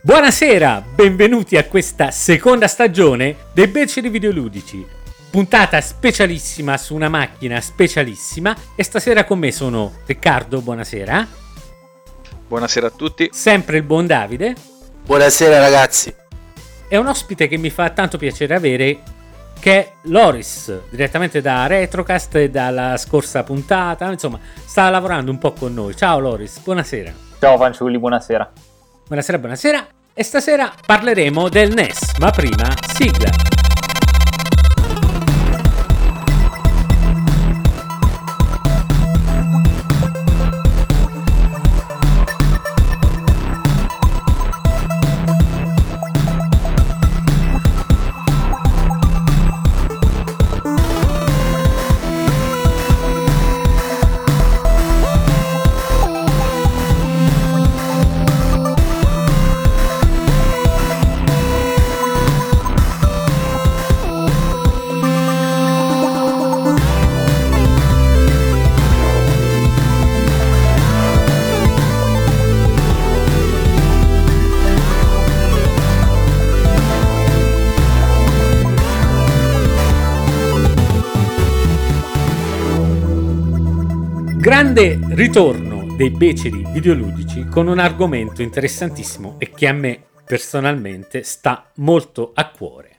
Buonasera, benvenuti a questa seconda stagione dei Beceri Videoludici. Puntata specialissima su una macchina specialissima e stasera con me sono Riccardo, buonasera. Buonasera a tutti. Sempre il buon Davide Buonasera ragazzi. e un ospite che mi fa tanto piacere avere che è Loris, direttamente da Retrocast e dalla scorsa puntata, insomma, sta lavorando un po' con noi. Ciao Loris, buonasera. Ciao fanciulli, buonasera. Buonasera, buonasera. E stasera parleremo del NES, ma prima sigla. Grande ritorno dei beceri videoludici con un argomento interessantissimo e che a me personalmente sta molto a cuore.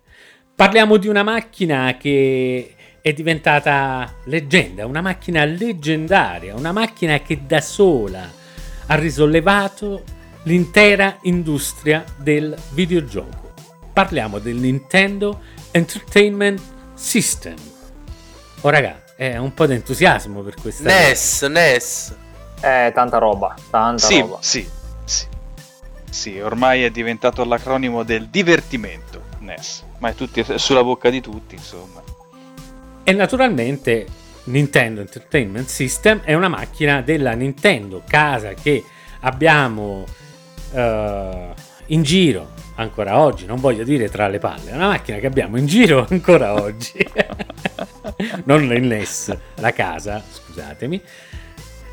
Parliamo di una macchina che è diventata leggenda, una macchina leggendaria, una macchina che da sola ha risollevato l'intera industria del videogioco. Parliamo del Nintendo Entertainment System. Oh raga, è un po' di entusiasmo per questa NES, NES. Eh, tanta roba, tanta Sì, roba. sì, sì. Sì, ormai è diventato l'acronimo del divertimento, NES. Ma è, tutti, è sulla bocca di tutti, insomma. E naturalmente Nintendo Entertainment System è una macchina della Nintendo, casa che abbiamo eh, in giro ancora oggi, non voglio dire tra le palle, è una macchina che abbiamo in giro ancora oggi. Non NES, la casa, scusatemi.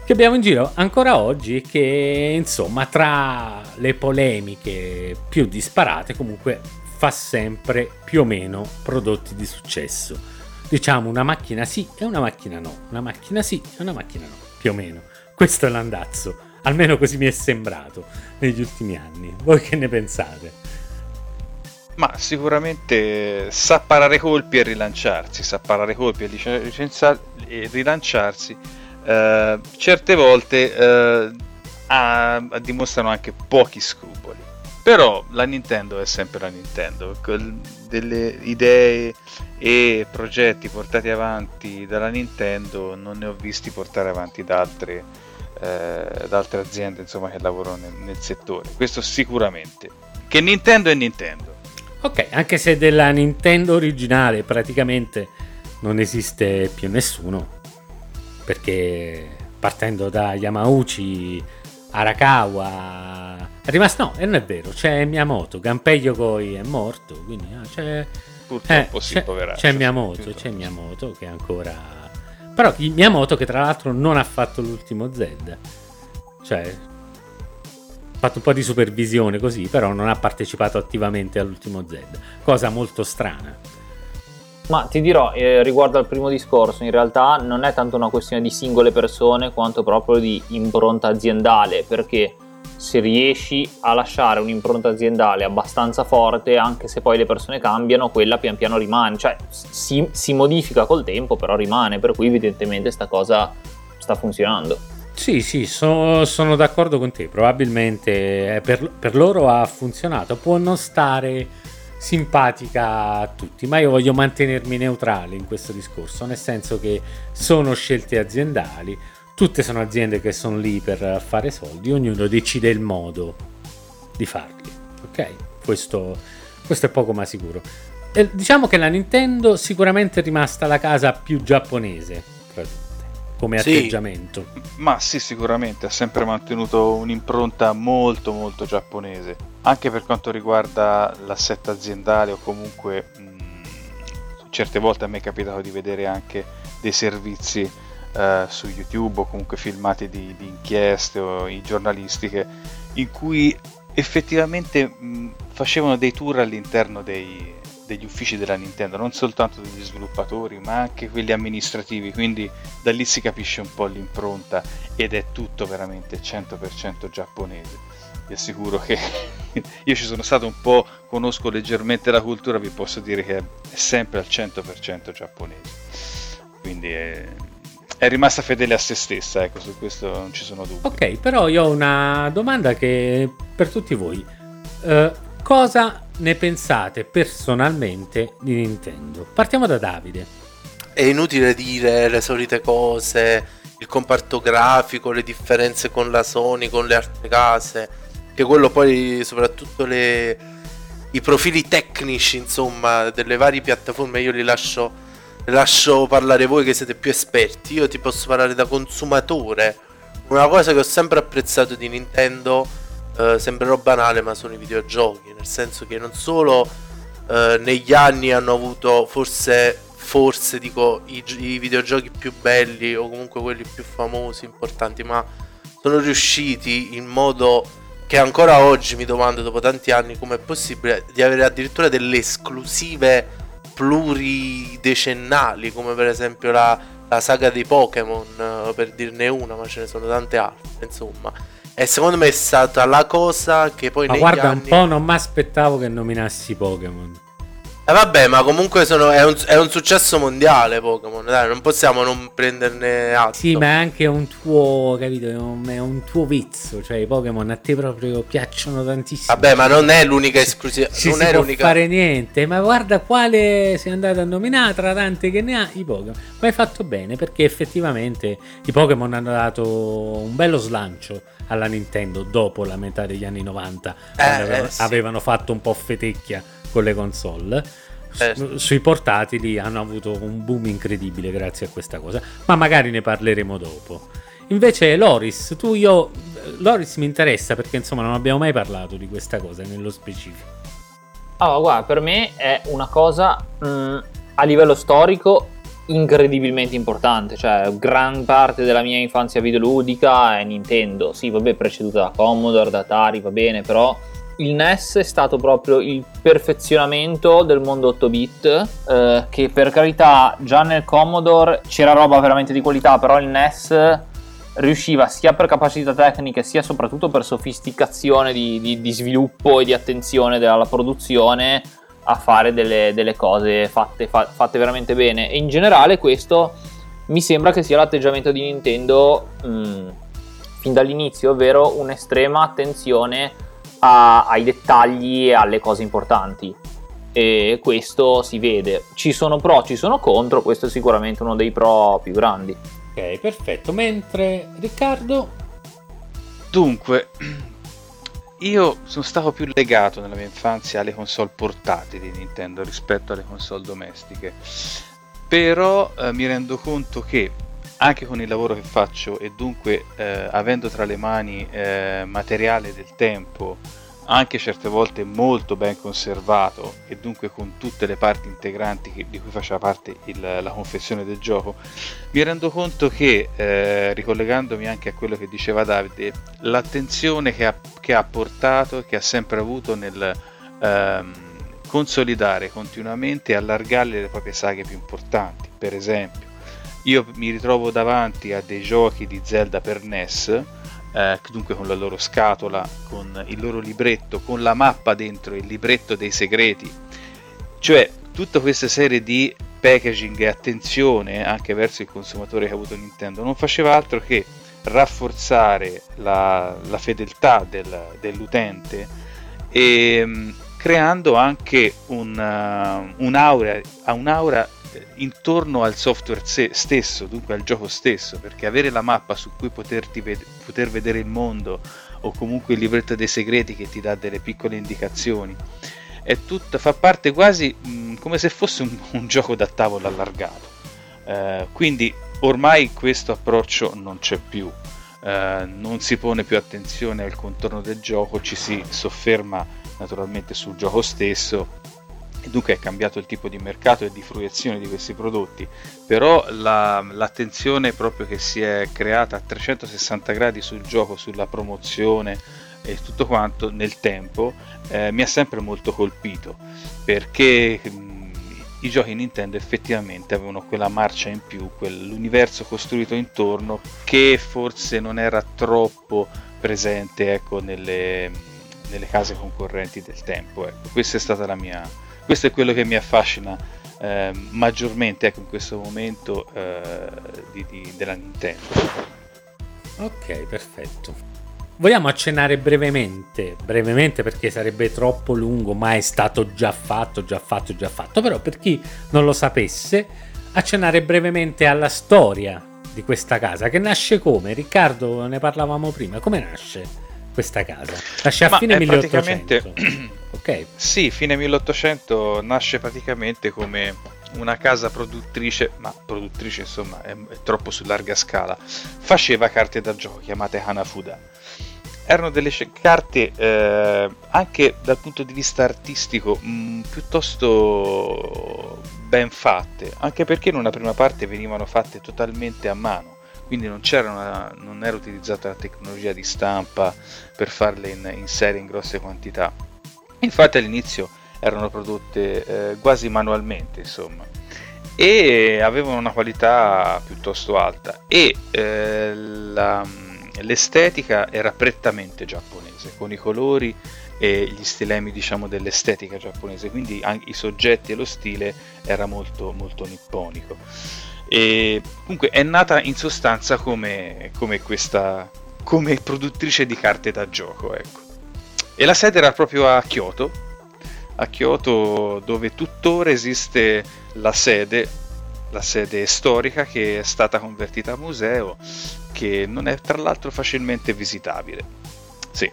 Che abbiamo in giro ancora oggi che insomma tra le polemiche più disparate comunque fa sempre più o meno prodotti di successo. Diciamo una macchina sì e una macchina no, una macchina sì e una macchina no, più o meno. Questo è l'andazzo, almeno così mi è sembrato negli ultimi anni. Voi che ne pensate? Ma sicuramente sa parare colpi e rilanciarsi, sa parare colpi e lic- licenza- e rilanciarsi. Eh, certe volte eh, ha- dimostrano anche pochi scrupoli. Però la Nintendo è sempre la Nintendo. Delle idee e progetti portati avanti dalla Nintendo non ne ho visti portare avanti da altre, eh, da altre aziende insomma, che lavorano nel, nel settore. Questo sicuramente. Che Nintendo è Nintendo. Ok, anche se della Nintendo originale praticamente non esiste più nessuno, perché partendo da Yamauchi, Arakawa, è rimasto no, e non è vero, c'è Miyamoto, Gunpei Yokoi è morto, quindi ah, c'è, Purtroppo eh, sì, c'è, poveraccio. c'è Miyamoto, c'è Miyamoto che ancora... Però Miyamoto che tra l'altro non ha fatto l'ultimo Zelda, cioè fatto un po' di supervisione così, però non ha partecipato attivamente all'ultimo Zelda, cosa molto strana. Ma ti dirò, eh, riguardo al primo discorso, in realtà non è tanto una questione di singole persone quanto proprio di impronta aziendale, perché se riesci a lasciare un'impronta aziendale abbastanza forte, anche se poi le persone cambiano, quella pian piano rimane, cioè si, si modifica col tempo, però rimane, per cui evidentemente sta cosa sta funzionando. Sì, sì, so- sono d'accordo con te. Probabilmente eh, per, per loro ha funzionato. Può non stare simpatica a tutti, ma io voglio mantenermi neutrale in questo discorso, nel senso che sono scelte aziendali, tutte sono aziende che sono lì per fare soldi, ognuno decide il modo di farli. ok? Questo, questo è poco ma sicuro. E diciamo che la Nintendo sicuramente è rimasta la casa più giapponese tra tutte, come Sì. atteggiamento. Ma sì, sicuramente ha sempre mantenuto un'impronta molto molto giapponese, anche per quanto riguarda l'assetto aziendale o comunque mh, certe volte a me è capitato di vedere anche dei servizi eh, su YouTube o comunque filmati di, di inchieste o i giornalistiche in cui effettivamente mh, facevano dei tour all'interno dei- degli uffici della Nintendo, non soltanto degli sviluppatori, ma anche quelli amministrativi, quindi da lì si capisce un po' l'impronta ed è tutto veramente 100% giapponese. Vi assicuro che io ci sono stato un po', conosco leggermente la cultura, vi posso dire che è sempre al 100% giapponese. Quindi è, è rimasta fedele a se stessa, ecco, su questo non ci sono dubbi. Ok, però io ho una domanda che per tutti voi. Eh, cosa ne pensate personalmente di Nintendo? Partiamo da Davide. È inutile dire le solite cose, il comparto grafico, le differenze con la Sony, con le altre case, che quello poi soprattutto le- i profili tecnici, insomma, delle varie piattaforme io li lascio, lascio parlare voi che siete più esperti, io ti posso parlare da consumatore. Una cosa che ho sempre apprezzato di Nintendo, eh, sembrerò banale, ma sono i videogiochi, nel senso che non solo eh, negli anni hanno avuto forse forse dico i, i videogiochi più belli o comunque quelli più famosi, importanti, ma sono riusciti in modo che ancora oggi mi domando dopo tanti anni come è possibile di avere addirittura delle esclusive pluridecennali come per esempio la, la saga dei Pokémon eh, per dirne una ma ce ne sono tante altre insomma e secondo me è stata la cosa che poi Ma guarda anni un po', non mi aspettavo che nominassi Pokémon. eh vabbè, ma comunque sono- è, un, è un successo mondiale Pokémon, dai, non possiamo non prenderne atto. Sì, ma è anche un tuo, capito? È un, è un tuo vizio. Cioè, i Pokémon a te proprio piacciono tantissimo. Vabbè, ma non è l'unica esclusiva, Ci non si è può l'unica fare niente, ma guarda quale sei andato a nominare tra tante che ne ha i Pokémon. Ma hai fatto bene perché effettivamente i Pokémon hanno dato un bello slancio alla Nintendo dopo la metà degli anni 90, quando eh, avevano, sì. avevano fatto un po' fetecchia con le console. Certo. Sui portatili hanno avuto un boom incredibile grazie a questa cosa, ma magari ne parleremo dopo. Invece Loris, tu io Loris mi interessa perché insomma non abbiamo mai parlato di questa cosa nello specifico. Allora, guarda, per me è una cosa mh, a livello storico incredibilmente importante. Cioè, gran parte della mia infanzia videoludica è Nintendo. Sì, vabbè, preceduta da Commodore, da Atari, va bene, però il NES è stato proprio il perfezionamento del mondo 8-bit. eh, che per carità, già nel Commodore c'era roba veramente di qualità, però il NES riusciva sia per capacità tecniche sia soprattutto per sofisticazione di, di- di sviluppo e di attenzione della produzione a fare delle, delle cose fatte, fa- fatte veramente bene. E in generale questo mi sembra che sia l'atteggiamento di Nintendo mh, fin dall'inizio ovvero un'estrema attenzione a- ai dettagli e alle cose importanti. E questo si vede. Ci sono pro ci sono contro questo è sicuramente uno dei pro più grandi. Ok, perfetto. Mentre Riccardo, Dunque, io sono stato più legato nella mia infanzia alle console portatili di Nintendo rispetto alle console domestiche. Però eh, mi rendo conto che anche con il lavoro che faccio e dunque eh, avendo tra le mani eh, materiale del tempo, anche certe volte molto ben conservato e dunque con tutte le parti integranti che- di cui faceva parte il- la confezione del gioco, mi rendo conto che, eh, ricollegandomi anche a quello che diceva Davide, l'attenzione che ha, che ha portato e che ha sempre avuto nel ehm, consolidare continuamente e allargare le proprie saghe più importanti. Per esempio, io mi ritrovo davanti a dei giochi di Zelda per NES, eh, dunque con la loro scatola, con il loro libretto, con la mappa dentro, il libretto dei segreti, cioè tutta questa serie di packaging e attenzione anche verso il consumatore che ha avuto Nintendo non faceva altro che rafforzare la, la fedeltà del- dell'utente e mm, creando anche un, uh, un'aura, un'aura intorno al software stesso, dunque al gioco stesso, perché avere la mappa su cui ved- poter vedere il mondo o comunque il libretto dei segreti che ti dà delle piccole indicazioni. Tutta, fa parte quasi mh, come se fosse un, un, gioco da tavolo allargato. Eh, quindi ormai questo approccio non c'è più. Eh, non si pone più attenzione al contorno del gioco, ci si sofferma naturalmente sul gioco stesso dunque è cambiato il tipo di mercato e di fruizione di questi prodotti, però la, l'attenzione proprio che si è creata a 360 gradi sul gioco, sulla promozione e tutto quanto nel tempo eh, mi ha sempre molto colpito perché mh, i giochi Nintendo effettivamente avevano quella marcia in più, quell'universo costruito intorno che forse non era troppo presente ecco, nelle, nelle case concorrenti del tempo. Ecco. Questa è stata la mia, questo è quello che mi affascina eh, maggiormente ecco, in questo momento eh, di, di, della Nintendo. Ok, perfetto. Vogliamo accennare brevemente, brevemente perché sarebbe troppo lungo, ma è stato già fatto, già fatto, già fatto, però per chi non lo sapesse, accennare brevemente alla storia di questa casa, che nasce come? Riccardo, ne parlavamo prima, come nasce questa casa? Nasce a Ma fine è 1800. praticamente- ok, Sì, fine 1800 nasce praticamente come una casa produttrice, ma produttrice insomma è, è troppo su larga scala, faceva carte da gioco chiamate Hanafuda. Erano delle carte eh, anche dal punto di vista artistico mh, piuttosto ben fatte, anche perché in una prima parte venivano fatte totalmente a mano, quindi non, una- non era utilizzata la tecnologia di stampa per farle in, in serie in grosse quantità. Infatti all'inizio erano prodotte eh, quasi manualmente, insomma, e avevano una qualità piuttosto alta e eh, la- l'estetica era prettamente giapponese, con i colori e gli stilemi diciamo dell'estetica giapponese, quindi i soggetti e lo stile era molto molto nipponico. E comunque è nata in sostanza come, come questa come produttrice di carte da gioco, ecco. E la sede era proprio a Kyoto, a Kyoto dove tuttora esiste la sede, la sede storica che è stata convertita a museo, che non è tra l'altro facilmente visitabile. Sì,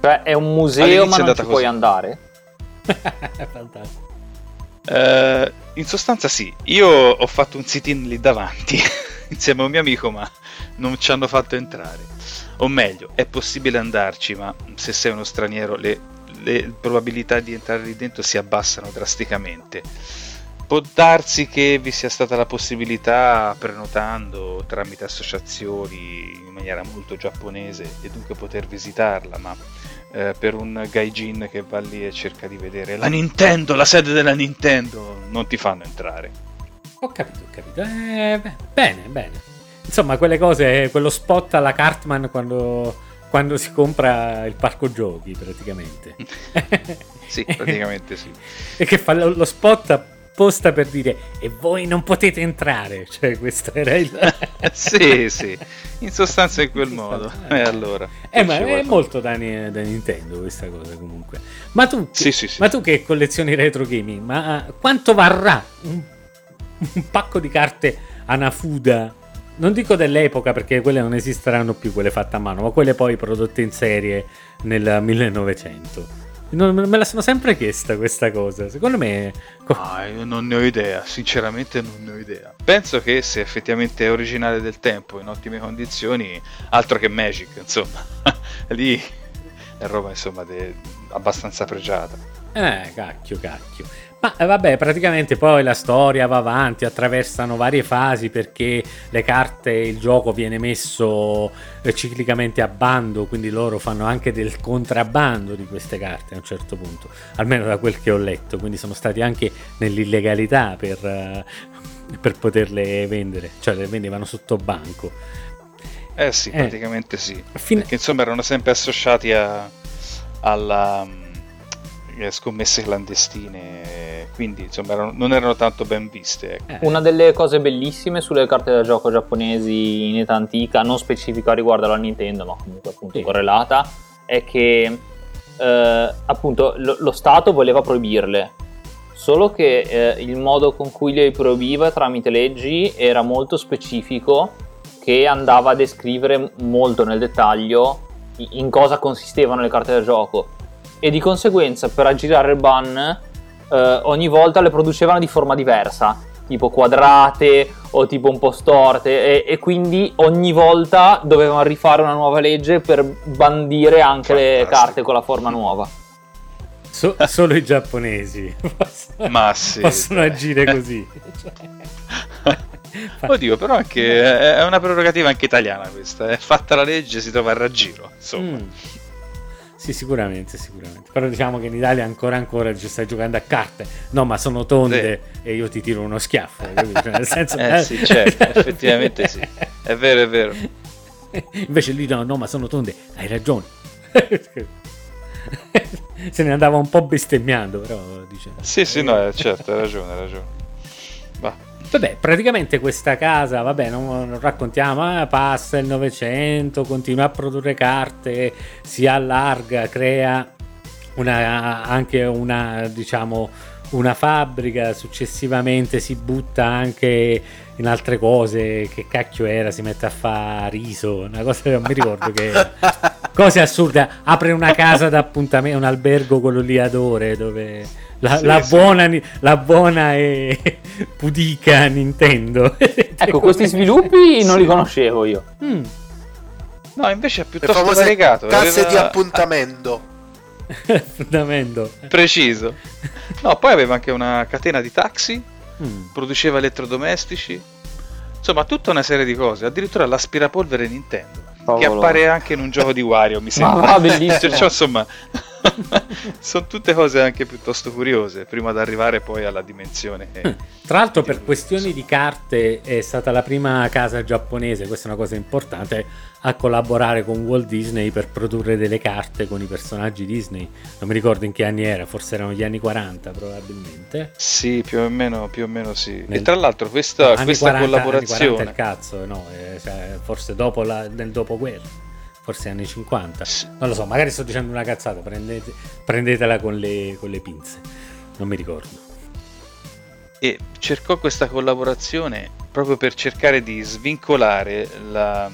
Cioè è un museo All'inizio ma non ci puoi così. andare? è fantastico. Eh, in sostanza sì, io ho fatto un sit-in lì davanti insieme a un mio amico, ma non ci hanno fatto entrare. O meglio, è possibile andarci, ma se sei uno straniero le, le probabilità di entrare lì dentro si abbassano drasticamente. Può darsi che vi sia stata la possibilità, prenotando tramite associazioni in maniera molto giapponese, e dunque poter visitarla, ma eh, per un gaijin che va lì e cerca di vedere la Nintendo, la sede della Nintendo, non ti fanno entrare. Ho capito, ho capito. Eh, bene, bene. Insomma, quelle cose, quello spot alla Cartman quando, quando si compra il parco giochi, praticamente. Sì, praticamente sì. e che fa lo, lo spot apposta per dire e voi non potete entrare. Cioè, questo era il... sì, sì, in sostanza in quel In modo. E eh. allora? Eh, ma è molto da, da Nintendo questa cosa comunque. Ma tu, Sì, sì, sì. ma tu che collezioni retro gaming, ma quanto varrà un, un pacco di carte Anafuda? Non dico dell'epoca perché quelle non esisteranno più, quelle fatte a mano, ma quelle poi prodotte in serie nel 1900. Non- me la sono sempre chiesta questa cosa. Secondo me... Ah, io non ne ho idea, sinceramente non ne ho idea. Penso che se effettivamente è originale del tempo, in ottime condizioni, altro che Magic, insomma, lì è roba insomma de- abbastanza pregiata. Eh, cacchio, cacchio. Ma eh, vabbè, praticamente poi la storia va avanti, attraversano varie fasi perché le carte, il gioco viene messo eh, ciclicamente a bando, quindi loro fanno anche del contrabbando di queste carte a un certo punto, almeno da quel che ho letto, quindi sono stati anche nell'illegalità per, eh, per poterle vendere, cioè le vendevano sotto banco. Eh sì, Eh. praticamente sì. Fin- Perché insomma erano sempre associati a, alla scommesse clandestine, quindi insomma erano- non erano tanto ben viste. ecco. Eh, Una delle cose bellissime sulle carte da gioco giapponesi in età antica, non specifica riguardo alla Nintendo, ma comunque appunto Sì. correlata, è che eh, appunto lo, lo Stato voleva proibirle. Solo che eh, il modo con cui le proibiva tramite leggi era molto specifico, che andava a descrivere molto nel dettaglio in cosa consistevano le carte da gioco e di conseguenza per aggirare il ban eh, ogni volta le producevano di forma diversa, tipo quadrate o tipo un po' storte e, e quindi ogni volta dovevano rifare una nuova legge per bandire anche le Fantastico. carte con la forma nuova. So- solo i giapponesi possono, Ma sì, possono agire così. Oddio, però anche è una prerogativa anche italiana questa. È fatta la legge, si trova il raggiro. Insomma, Mm. Sì, sicuramente, sicuramente. Però diciamo che in Italia ancora ancora ci stai giocando a carte. No, ma sono tonde e io ti tiro uno schiaffo. Cioè, nel senso, Eh sì, certo, effettivamente sì. È vero, è vero. Invece lì no, no, ma sono tonde. Hai ragione. Se ne andava un po' bestemmiando, però dice. Sì, sì, no, eh, certo, hai ragione, hai ragione. Va. Vabbè, praticamente questa casa, vabbè, non, non raccontiamo, eh, passa il Novecento, continua a produrre carte, si allarga, crea una, anche una, diciamo, una fabbrica, successivamente si butta anche in altre cose, che cacchio era, si mette a fare riso, una cosa che non mi ricordo che... Cose assurde, apre una casa d'appuntamento, un albergo quello lì ad ore dove la, Sì, la sì. buona, la buona e pudica Nintendo. Ecco, questi sviluppi non li conoscevo io. Mm, No, invece è piuttosto variegato. casse aveva- di appuntamento. Fondamento. Preciso. No, poi aveva anche una catena di taxi, Mm. produceva elettrodomestici. Insomma, tutta una serie di cose. Addirittura l'aspirapolvere Nintendo. Che Cavolo. appare anche in un gioco di Wario, mi sembra. va, bellissimo. Cioè, insomma, sono tutte cose anche piuttosto curiose, prima di arrivare poi alla dimensione. eh, Tra l'altro, per questioni di carte, è stata la prima casa giapponese, questa è una cosa importante, a collaborare con Walt Disney per produrre delle carte con i personaggi Disney. Non mi ricordo in che anni era, forse erano gli anni 40 probabilmente. Sì, più o meno, più o meno sì. Nel- E tra l'altro questa, Anni questa 40, anni 40 collaborazione... il cazzo, no, eh, cioè, forse dopo la- nel dopoguerra, forse anni 50. Sì. Non lo so, magari sto dicendo una cazzata, prendete- prendetela con le, con le pinze. Non mi ricordo. e cercò questa collaborazione proprio per cercare di svincolare la,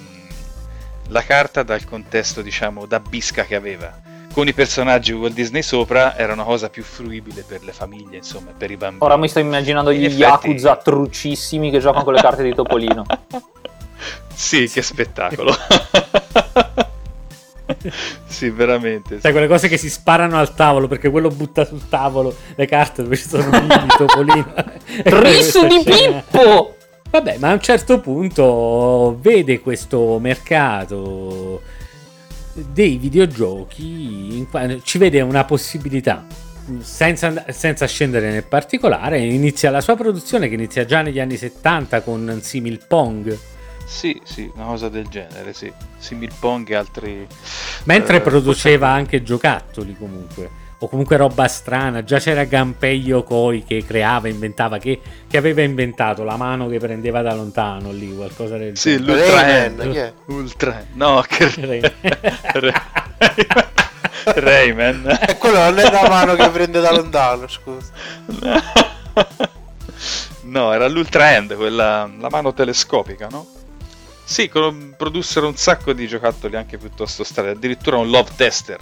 la carta dal contesto, diciamo, da bisca che aveva. Con i personaggi Walt Disney sopra era una cosa più fruibile per le famiglie, insomma, per i bambini. Ora mi sto immaginando In gli effetti- Yakuza trucissimi che giocano con le carte di Topolino. Sì, che spettacolo. sì, veramente. Sai, quelle cose che si sparano al tavolo perché quello butta sul tavolo le carte dove ci sono i topolino. E Tris questa di Pippo! Vabbè, ma a un certo punto vede questo mercato dei videogiochi, ci vede una possibilità. Senza, and- senza scendere nel particolare, inizia la sua produzione che inizia già negli anni 70 con Simil Pong. Sì, sì, una cosa del genere, sì. Simil Pong e altri... Mentre Eh, produceva anche giocattoli comunque, o comunque roba strana. Già c'era Gunpei Yokoi che creava, inventava, che, che aveva inventato la mano che prendeva da lontano lì, qualcosa del Sì, genere. l'Ultra Rayman, Hand. Ultra No, che... Rayman. Rayman. E quello non è la mano che prende da lontano, scusa. No, era l'Ultra Hand, quella la mano telescopica, no? Sì, con- produssero un sacco di giocattoli anche piuttosto strani, addirittura un love tester.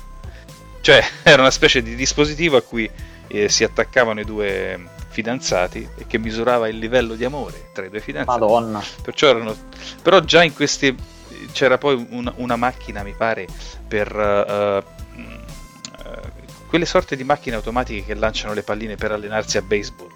Cioè, era una specie di dispositivo a cui eh, si attaccavano i due fidanzati e che misurava il livello di amore tra i due fidanzati. Madonna. Perciò erano. Però già in questi. C'era poi un- una macchina, mi pare, per. eh, quelle sorte di macchine automatiche che lanciano le palline per allenarsi a baseball.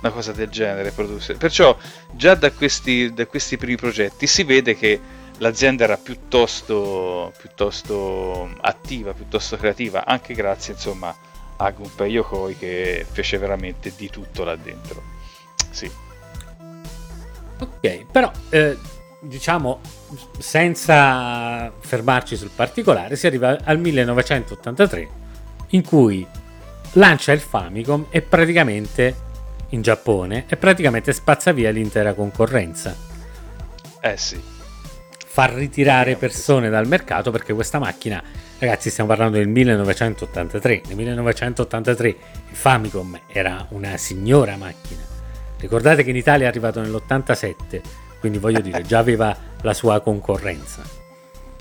Una cosa del genere produsse. Perciò già da questi, da questi primi progetti si vede che l'azienda era piuttosto, piuttosto attiva, piuttosto creativa, anche grazie insomma a Gunpei Yokoi che fece veramente di tutto là dentro. Sì. Ok, però eh, diciamo senza fermarci sul particolare, si arriva al 1983 in cui lancia il Famicom e praticamente in Giappone e praticamente spazza via l'intera concorrenza. Eh sì. Fa ritirare persone dal mercato perché questa macchina, ragazzi, stiamo parlando del 1983. Nel 1983 il Famicom era una signora macchina. Ricordate che in Italia è arrivato nell'87, quindi voglio dire, già aveva la sua concorrenza.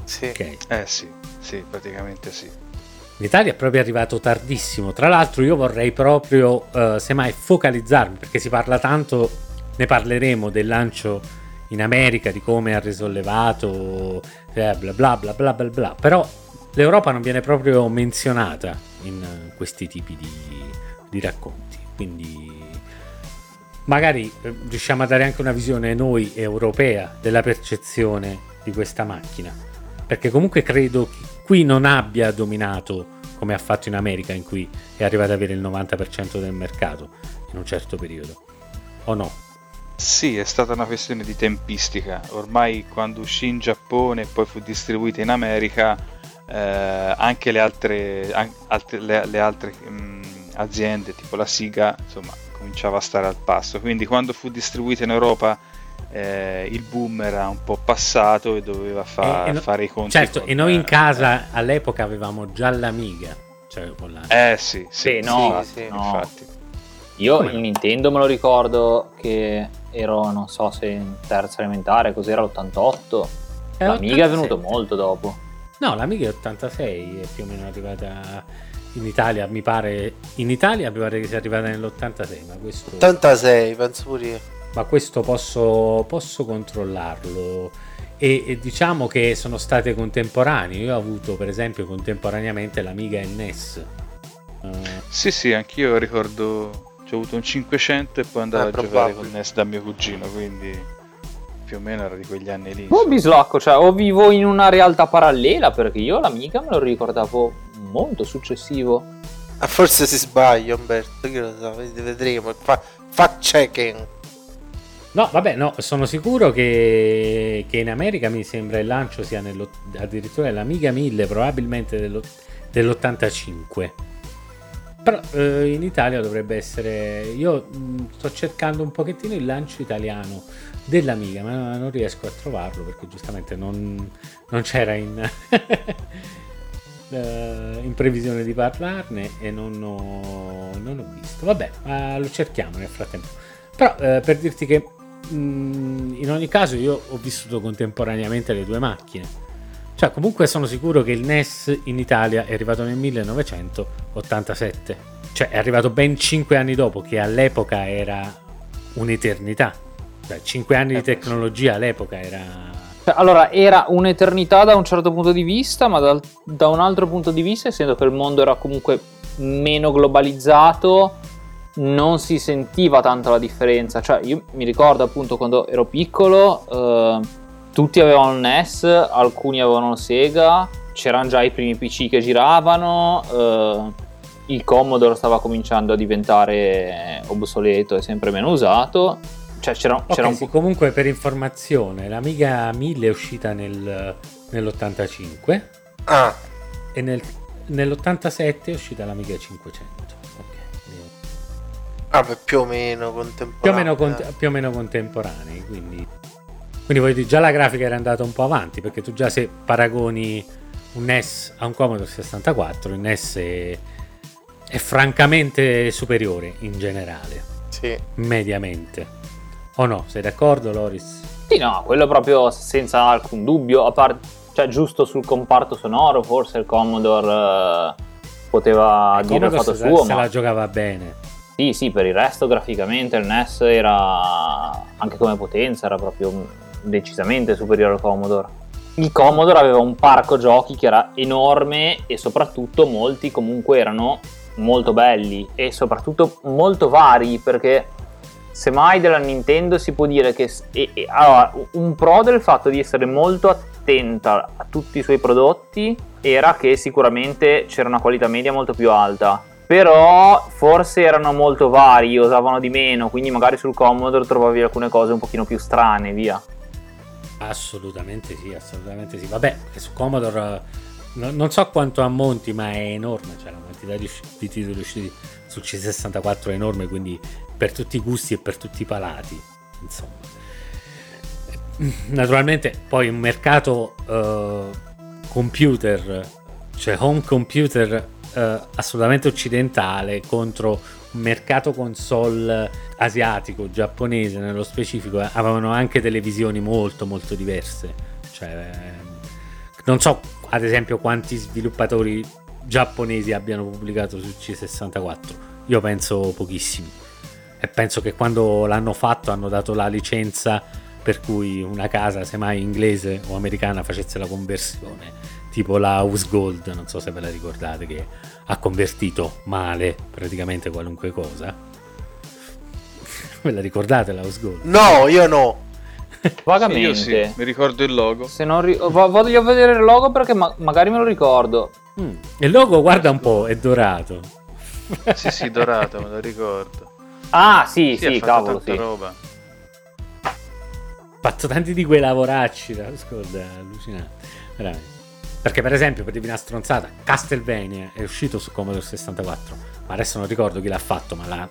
Sì. Ok. Eh sì, sì, praticamente sì. In Italia è proprio arrivato tardissimo. Tra l'altro, io vorrei proprio, eh, semmai, focalizzarmi perché si parla tanto. Ne parleremo del lancio in America, di come ha risollevato, eh, bla bla bla bla bla bla. Però l'Europa non viene proprio menzionata in eh, questi tipi di, di racconti. Quindi, magari eh, riusciamo a dare anche una visione noi europea della percezione di questa macchina. Perché comunque credo che qui non abbia dominato come ha fatto in America, in cui è arrivato ad avere il 90% del mercato in un certo periodo. O no? Sì, è stata una questione di tempistica. Ormai quando uscì in Giappone e poi fu distribuita in America, eh, anche le altre, an- altre- le, le altre mm, aziende, tipo la Siga, insomma, cominciava a stare al passo. Quindi quando fu distribuita in Europa, eh, il boom era un po' passato e doveva fa- E- e no- fare i conti. Certo, con, e noi in eh, casa all'epoca avevamo già l'Amiga. Cioè con la... Eh sì, Sì, sì, no, infatti, sì, no. infatti. Io Come il? Nintendo me lo ricordo che ero, non so se in terza elementare, cos'era l'88. È L'Amiga è 87. venuto molto dopo. No, l'Amiga è 86, è più o meno arrivata in Italia, mi pare. In Italia mi pare che sia arrivata nell'86, ma questo, 86, penso pure io. ma questo posso, posso controllarlo. E, e diciamo che sono state contemporanee. Io ho avuto, per esempio, contemporaneamente l'Amiga NES. Eh, Sì, sì, anch'io ricordo. Ho avuto un 500 e poi andavo Eh, a giocare con NES da mio cugino, quindi più o meno era di quegli anni lì. Oh, insomma. bislacco, cioè, o vivo in una realtà parallela perché io l'Amiga me lo ricordavo molto successivo. Ah, forse si sbaglia Umberto, chi lo sa, vedi- vedremo. Fa, fact checking. No, vabbè, no, sono sicuro che, che in America mi sembra il lancio sia addirittura l'Amiga 1000, probabilmente dello- dell'85. Però eh, in Italia dovrebbe essere. Io mh, sto cercando un pochettino il lancio italiano dell'Amiga, ma non riesco a trovarlo perché giustamente non, non c'era in, eh, in previsione di parlarne e non ho, non ho visto. Vabbè, ma lo cerchiamo nel frattempo. Però eh, per dirti che mh, in ogni caso io ho vissuto contemporaneamente le due macchine. Cioè comunque sono sicuro che il NES in Italia è arrivato nel 1987. Cioè è arrivato ben 5 anni dopo, che all'epoca era un'eternità. Cioè 5 anni di Eh, tecnologia all'epoca era... Cioè, Allora, era un'eternità da un certo punto di vista, ma dal- da un altro punto di vista, essendo che il mondo era comunque meno globalizzato, non si sentiva tanto la differenza. Cioè, io mi ricordo appunto quando ero piccolo, eh, tutti avevano il NES, alcuni avevano il Sega, c'erano già i primi PC che giravano, eh, il Commodore stava cominciando a diventare obsoleto e sempre meno usato. Cioè, c'era, Ok, c'era un sì, po'. comunque per informazione, l'Amiga 1000 è uscita nel- nell'85 Ah, e nel- nell'87 è uscita l'Amiga 500. Ok, quindi vabbè, più o meno più o contemporaneo. meno, cont- più o meno contemporanei. Quindi, quindi voglio dire, già la grafica era andata un po' avanti perché tu già se paragoni un NES a un Commodore 64, il NES è, è francamente superiore in generale, Sì. mediamente. O no? Sei d'accordo, Loris? Sì, no, quello proprio senza alcun dubbio, a parte, cioè giusto sul comparto sonoro, forse il Commodore eh, poteva Il dire il Commodore fatto se, suo, se ma la giocava bene. sì, sì, per il resto graficamente il NES era, anche come potenza, era proprio decisamente superiore al Commodore. Il Commodore aveva un parco giochi che era enorme e soprattutto molti comunque erano molto belli e soprattutto molto vari perché semmai della Nintendo si può dire che e- e- allora, un pro del fatto di essere molto attenta a tutti i suoi prodotti era che sicuramente c'era una qualità media molto più alta però forse erano molto vari usavano di meno quindi magari sul Commodore trovavi alcune cose un pochino più strane via Assolutamente sì, assolutamente sì. Vabbè, su Commodore eh, no- non so quanto ammonti, ma è enorme. Cioè, la quantità di, di titoli usciti sul C64 è enorme, quindi per tutti i gusti e per tutti i palati. Insomma, naturalmente, poi un mercato eh, computer, cioè home computer eh, assolutamente occidentale contro mercato console asiatico, giapponese nello specifico, eh, avevano anche delle visioni molto molto diverse. Cioè, ehm, Non so, ad esempio, quanti sviluppatori giapponesi abbiano pubblicato su C64. Io penso pochissimi. E penso che quando l'hanno fatto hanno dato la licenza per cui una casa, semmai inglese o americana, facesse la conversione. Tipo la House Gold, non so se ve la ricordate, che ha convertito male praticamente qualunque cosa. Ve la ricordate la House Gold? No, io no. Vagamente. Io sì, mi ricordo il logo. Se non ri- vo- voglio vedere il logo perché ma- magari me lo ricordo. Mm. Il logo, guarda un po', è dorato. Sì, sì, dorato, me lo ricordo. Ah, sì, sì, fatto cavolo, tanta sì. roba. fatto tanti di quei lavoracci, la scorda, allucinante. Veramente. Perché, per esempio, per dirvi una stronzata, Castlevania è uscito su Commodore 64, ma adesso non ricordo chi l'ha fatto, ma l'ha-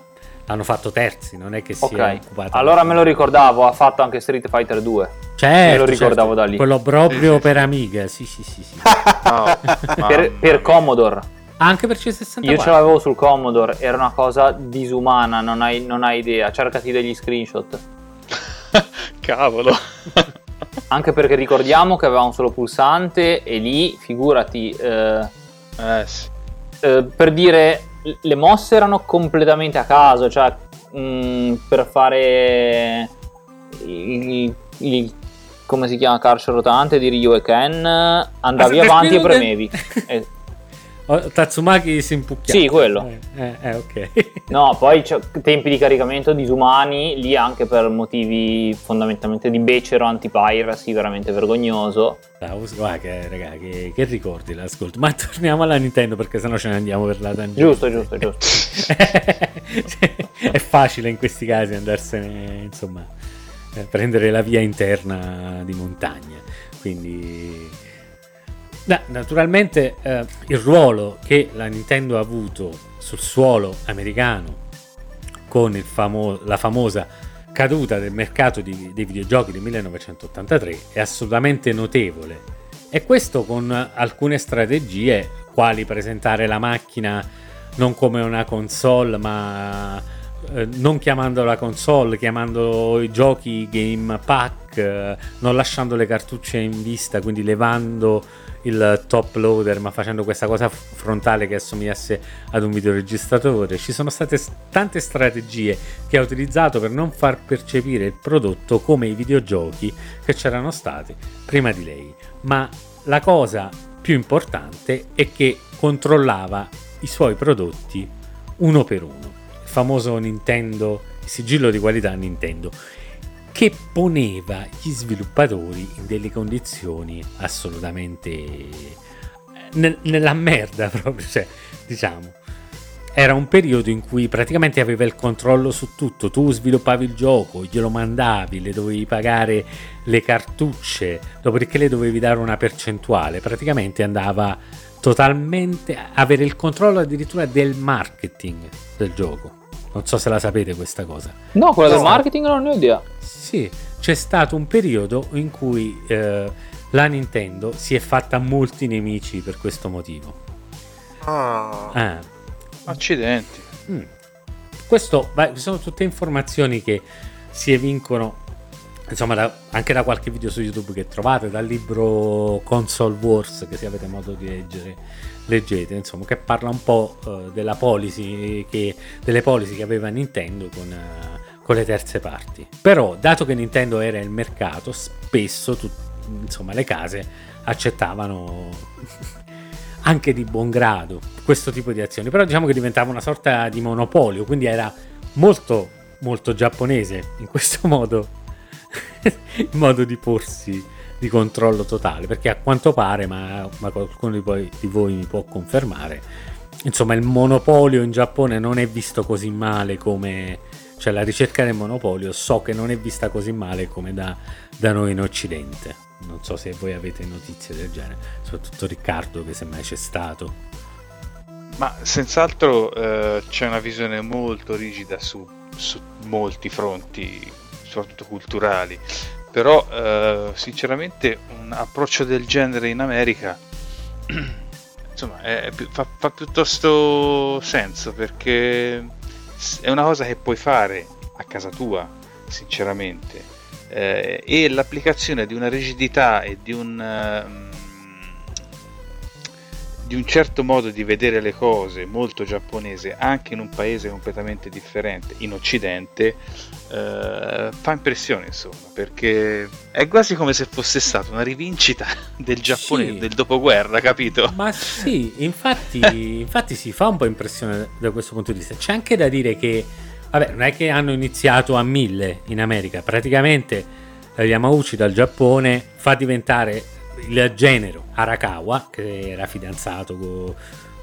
l'hanno fatto terzi, non è che si è Ok, occupato. allora me lo ricordavo, ha fatto anche Street Fighter 2. Certo, me lo ricordavo certo. da lì. Quello proprio Sì, sì, per sì. Amiga, sì, sì, sì, sì. No, Per, per. Commodore. Anche per C64. Io ce l'avevo sul Commodore, era una cosa disumana, non hai, non hai idea. Cercati degli screenshot. Cavolo. Anche perché ricordiamo che aveva un solo pulsante e lì, figurati, eh, Eh sì. eh, per dire, le mosse erano completamente a caso, cioè mh, per fare il, il- come si chiama calcio rotante di Ryu e Ken andavi avanti e premevi. Oh, Tatsumaki si impucchiava. Sì, quello. Eh, eh, eh, ok. no, poi c'è tempi di caricamento disumani, lì anche per motivi fondamentalmente di becero anti-piracy, veramente vergognoso. Ah, guarda che, raga, che, che ricordi l'ascolto. Ma torniamo alla Nintendo perché sennò ce ne andiamo per la tangente. Giusto, giusto, giusto. È facile in questi casi andarsene, insomma, eh, prendere la via interna di montagna. Quindi, No, naturalmente, eh, il ruolo che la Nintendo ha avuto sul suolo americano con famo- la famosa caduta del mercato di- dei videogiochi del 1983 è assolutamente notevole. E questo con alcune strategie, quali presentare la macchina non come una console, ma eh, non chiamando la console, chiamando i giochi Game Pack, eh, non lasciando le cartucce in vista, quindi levando il top loader, ma facendo questa cosa frontale che assomigliasse ad un videoregistratore. Ci sono state tante strategie che ha utilizzato per non far percepire il prodotto come i videogiochi che c'erano stati prima di lei. Ma la cosa più importante è che controllava i suoi prodotti uno per uno. Il famoso Nintendo, il sigillo di qualità Nintendo, che poneva gli sviluppatori in delle condizioni assolutamente eh, nel- nella merda proprio, cioè, diciamo. Era un periodo in cui praticamente aveva il controllo su tutto, tu sviluppavi il gioco, glielo mandavi, le dovevi pagare le cartucce, dopodiché le dovevi dare una percentuale, praticamente andava totalmente a avere il controllo addirittura del marketing del gioco. Non so se la sapete questa cosa. No, quella del marketing non ne ho idea. Sì, c'è stato un periodo in cui eh, la Nintendo si è fatta molti nemici per questo motivo. Ah. Ah, Accidenti. mm. Questo beh, sono tutte informazioni che si evincono insomma da- anche da qualche video su YouTube che trovate, dal libro Console Wars che se avete modo di leggere leggete, insomma, che parla un po' eh, della policy che, delle policy che aveva Nintendo con, eh, con le terze parti. Però, dato che Nintendo era il mercato, spesso tut- insomma, le case accettavano anche di buon grado questo tipo di azioni. Però diciamo che diventava una sorta di monopolio, quindi era molto molto giapponese in questo modo il modo di porsi di controllo totale perché a quanto pare ma, ma qualcuno di voi, di voi mi può confermare insomma il monopolio in Giappone non è visto così male come cioè la ricerca del monopolio so che non è vista così male come da, da noi in occidente non so se voi avete notizie del genere soprattutto Riccardo che semmai c'è stato Ma senz'altro eh, c'è una visione molto rigida su, su molti fronti, soprattutto culturali. Però eh, sinceramente un approccio del genere in America insomma è più- fa, fa piuttosto senso perché è una cosa che puoi fare a casa tua, sinceramente. Eh, e l'applicazione di una rigidità e di un ehm, di un certo modo di vedere le cose molto giapponese anche in un paese completamente differente in occidente eh, fa impressione insomma perché è quasi come se fosse stata una rivincita del Giappone Sì. del dopoguerra capito? Ma sì, infatti, infatti si fa un po' impressione da questo punto di vista. C'è anche da dire che, vabbè, non è che hanno iniziato a mille in America, praticamente eh, Yamauchi dal Giappone fa diventare il genero Arakawa, che era fidanzato, co-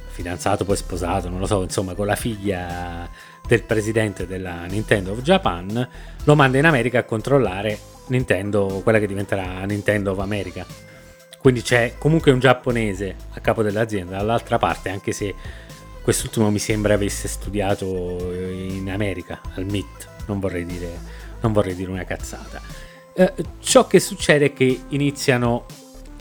fidanzato poi sposato, non lo so, insomma, con la figlia del presidente della Nintendo of Japan, lo manda in America a controllare Nintendo, quella che diventerà Nintendo of America. Quindi c'è comunque un giapponese a capo dell'azienda dall'altra parte, anche se quest'ultimo mi sembra avesse studiato in America, al MIT, non vorrei dire, non vorrei dire una cazzata. Eh, ciò che succede è che iniziano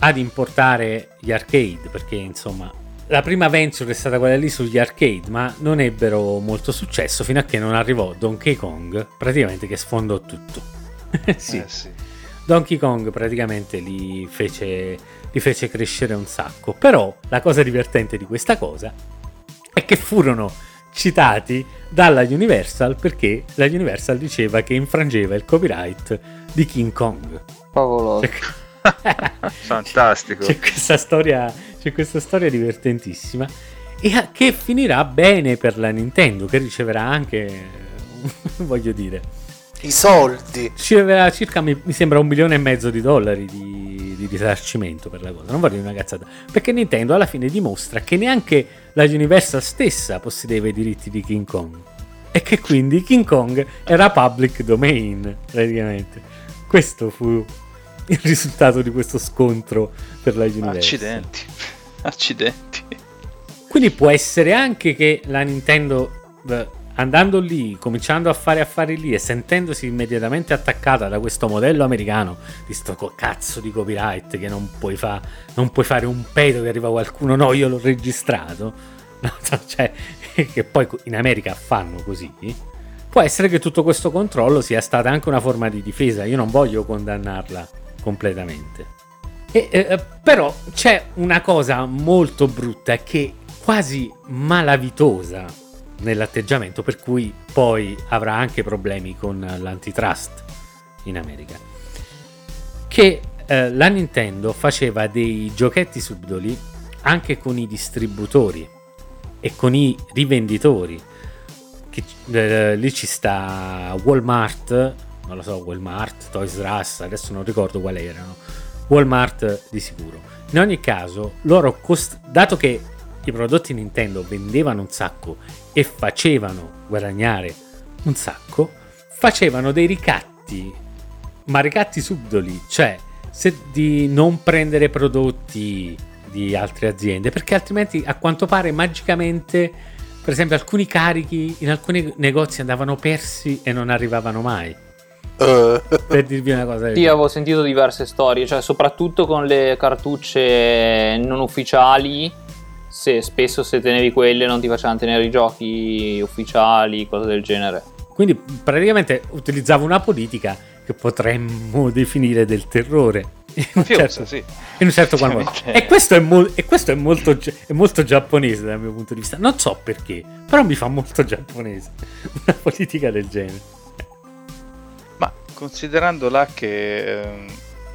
ad importare gli arcade, perché insomma la prima venture è stata quella lì sugli arcade, ma non ebbero molto successo fino a che non arrivò Donkey Kong, praticamente che sfondò tutto. sì. Eh, sì. Donkey Kong praticamente li fece, li fece crescere un sacco. Però la cosa divertente di questa cosa è che furono citati dalla Universal perché la Universal diceva che infrangeva il copyright di King Kong. Favoloso. fantastico C'è questa storia, c'è questa storia divertentissima e che finirà bene per la Nintendo che riceverà anche, voglio dire, I soldi. riceverà circa, mi, mi sembra, un milione e mezzo di dollari di, di risarcimento per la cosa. Non voglio dire una cazzata. Perché Nintendo alla fine dimostra che neanche la Universal stessa possedeva i diritti di King Kong. E che quindi King Kong era public domain, praticamente. Questo fu il risultato di questo scontro per la Universal. accidenti accidenti Quindi può essere anche che la Nintendo, andando lì, cominciando a fare affari lì e sentendosi immediatamente attaccata da questo modello americano, di sto cazzo di copyright che non puoi, fa- non puoi fare un pedo che arriva qualcuno, no, io l'ho registrato. No, cioè, che poi in America fanno così. Può essere che tutto questo controllo sia stata anche una forma di difesa. Io non voglio condannarla completamente. E, eh, però c'è una cosa molto brutta che quasi malavitosa nell'atteggiamento, per cui poi avrà anche problemi con l'antitrust in America. Che eh, la Nintendo faceva dei giochetti subdoli anche con i distributori e con i rivenditori. Che, eh, lì ci sta Walmart, non lo so, Walmart, Toys R Us, adesso non ricordo quali erano. Walmart di sicuro. In ogni caso, loro, cost- dato che i prodotti Nintendo vendevano un sacco e facevano guadagnare un sacco, facevano dei ricatti, ma ricatti subdoli, cioè di non prendere prodotti di altre aziende, perché altrimenti a quanto pare magicamente, per esempio, alcuni carichi in alcuni negozi andavano persi e non arrivavano mai. Per dirvi una cosa Sì, genere. avevo sentito diverse storie, cioè soprattutto con le cartucce non ufficiali, se spesso se tenevi quelle non ti facevano tenere i giochi ufficiali, cose del genere. Quindi praticamente utilizzava una politica che potremmo definire del terrore. In un certo, sì. in un certo qual modo. Ovviamente. E questo, è, mol- e questo è, molto, gi- è molto giapponese dal mio punto di vista. Non so perché, però mi fa molto giapponese una politica del genere. Considerando là che ehm,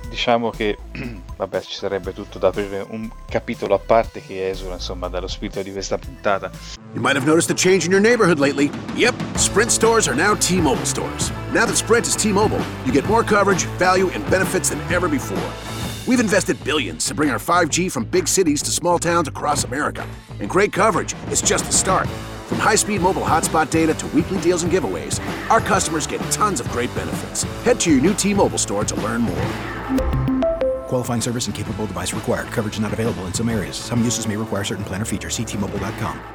diciamo che vabbè ci sarebbe tutto da aprire un capitolo a parte che esula insomma dallo spirito di questa puntata. You might have noticed a change in your neighborhood lately. Yep, Sprint stores are now T Mobile stores. Now that Sprint is T Mobile, you get more coverage, value, and benefits than ever before. We've invested billions to bring our 5G from big cities to small towns across America. And great coverage is just the start. From high speed mobile hotspot data to weekly deals and giveaways, our customers get tons of great benefits. Head to your new T Mobile store to learn more. Qualifying service and capable device required. Coverage not available in some areas. Some uses may require certain plan or features. Ctmobile.com.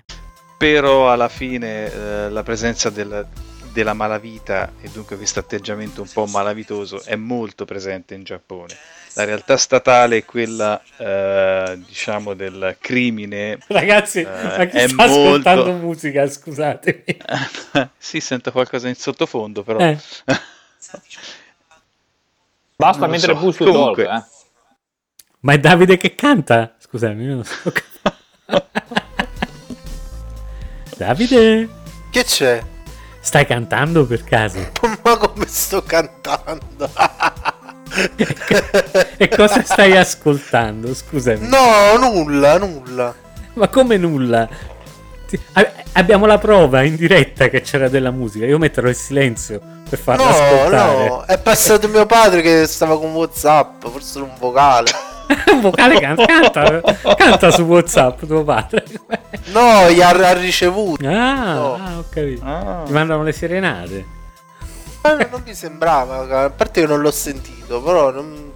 Però alla fine eh, la presenza del- della malavita e dunque questo atteggiamento un po' malavitoso è molto presente in Giappone. La realtà statale è quella, eh, diciamo, del crimine. Ragazzi, eh, ma chi è sta ascoltando molto- musica? Scusatemi. sì, sento qualcosa in sottofondo, però. Eh. Basta Non mettere so. push to Comunque. talk, eh. Ma è Davide che canta? Scusami, io non so. Davide, Che c'è? stai cantando per caso? Ma come sto cantando? E cosa stai ascoltando? Scusami. No, nulla, nulla. Ma come nulla? Abbiamo la prova in diretta che c'era della musica. Io metterò il silenzio per farla No, ascoltare. no, è passato mio padre che stava con Whatsapp, forse un vocale. Un vocale canta, canta, canta su WhatsApp tuo padre. No, gli ha, ha ricevuto. Ah, No. ah, ho capito. Ah. Ti mandano le serenate. Ma non mi sembrava, a parte che non l'ho sentito, però non...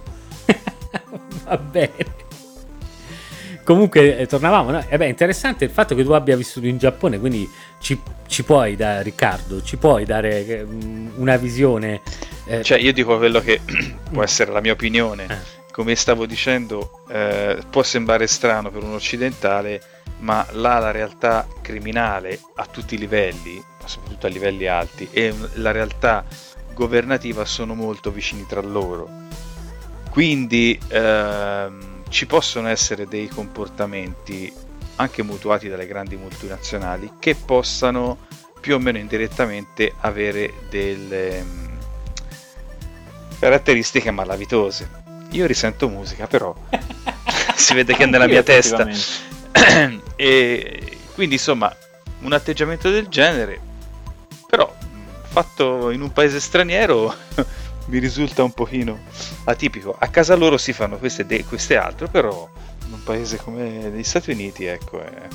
Va bene. Comunque, eh, tornavamo. No? Eh beh, interessante il fatto che tu abbia vissuto in Giappone, quindi ci, ci puoi dare, Riccardo, ci puoi dare eh, mm, una visione. eh, Cioè, io dico quello che può essere la mia opinione. Come stavo dicendo, eh, può sembrare strano per un occidentale, ma là la realtà criminale a tutti i livelli, ma soprattutto a livelli alti, e la realtà governativa sono molto vicini tra loro. Quindi ehm, ci possono essere dei comportamenti anche mutuati dalle grandi multinazionali che possano più o meno indirettamente avere delle mm, caratteristiche malavitose. Io risento musica, però si vede che è nella mia testa. e quindi insomma, un atteggiamento del genere, però fatto in un paese straniero mi risulta un pochino atipico. A casa loro si fanno queste e queste altre, però in un paese come gli Stati Uniti, ecco, è, è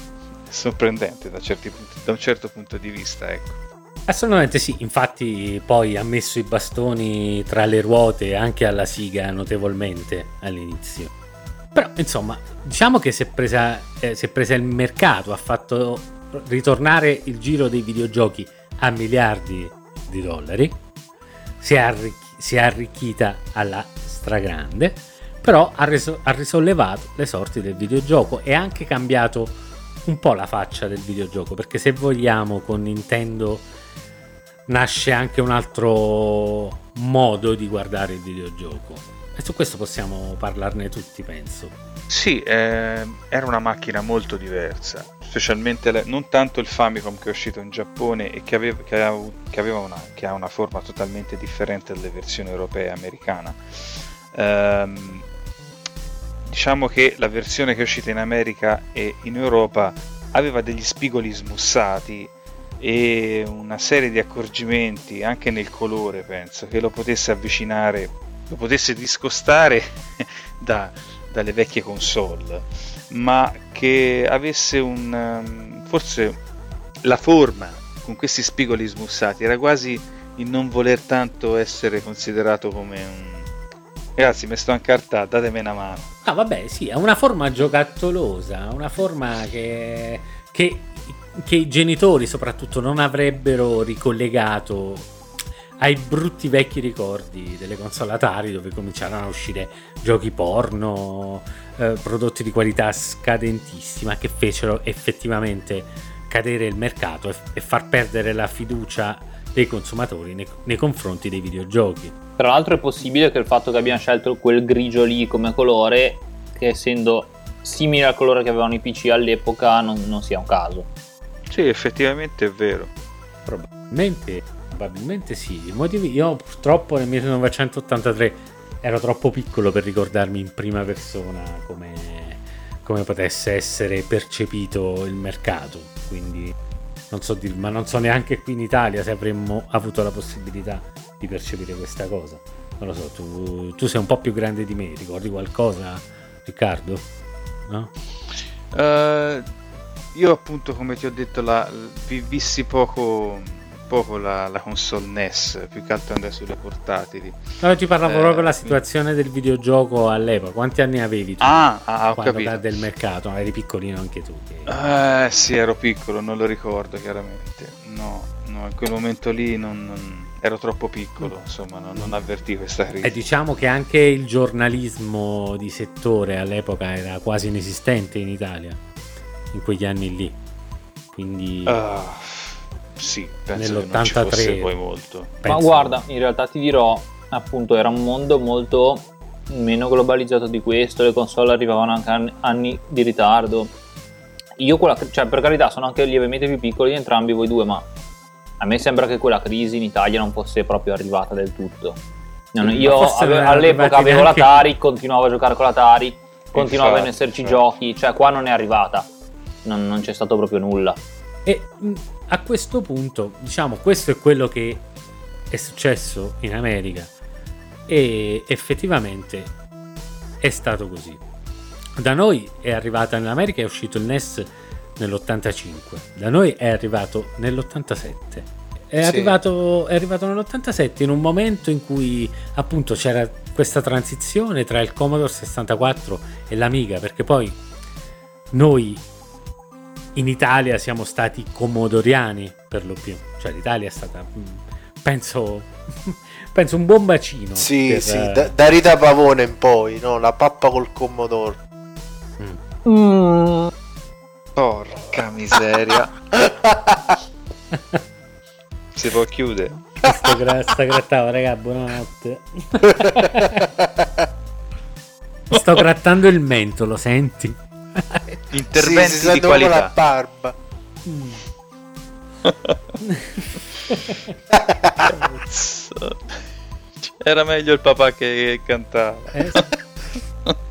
sorprendente da, certi punti- da un certo punto di vista, ecco. Assolutamente sì, infatti poi ha messo i bastoni tra le ruote anche alla siga notevolmente all'inizio. Però insomma, diciamo che si è presa, eh, si è presa il mercato, ha fatto ritornare il giro dei videogiochi a miliardi di dollari, si è, arricch- si è arricchita alla stragrande, però ha, reso- ha risollevato le sorti del videogioco e ha anche cambiato un po' la faccia del videogioco, perché se vogliamo con Nintendo nasce anche un altro modo di guardare il videogioco. E su questo possiamo parlarne tutti, penso. Sì, eh, era una macchina molto diversa, specialmente le- non tanto il Famicom che è uscito in Giappone e che aveva, che aveva che aveva una, che una forma totalmente differente dalle versioni europee e americana. Ehm, diciamo che la versione che è uscita in America e in Europa aveva degli spigoli smussati e una serie di accorgimenti anche nel colore, penso, che lo potesse avvicinare, lo potesse discostare da, dalle vecchie console, ma che avesse un um, forse la forma con questi spigoli smussati era quasi il non voler tanto essere considerato come un ragazzi mi sto incartando datemi una mano Ah, vabbè, sì, è una forma giocattolosa, una forma che, che, che i genitori soprattutto non avrebbero ricollegato ai brutti vecchi ricordi delle console Atari dove cominciarono a uscire giochi porno, eh, prodotti di qualità scadentissima che fecero effettivamente cadere il mercato e, e far perdere la fiducia dei consumatori nei, nei confronti dei videogiochi. Tra l'altro è possibile che il fatto che abbiano scelto quel grigio lì come colore, che essendo simile al colore che avevano i PC all'epoca, non, non sia un caso. Sì effettivamente è vero Probabilmente, probabilmente sì. I motivi, io purtroppo nel 1983 ero troppo piccolo per ricordarmi in prima persona come, come potesse essere percepito il mercato. quindi non so dir- ma non so neanche qui in Italia se avremmo avuto la possibilità di percepire questa cosa. Non lo so, tu, tu sei un po' più grande di me, ricordi qualcosa, Riccardo? No? Eh, io appunto come ti ho detto la, vi- vissi poco, poco la, la console NES, più che altro andai sulle portatili. No, ti parlavo Eh, proprio della situazione del videogioco all'epoca. Quanti anni avevi tu? Ah, ah, ho quando capito. del mercato? Eri piccolino anche tu. che- Eh sì, ero piccolo, non lo ricordo chiaramente. No, no, in quel momento lì non, non- ero troppo piccolo, insomma, non, non avvertì questa crisi. E diciamo che anche il giornalismo di settore all'epoca era quasi inesistente in Italia, in quegli anni lì. Quindi Ah, sì, penso che non ci nell'83 fosse poi molto. Ma penso- guarda, in realtà ti dirò, appunto, era un mondo molto meno globalizzato di questo, le console arrivavano anche anni, di ritardo. Io quella, cioè per carità sono anche lievemente più piccoli di entrambi voi due, ma a me sembra che quella crisi in Italia non fosse proprio arrivata del tutto. Non- ma io ave- all'epoca avevo neanche- l'Atari, continuavo a giocare con l'Atari, continuavano ad esserci giochi, cioè qua non è arrivata, non, non c'è stato proprio nulla. E mh, a questo punto, diciamo, questo è quello che è successo in America. E effettivamente è stato così. Da noi è arrivata in America, è uscito il NES nell'85, da noi è arrivato nell'87. È, Sì. arrivato, è arrivato nell'87 in un momento in cui appunto c'era questa transizione tra il Commodore 64 e l'Amiga, perché poi noi in Italia siamo stati commodoriani per lo più, cioè l'Italia è stata, mm, penso, penso un buon bacino. Sì, per, sì, eh, da, da Rita Pavone in poi, no? La pappa col Commodore. mm. Porca miseria. si può chiudere. Sto, gra- sta grattavo, raga, buonanotte. Sto grattando il mento, lo senti? Interventi sì, si di proprio la qualità. barba. Era meglio il papà che cantava. Eh,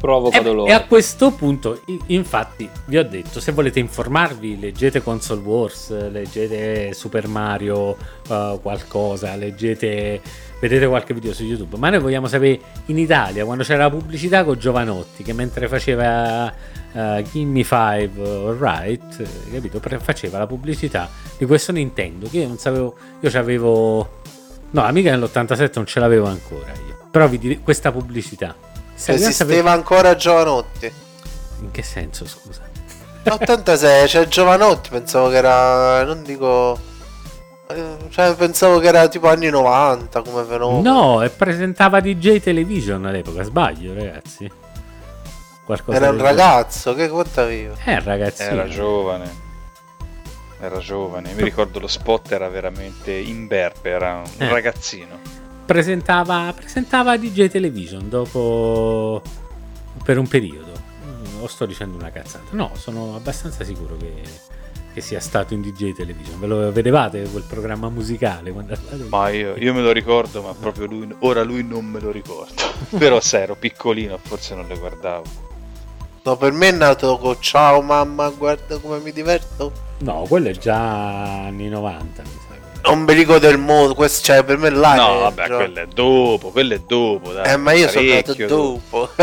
Provoca E, dolore. e a questo punto, infatti, vi ho detto, se volete informarvi, leggete Console Wars, leggete Super Mario, eh, qualcosa, leggete, vedete qualche video su YouTube. Ma noi vogliamo sapere in Italia, quando c'era la pubblicità con Giovanotti, che mentre faceva eh, Gimme 5 Alright, eh, capito, pre- faceva la pubblicità di questo Nintendo, che io non sapevo, io c'avevo... No, amica nell'87 non ce l'avevo ancora io. Però vi dire questa pubblicità. Se Esisteva ancora Giovanotti. in che senso, scusa? 86 c'è Giovanotti, pensavo che era. non dico. eh, Cioè, pensavo che era tipo anni 90 come fenomeno. No, e presentava DJ Television all'epoca, sbaglio, ragazzi. Qualcosa Era un ragazzo, che conta io? Eh, ragazzi. Era giovane. Era giovane. Mi ricordo lo spot era veramente imberbe, era un Eh. ragazzino. Presentava, presentava DJ Television dopo. per un periodo. O sto dicendo una cazzata? No, sono abbastanza sicuro che, che sia stato in DJ Television. Ve lo vedevate quel programma musicale? Ma io, io me lo ricordo, ma proprio lui, ora lui non me lo ricordo. Però se ero piccolino, forse non le guardavo. No, per me è nato con ciao mamma, guarda come mi diverto. No, quello è già anni 90, mi sa. Non mi ricordo del mondo, questo cioè per me là no, è vabbè, gio- quello è dopo, quello è dopo. Dai, Eh, ma io sono nato dopo.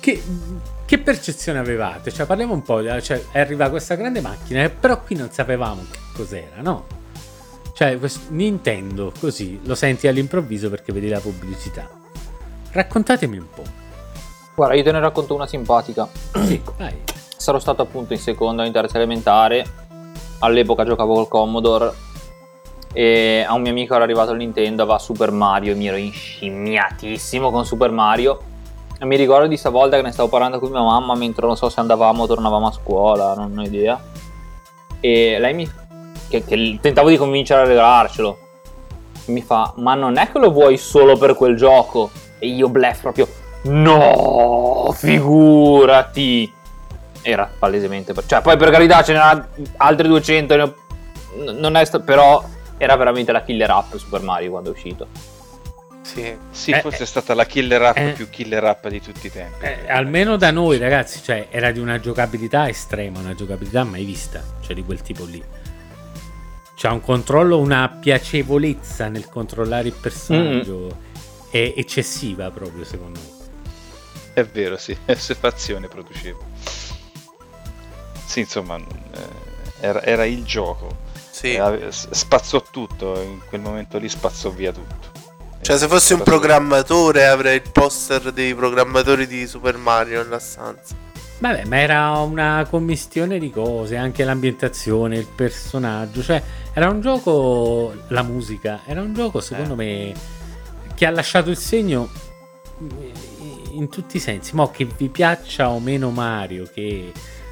Che, che percezione avevate? Cioè, parliamo un po'. Cioè, arriva questa grande macchina, però qui non sapevamo che cos'era, no? Cioè, Nintendo, così lo senti all'improvviso perché vedi la pubblicità. Raccontatemi un po'. Guarda, io te ne racconto una simpatica. Sì, vai. Sarò stato appunto in seconda o in terza elementare. All'epoca giocavo col Commodore. E a un mio amico era arrivato il Nintendo, aveva Super Mario. Mi ero inscimmiatissimo con Super Mario. E mi ricordo di stavolta che ne stavo parlando con mia mamma mentre non so se andavamo o tornavamo a scuola, non ho idea. E lei mi. Che, che tentavo di convincere a regalarcelo. Mi fa: Ma non è che lo vuoi solo per quel gioco? E io blef proprio. No, figurati. Era palesemente. per- Cioè, poi per carità ce n'erano altre 200. ne ho- Non è sta- però era veramente la killer app Super Mario quando è uscito. Sì. Sì, Eh, forse eh, è stata la killer app eh. più killer app di tutti i tempi. Eh, almeno da noi, ragazzi, cioè, era di una giocabilità estrema, una giocabilità mai vista, cioè di quel tipo lì. C'è un controllo, una piacevolezza nel controllare il personaggio è eccessiva proprio, secondo me. È vero, sì, fazione produceva. Sì, insomma, eh, era, era il gioco. Sì. E s- spazzò tutto, in quel momento lì spazzò via tutto. Cioè, se fossi un programmatore avrei il poster dei programmatori di Super Mario nella stanza. Vabbè, ma era una commistione di cose, anche l'ambientazione, il personaggio, cioè era un gioco, la musica, era un gioco secondo me che ha lasciato il segno in tutti i sensi, mo che vi piaccia o meno Mario, che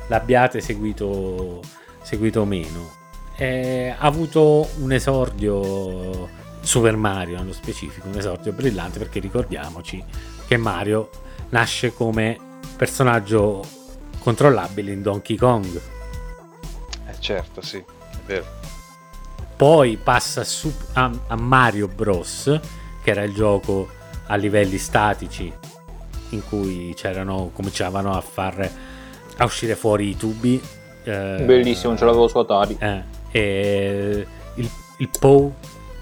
l'abbiate seguito, seguito o meno, eh, ha avuto un esordio Super Mario nello specifico, un esordio brillante perché ricordiamoci che Mario nasce come personaggio controllabile in Donkey Kong. Eh, certo, sì, è vero. Poi passa su- a, a Mario Bros, che era il gioco a livelli statici in cui c'erano, cominciavano a far a uscire fuori i tubi. eh, Bellissimo, ce l'avevo su Atari. eh, e il, il POW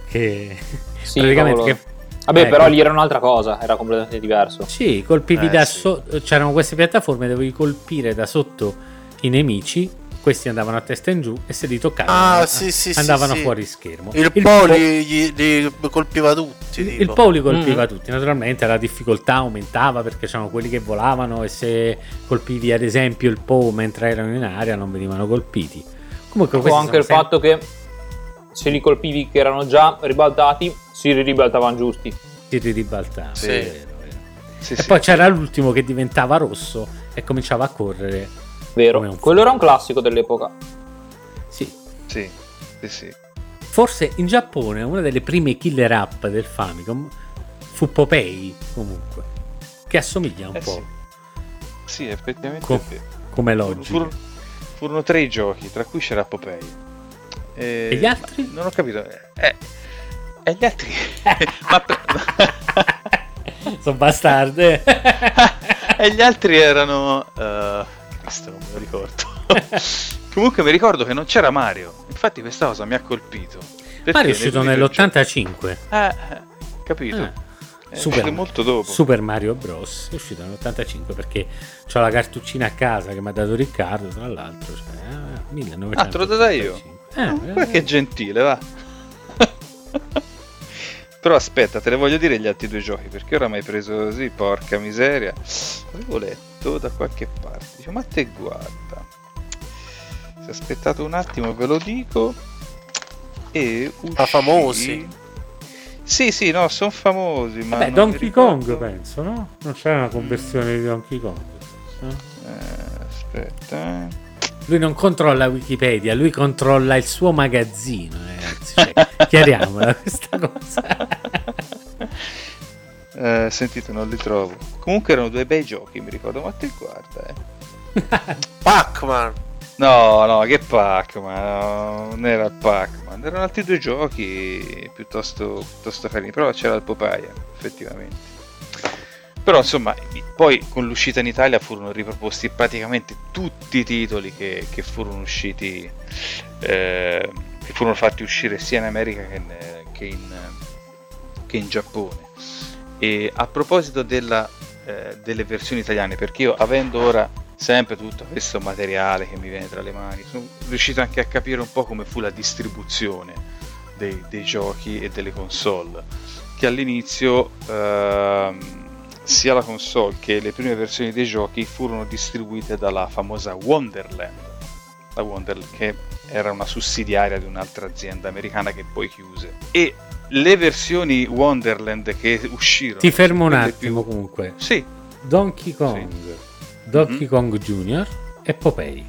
che Sì, praticamente cavolo. che- Vabbè, ecco. però lì era un'altra cosa, era completamente diverso. Sì, colpivi Eh, da sì. sotto. C'erano queste piattaforme, dovevi colpire da sotto i nemici. Questi andavano a testa in giù e se li toccavi Ah, andavano- sì, sì, andavano sì. fuori schermo. Il, po- poli gli, li colpiva tutti. il tipo. Poli colpiva Mhm. tutti, naturalmente la difficoltà aumentava perché c'erano quelli che volavano e se colpivi ad esempio il Po mentre erano in aria non venivano colpiti. Comunque O questi anche il fatto che se li colpivi che erano già ribaltati, si ribaltavano giusti. tiri ribaltati. Sì. vero, vero. Sì, E sì. poi c'era l'ultimo che diventava rosso e cominciava a correre. Vero. Quello era un classico dell'epoca. Sì, Sì, sì, sì. Forse in Giappone una delle prime killer app del Famicom fu Popeye, comunque, che assomiglia un Eh po' sì. Sì, effettivamente Co- come logica. fur- furono tre i giochi, tra cui c'era Popeye. E, E gli altri? Non ho capito. Eh, e gli altri? ma per- Sono bastarde. e gli altri erano... eh, Cristo, non me lo ricordo. Comunque mi ricordo che non c'era Mario. Infatti questa cosa mi ha colpito. Mario è uscito primi tre nell'85. giochi- Eh, eh, capito. Eh, È Super, molto dopo. Super Mario Bros. è uscito nell'85 perché ho la cartuccina a casa che mi ha dato Riccardo, tra l'altro. Cioè, eh, 1985. Ah, te l'ho data io? Eh, Ah, eh, guarda che gentile, va. Però aspetta, te ne voglio dire gli altri due giochi, perché ora mi hai preso così, porca miseria. Avevo letto da qualche parte. Dice, ma te guarda. Se aspettate un attimo ve lo dico. E uscì... Ma famosi? Sì, sì, no, sono famosi. Ma Vabbè, non Donkey Kong penso, no? Non c'era una conversione di Donkey Kong. no? Eh, aspetta, eh. Lui non controlla Wikipedia, lui controlla il suo magazzino, ragazzi. Cioè, chiariamola questa cosa. Eh, sentite, non li trovo. Comunque erano due bei giochi, mi ricordo. Ma te guarda, eh. Pac-Man. No, no, che Pac-Man, no, non era il Pac-Man, erano altri due giochi piuttosto, piuttosto carini, però c'era il Popeye, effettivamente. Però insomma, poi con l'uscita in Italia furono riproposti praticamente tutti i titoli che, che furono usciti, eh, che furono fatti uscire sia in America che in, che in, che in Giappone. E a proposito della, eh, delle versioni italiane, perché io avendo ora sempre tutto questo materiale che mi viene tra le mani, sono riuscito anche a capire un po' come fu la distribuzione dei, dei giochi e delle console, che all'inizio ehm, sia la console che le prime versioni dei giochi furono distribuite dalla famosa Wonderland, la Wonderland che era una sussidiaria di un'altra azienda americana che poi chiuse. E le versioni Wonderland che uscirono... Ti fermo un attimo più- comunque. Sì, Donkey Kong, Donkey Mhm. Kong Junior e Popeye.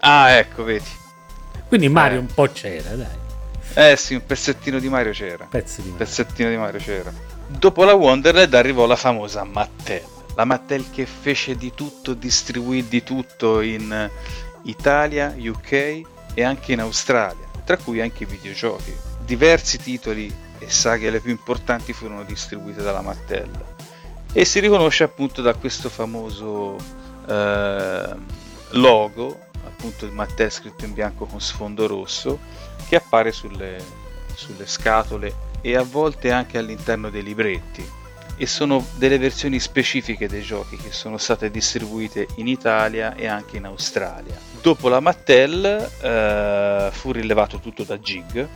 ah ecco, vedi. Quindi Mario Eh. un po' c'era, dai. Eh sì, un pezzettino di Mario c'era. Pezzi di Mario. pezzettino di Mario c'era. Dopo la Wonderland arrivò la famosa Mattel. La Mattel che fece di tutto, distribuì di tutto in Italia, UK e anche in Australia, tra cui anche i videogiochi. Diversi titoli e saghe le più importanti furono distribuite dalla Mattel. E si riconosce appunto da questo famoso eh, logo, appunto il Mattel scritto in bianco con sfondo rosso, che appare sulle, sulle scatole e a volte anche all'interno dei libretti e sono delle versioni specifiche dei giochi che sono state distribuite in Italia e anche in Australia. Dopo la Mattel eh, fu rilevato tutto da Gig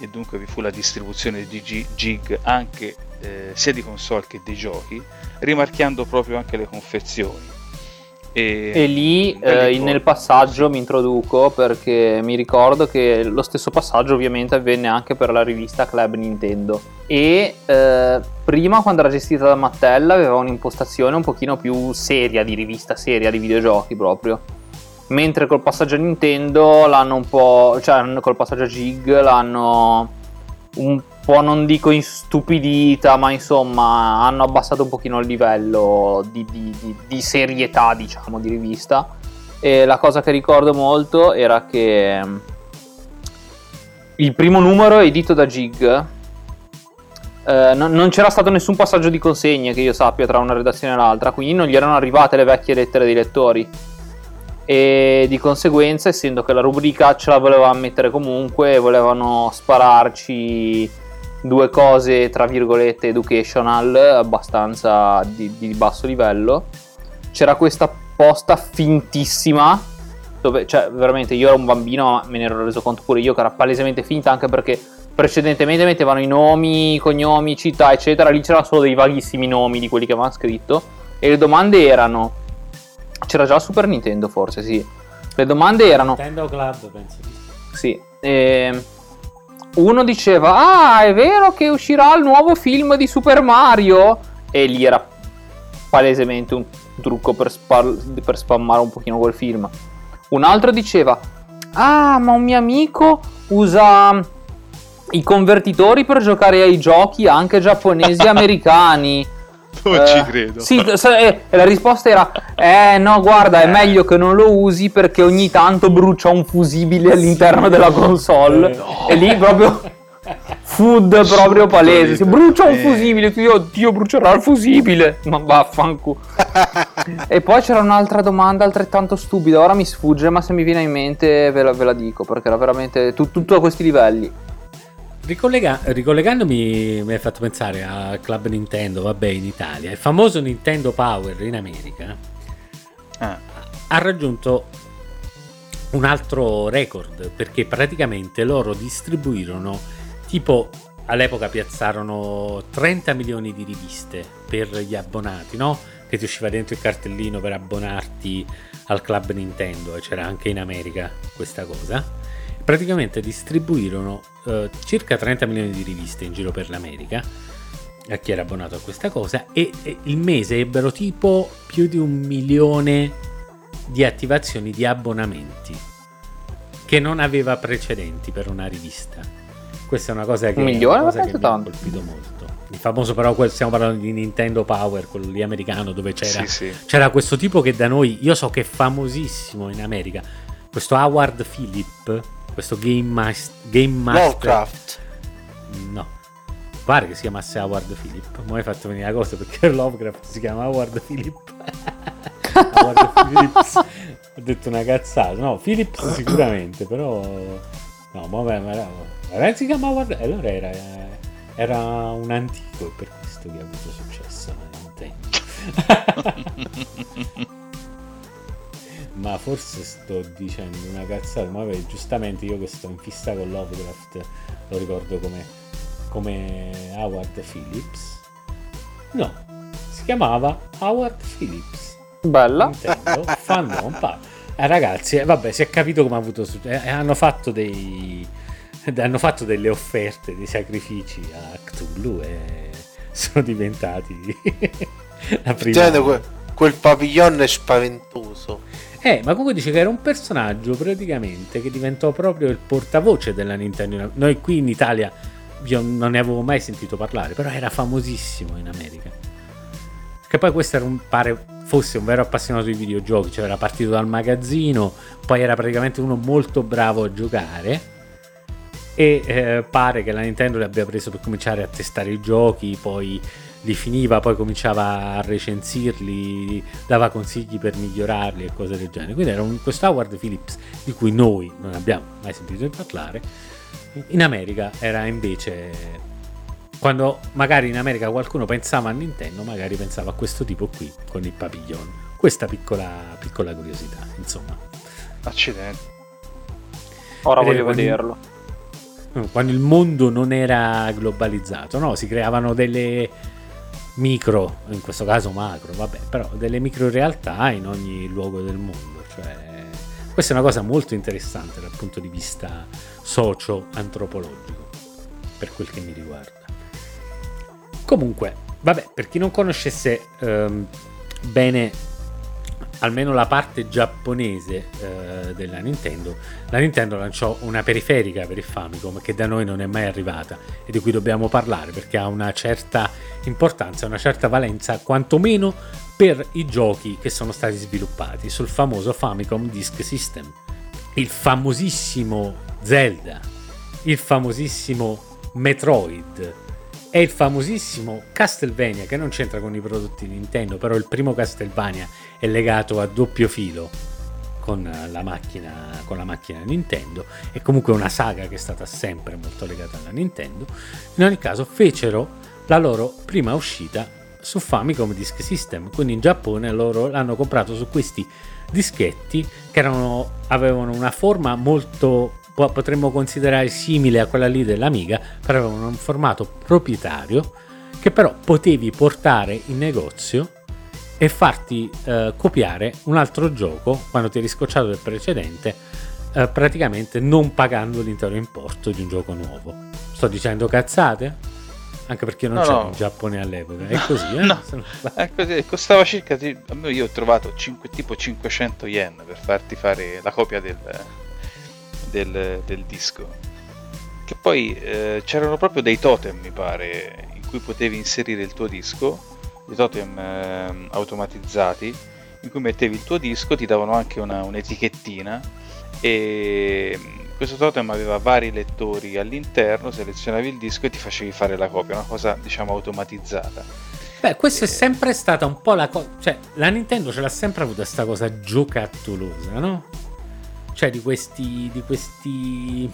e dunque vi fu la distribuzione di G- Gig anche eh, sia di console che di giochi, rimarchiando proprio anche le confezioni. E, E lì eh, ricordo. nel passaggio mi introduco perché mi ricordo che lo stesso passaggio ovviamente avvenne anche per la rivista Club Nintendo e eh, prima quando era gestita da Mattel aveva un'impostazione un pochino più seria di rivista seria di videogiochi proprio mentre col passaggio a Nintendo l'hanno un po' cioè col passaggio a Gig l'hanno un po' non dico istupidita, ma insomma hanno abbassato un pochino il livello di, di- di- di serietà, diciamo, di rivista. E la cosa che ricordo molto era che mm, il primo numero edito da Gig eh, non, non c'era stato nessun passaggio di consegne che io sappia tra una redazione e l'altra, quindi non gli erano arrivate le vecchie lettere dei lettori e di conseguenza essendo che la rubrica ce la volevamo mettere comunque volevano spararci due cose tra virgolette educational abbastanza di, di basso livello c'era questa posta fintissima dove cioè veramente io ero un bambino ma me ne ero reso conto pure io che era palesemente finta anche perché precedentemente mettevano i nomi, i cognomi, città eccetera lì c'erano solo dei vaghissimi nomi di quelli che avevano scritto e le domande erano c'era già Super Nintendo forse, sì. Le domande erano... Nintendo Club, penso sì. Sì. Uno diceva, ah, è vero che uscirà il nuovo film di Super Mario? E lì era palesemente un trucco per, spar- per spammare un pochino quel film. Un altro diceva, ah, ma un mio amico usa i convertitori per giocare ai giochi anche giapponesi e americani. Non Eh, ci credo. Sì, eh, e la risposta era: Eh, no, guarda, è meglio che non lo usi perché ogni tanto brucia un fusibile all'interno della console. E lì proprio. Food proprio palese. Si brucia un Eh. fusibile. Tu, oddio, brucerà il fusibile. Ma vaffanculo. e poi c'era un'altra domanda altrettanto stupida. Ora mi sfugge, ma se mi viene in mente ve la, ve la dico. Perché era veramente tu- tutto a questi livelli. Ricollega- ricollegandomi mi hai fatto pensare a Club Nintendo, vabbè in Italia, il famoso Nintendo Power in America Ah, ha raggiunto un altro record perché praticamente loro distribuirono tipo all'epoca piazzarono 30 milioni di riviste per gli abbonati, no? Che ti usciva dentro il cartellino per abbonarti al club Nintendo e c'era anche in America questa cosa. Praticamente distribuirono eh, circa 30 milioni di riviste in giro per l'America a chi era abbonato a questa cosa e, e il mese ebbero tipo più di un milione di attivazioni di abbonamenti che non aveva precedenti per una rivista. Questa è una cosa che, Un milione? cosa che mi ha colpito molto. Il famoso però, stiamo parlando di Nintendo Power, quello lì americano dove c'era, sì, sì. c'era questo tipo che da noi, io so che è famosissimo in America, questo Howard Phillip, questo Game, mas- game Master. Lovecraft. No. Pare che si chiamasse Howard Phillip. Ma hai fatto venire la cosa perché Lovecraft si chiama Howard Phillip. Howard Phillips. Ho detto una cazzata. No, Phillips sicuramente, però. No, ma vabbè, ma era- ma si chiama Howard. e Allora era, era un antico, per questo che ha avuto successo. a Nintendo. ma forse sto dicendo una cazzata. Ma vabbè, giustamente io che sto in fissa con Lovecraft lo ricordo come, come Howard Phillips. No, si chiamava Howard Phillips. Bella. Nintendo, fan non pa- Eh, ragazzi, eh, vabbè, si è capito come ha avuto successo. Eh, hanno fatto dei. Hanno fatto delle offerte, dei sacrifici a Cthulhu e sono diventati la prima. Que- quel padiglione è spaventoso. Eh, ma comunque dice che era un personaggio praticamente che diventò proprio il portavoce della Nintendo. Noi qui in Italia io non ne avevo mai sentito parlare, però era famosissimo in America. Che poi questo era un, pare fosse un vero appassionato di videogiochi, cioè era partito dal magazzino, poi era praticamente uno molto bravo a giocare e eh, pare che la Nintendo li abbia preso per cominciare a testare i giochi, poi li finiva, poi cominciava a recensirli, dava consigli per migliorarli e cose del genere. Quindi era un, questo Howard Phillips di cui noi non abbiamo mai sentito parlare. In America era invece quando magari in America qualcuno pensava a Nintendo, magari pensava a questo tipo qui con il papillon. Questa piccola, piccola curiosità, insomma. Accidenti. Ora Vedete, voglio quando- vederlo. Quando il mondo non era globalizzato, no? Si creavano delle micro, in questo caso macro, vabbè, però delle micro realtà in ogni luogo del mondo. Cioè, questa è una cosa molto interessante dal punto di vista socio-antropologico, per quel che mi riguarda. Comunque, vabbè, per chi non conoscesse ehm, bene almeno la parte giapponese eh, della Nintendo, la Nintendo lanciò una periferica per il Famicom che da noi non è mai arrivata e di cui dobbiamo parlare perché ha una certa importanza, una certa valenza, quantomeno per i giochi che sono stati sviluppati sul famoso Famicom Disk System. Il famosissimo Zelda, il famosissimo Metroid e il famosissimo Castlevania che non c'entra con i prodotti Nintendo, però il primo Castlevania è legato a doppio filo con la macchina, con la macchina Nintendo e comunque una saga che è stata sempre molto legata alla Nintendo. In ogni caso fecero la loro prima uscita su Famicom Disk System, quindi in Giappone loro l'hanno comprato su questi dischetti che erano, avevano una forma molto po- potremmo considerare simile a quella lì dell'Amiga, però avevano un formato proprietario che però potevi portare in negozio e farti eh, copiare un altro gioco quando ti eri scocciato del precedente, eh, praticamente non pagando l'intero importo di un gioco nuovo. Sto dicendo cazzate? Anche perché non No, c'ero no. in Giappone all'epoca, è così, eh? No. Eh, così, costava circa. Io ho trovato cinque- tipo 500 yen per farti fare la copia del, del, del disco. Che poi eh, c'erano proprio dei totem, mi pare, in cui potevi inserire il tuo disco, dei totem ehm, automatizzati, in cui mettevi il tuo disco, ti davano anche una, un'etichettina e mm, questo totem aveva vari lettori all'interno, selezionavi il disco e ti facevi fare la copia, una cosa diciamo automatizzata. Beh, questa è Eh. sempre stata un po' la cosa. Cioè, la Nintendo ce l'ha sempre avuta sta cosa giocattolosa, no? Cioè, di questi. di questi.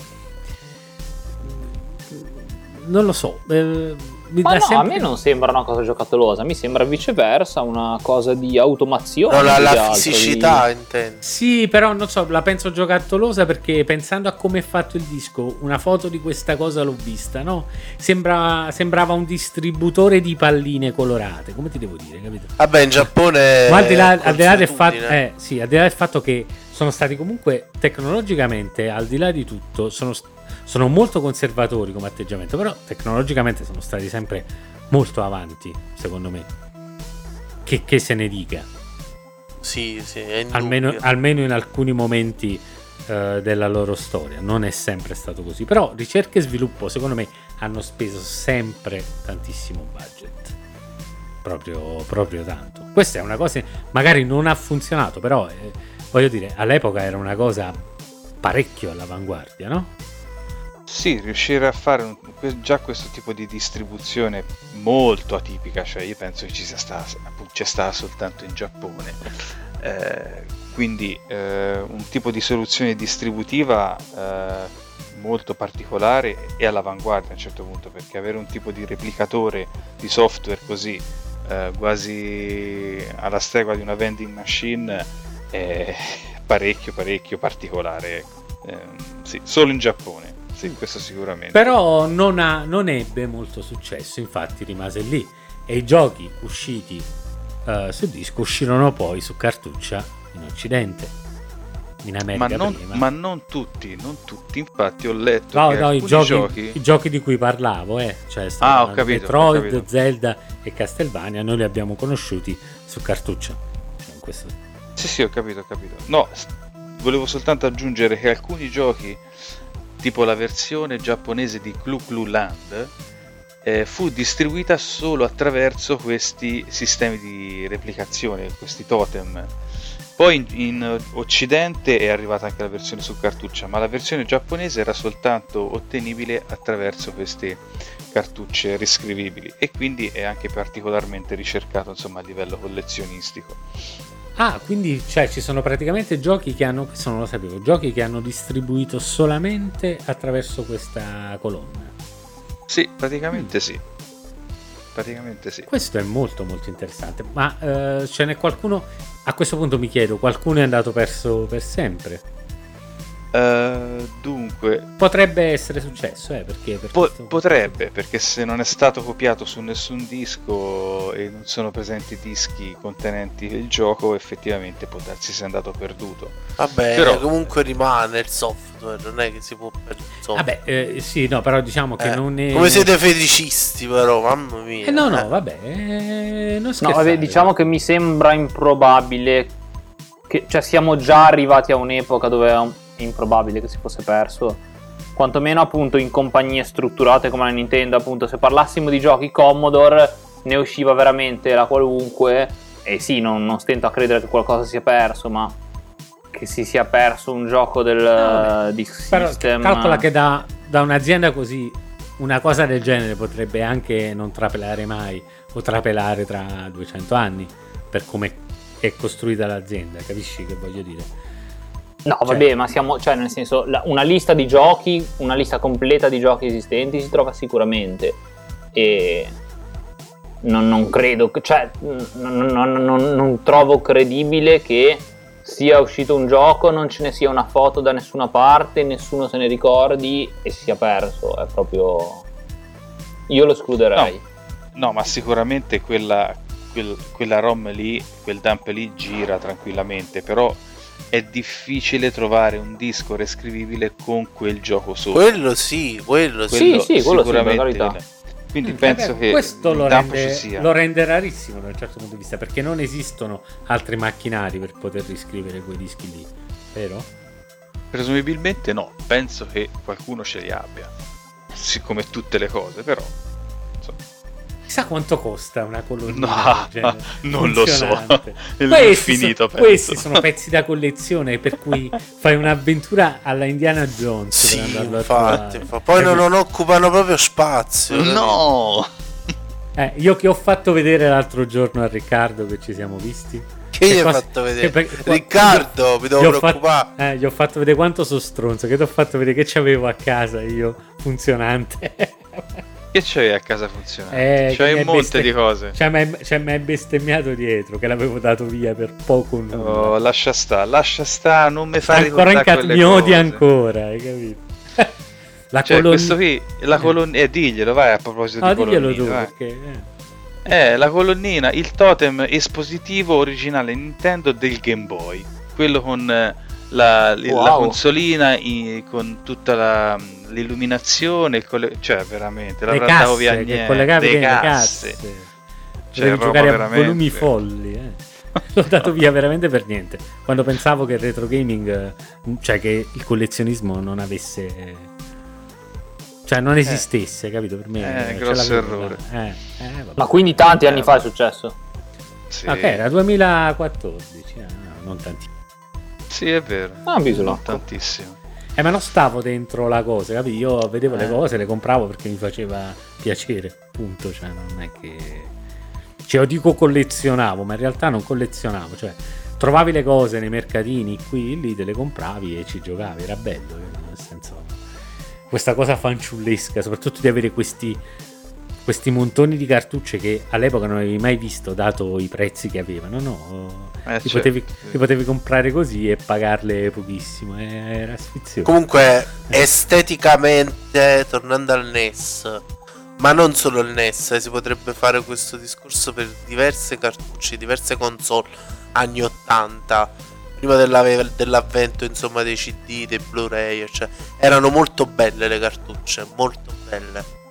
Non lo so. eh, mi Ma dà no, a sempre- me non sembra una cosa giocattolosa, mi sembra viceversa una cosa di automazione. No, la, la altro, fisicità, intendo. Sì, però non so, la penso giocattolosa perché pensando a come è fatto il disco, una foto di questa cosa l'ho vista, no? Sembra, sembrava un distributore di palline colorate, come ti devo dire, capito? Vabbè, in Giappone. Ma al di, là, è al di là del fatto, eh, sì, al di là del fatto che sono stati comunque tecnologicamente, al di là di tutto, sono, sono molto conservatori come atteggiamento, però tecnologicamente sono stati sempre molto avanti, secondo me. Che, che se ne dica, Sì, sì, almeno, almeno in alcuni momenti eh, della loro storia. Non è sempre stato così, però ricerca e sviluppo, secondo me, hanno speso sempre tantissimo budget. Proprio, proprio tanto. Questa è una cosa, magari non ha funzionato, però eh, voglio dire, all'epoca era una cosa parecchio all'avanguardia, no? Sì, riuscire a fare un- già questo tipo di distribuzione molto atipica, cioè io penso che ci sia stata, c'è stata soltanto in Giappone. Eh, quindi eh, un tipo di soluzione distributiva eh, molto particolare e all'avanguardia a un certo punto, perché avere un tipo di replicatore di software così eh, quasi alla stregua di una vending machine è parecchio parecchio particolare. Ehm, sì, solo in Giappone, sì, questo sicuramente. Però non, ha- non ebbe molto successo, infatti rimase lì. E i giochi usciti eh, su disco uscirono poi su cartuccia in Occidente. In ma America non, prima. ma non tutti, non tutti. Infatti, ho letto No, che no, i giochi, giochi. i giochi di cui parlavo, eh. Cioè, Ah, capito, Metroid. Zelda e Castlevania, noi li abbiamo conosciuti su cartuccia. Cioè, in questo- Sì, sì, ho capito, ho capito. No, volevo soltanto aggiungere che alcuni giochi, tipo la versione giapponese di Clu Clu Land, eh, fu distribuita solo attraverso questi sistemi di replicazione, questi totem. Poi in, in Occidente è arrivata anche la versione su cartuccia, ma la versione giapponese era soltanto ottenibile attraverso queste cartucce riscrivibili e quindi è anche particolarmente ricercato insomma, a livello collezionistico. Ah, quindi cioè, ci sono praticamente giochi che hanno, questo non lo sapevo, giochi che hanno distribuito solamente attraverso questa colonna. Sì, praticamente sì. Praticamente sì. Questo è molto molto interessante, ma eh, ce n'è qualcuno, a questo punto mi chiedo, qualcuno è andato perso per sempre? Uh, dunque, potrebbe essere successo, eh, perché per po- questo... potrebbe, perché se non è stato copiato su nessun disco e non sono presenti dischi contenenti il gioco, effettivamente può darsi sia andato perduto. Vabbè, Però... comunque rimane il software, non è che si può perdere. Vabbè, eh, sì, no, però diciamo che eh, non è. Come siete felicisti, però, mamma mia. Eh, no, no, vabbè, eh, non No, vabbè, diciamo che mi sembra improbabile. Che, cioè, siamo già arrivati a un'epoca dove è improbabile che si fosse perso. Quantomeno appunto in compagnie strutturate come la Nintendo, appunto, se parlassimo di giochi Commodore ne usciva veramente la qualunque. E sì, non, non stento a credere che qualcosa sia perso, ma che si sia perso un gioco del no, di però system. Calcola che da, da, un'azienda così una cosa del genere potrebbe anche non trapelare mai o trapelare tra 200 anni per come è costruita l'azienda, capisci che voglio dire? No, cioè, vabbè, ma siamo, cioè, nel senso, una lista di giochi, una lista completa di giochi esistenti si trova sicuramente. E non, non credo, cioè, non, non, non, trovo credibile che sia uscito un gioco, non ce ne sia una foto da nessuna parte, nessuno se ne ricordi e si sia perso. È proprio. Io lo escluderei. No, no ma sicuramente quella, quel, quella ROM lì, quel dump lì gira tranquillamente, però è difficile trovare un disco rescrivibile con quel gioco solo. Quello sì, quello, quello sì, sì, quello sicuramente sì, quindi mm, penso eh che questo lo rende, lo rende, rarissimo da un certo punto di vista perché non esistono altri macchinari per poter riscrivere quei dischi lì, vero? Presumibilmente no, penso che qualcuno ce li abbia, siccome tutte le cose, però Chissà quanto costa una colonnina. No, non lo so. Questi, sono, questi sono pezzi da collezione per cui fai un'avventura alla Indiana Jones. Sì, infatti, infatti. Poi non, non, occupano proprio spazio. No! Eh, io che ho fatto vedere l'altro giorno a Riccardo che ci siamo visti. Che gli hai fatto vedere? Per, Riccardo, mi devo preoccupare. Fatto, eh, gli ho fatto vedere quanto sono stronzo. Che ti ho fatto vedere che c'avevo a casa io funzionante. Che c'hai a casa funzionante? Eh, c'hai un monte beste... di cose. Cioè, mi hai bestemmiato dietro che l'avevo dato via per poco. Nulla. Oh, lascia sta, lascia sta, non mi fare Ancora in cat- mi odi ancora, hai capito? la cioè, colon... questo qui, la colonnina, eh, diglielo, vai a proposito no, di diglielo tu, perché... Eh. eh, la colonnina, il totem espositivo originale Nintendo del Game Boy. Quello con eh, la, wow. la consolina i, con tutta la l'illuminazione, il coll- cioè veramente, la trattavo via niente, collegavi le casse. casse. Cioè, Devi giocare veramente... a volumi folli, eh. L'ho dato via veramente per niente. Quando pensavo che il retro gaming, cioè che il collezionismo non avesse cioè non esistesse, eh. capito? Per me è grosso errore. Eh, eh, Ma quindi tanti anni fa è successo? Sì. Ok, era 2014, eh, non tantissimo. Sì, è vero. Ah, non tantissimo. Eh, ma non stavo dentro la cosa, capi? Io vedevo eh. le cose, le compravo perché mi faceva piacere, punto. Cioè, non è che. Cioè, io dico collezionavo, ma in realtà non collezionavo. Cioè, trovavi le cose nei mercatini qui, lì te le compravi e ci giocavi. Era bello, nel senso. Questa cosa fanciullesca, soprattutto di avere questi questi montoni di cartucce che all'epoca non avevi mai visto, dato i prezzi che avevano, no? Eh, ti, certo, potevi, ti, potevi, comprare così e pagarle pochissimo, era sfizioso. Comunque, eh. esteticamente, tornando al NES, ma non solo il NES, eh, si potrebbe fare questo discorso per diverse cartucce, diverse console anni 80 prima dell'avvento insomma dei CD, dei Blu-ray, cioè, erano molto belle le cartucce, molto belle.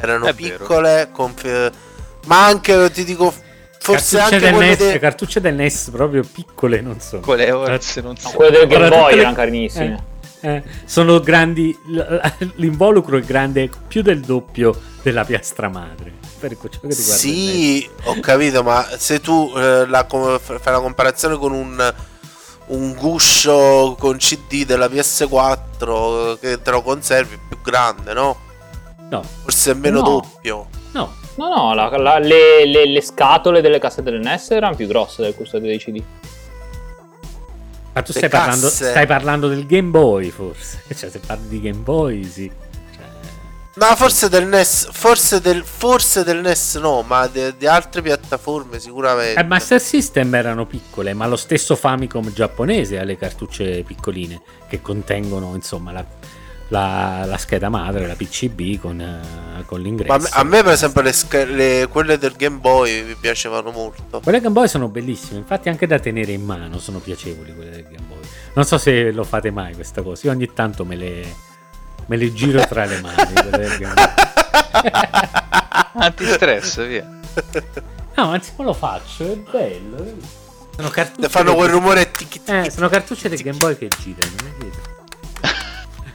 Erano È piccole, conf- ma anche ti dico forse cartucce anche del NES, de... cartucce del NES proprio piccole, non so. Quelle orse non so. quelle del Game Boy erano carinissime. Eh, eh, sono grandi, l'involucro è grande più del doppio della piastra madre. Per ciò che sì, ho capito, ma se tu eh, la, fai la comparazione con un un guscio con CD della PS4 che te lo conservi più grande, no? No, Forse meno No. doppio. no. No, no, la- la- le, le- le scatole delle cassette del NES erano più grosse del custode dei CD. Ma tu stai parlando, casse. stai parlando del Game Boy, forse. Cioè, se parli di Game Boy, sì. Cioè, No, forse del NES, forse del, forse del NES no, ma di altre piattaforme sicuramente. Eh, Master System erano piccole, ma lo stesso Famicom giapponese ha le cartucce piccoline che contengono, insomma, la, la- la scheda madre, la PCB con, eh, con l'ingresso. Ma a me, a me, per esempio le, sca- le- quelle del Game Boy mi piacevano molto. Quelle Game Boy sono bellissime, infatti anche da tenere in mano sono piacevoli quelle del Game Boy. Non so se lo fate mai questa cosa, io ogni tanto me le, me le giro tra le mani. del. Antistress, via. No, anzi non lo faccio, è bello. Sono cartucce, fanno del- quel rumore tic tic. eh, sono cartucce del Game Boy che girano, vedi?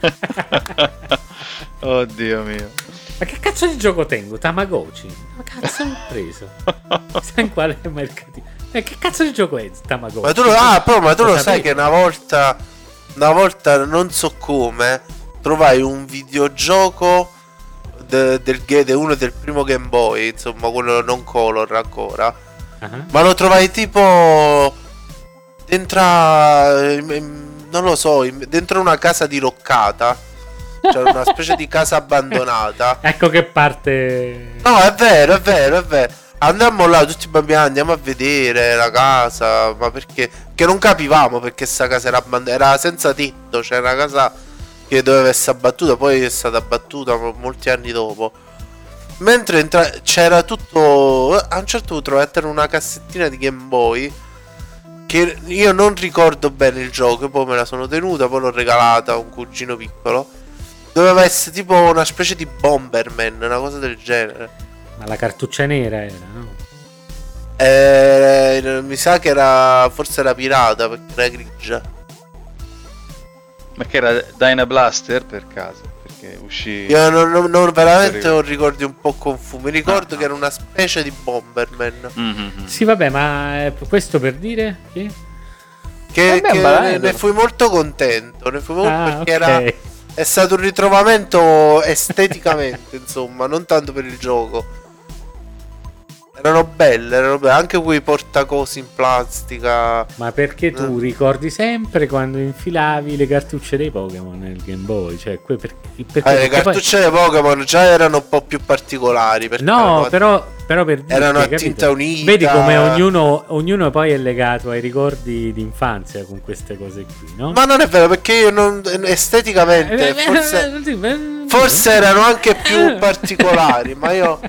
Oddio mio. Ma che cazzo di gioco tengo? Tamagotchi? Ma cazzo ho preso? Sai in quale mercatino? Eh, che cazzo di gioco è Tamagotchi? Ma tu lo, ah, però, ma tu lo sai che una volta, una volta non so come, trovai un videogioco de- del, de uno del primo Game Boy, insomma, quello non color ancora. Ah, Ma lo trovai tipo dentro, a- in- in- non lo so, in- dentro una casa diroccata. Cioè una specie di casa abbandonata. Ecco che parte... No, è vero, è vero, è vero. Andammo là, tutti i bambini, andiamo a vedere la casa, ma perché? Che non capivamo perché sta casa era, abband- era senza tetto, cioè una casa che doveva essere abbattuta, poi è stata abbattuta mo- molti anni dopo. Mentre entra- c'era tutto, a un certo punto trovate una cassettina di Game Boy che io non ricordo bene il gioco, poi me la sono tenuta, poi l'ho regalata a un cugino piccolo. Doveva essere tipo una specie di Bomberman, una cosa del genere. Ma la cartuccia nera era, no? Eh, mi sa che era. Forse era pirata perché era grigia. Ma che era Dyna Blaster per caso? Perché uscì. Io non, non- non- veramente ricordo. ho ricordi un po' confusi. Mi ricordo Ah, che era una specie di Bomberman. Mhm. Sì, vabbè, ma eh, questo per dire che... Che, Vabbè, che ne, ne fui molto contento. Ne fui molto Ah, perché ok. era. È stato un ritrovamento esteticamente, insomma, non tanto per il gioco. Erano belle, erano belle. Anche quei portacosi in plastica. Ma perché tu Eh. ricordi sempre quando infilavi le cartucce dei Pokémon nel Game Boy? Cioè, que- perché, perché- Eh, le perché poi- cartucce dei Pokémon già erano un po' più particolari. No, erano- però, però per dire, erano a capito? tinta unita. Vedi come ognuno, ognuno poi è legato ai ricordi di infanzia con queste cose qui, no? Ma non è vero, perché io non, esteticamente Eh, forse, eh, sì, beh, forse erano anche più particolari, ma io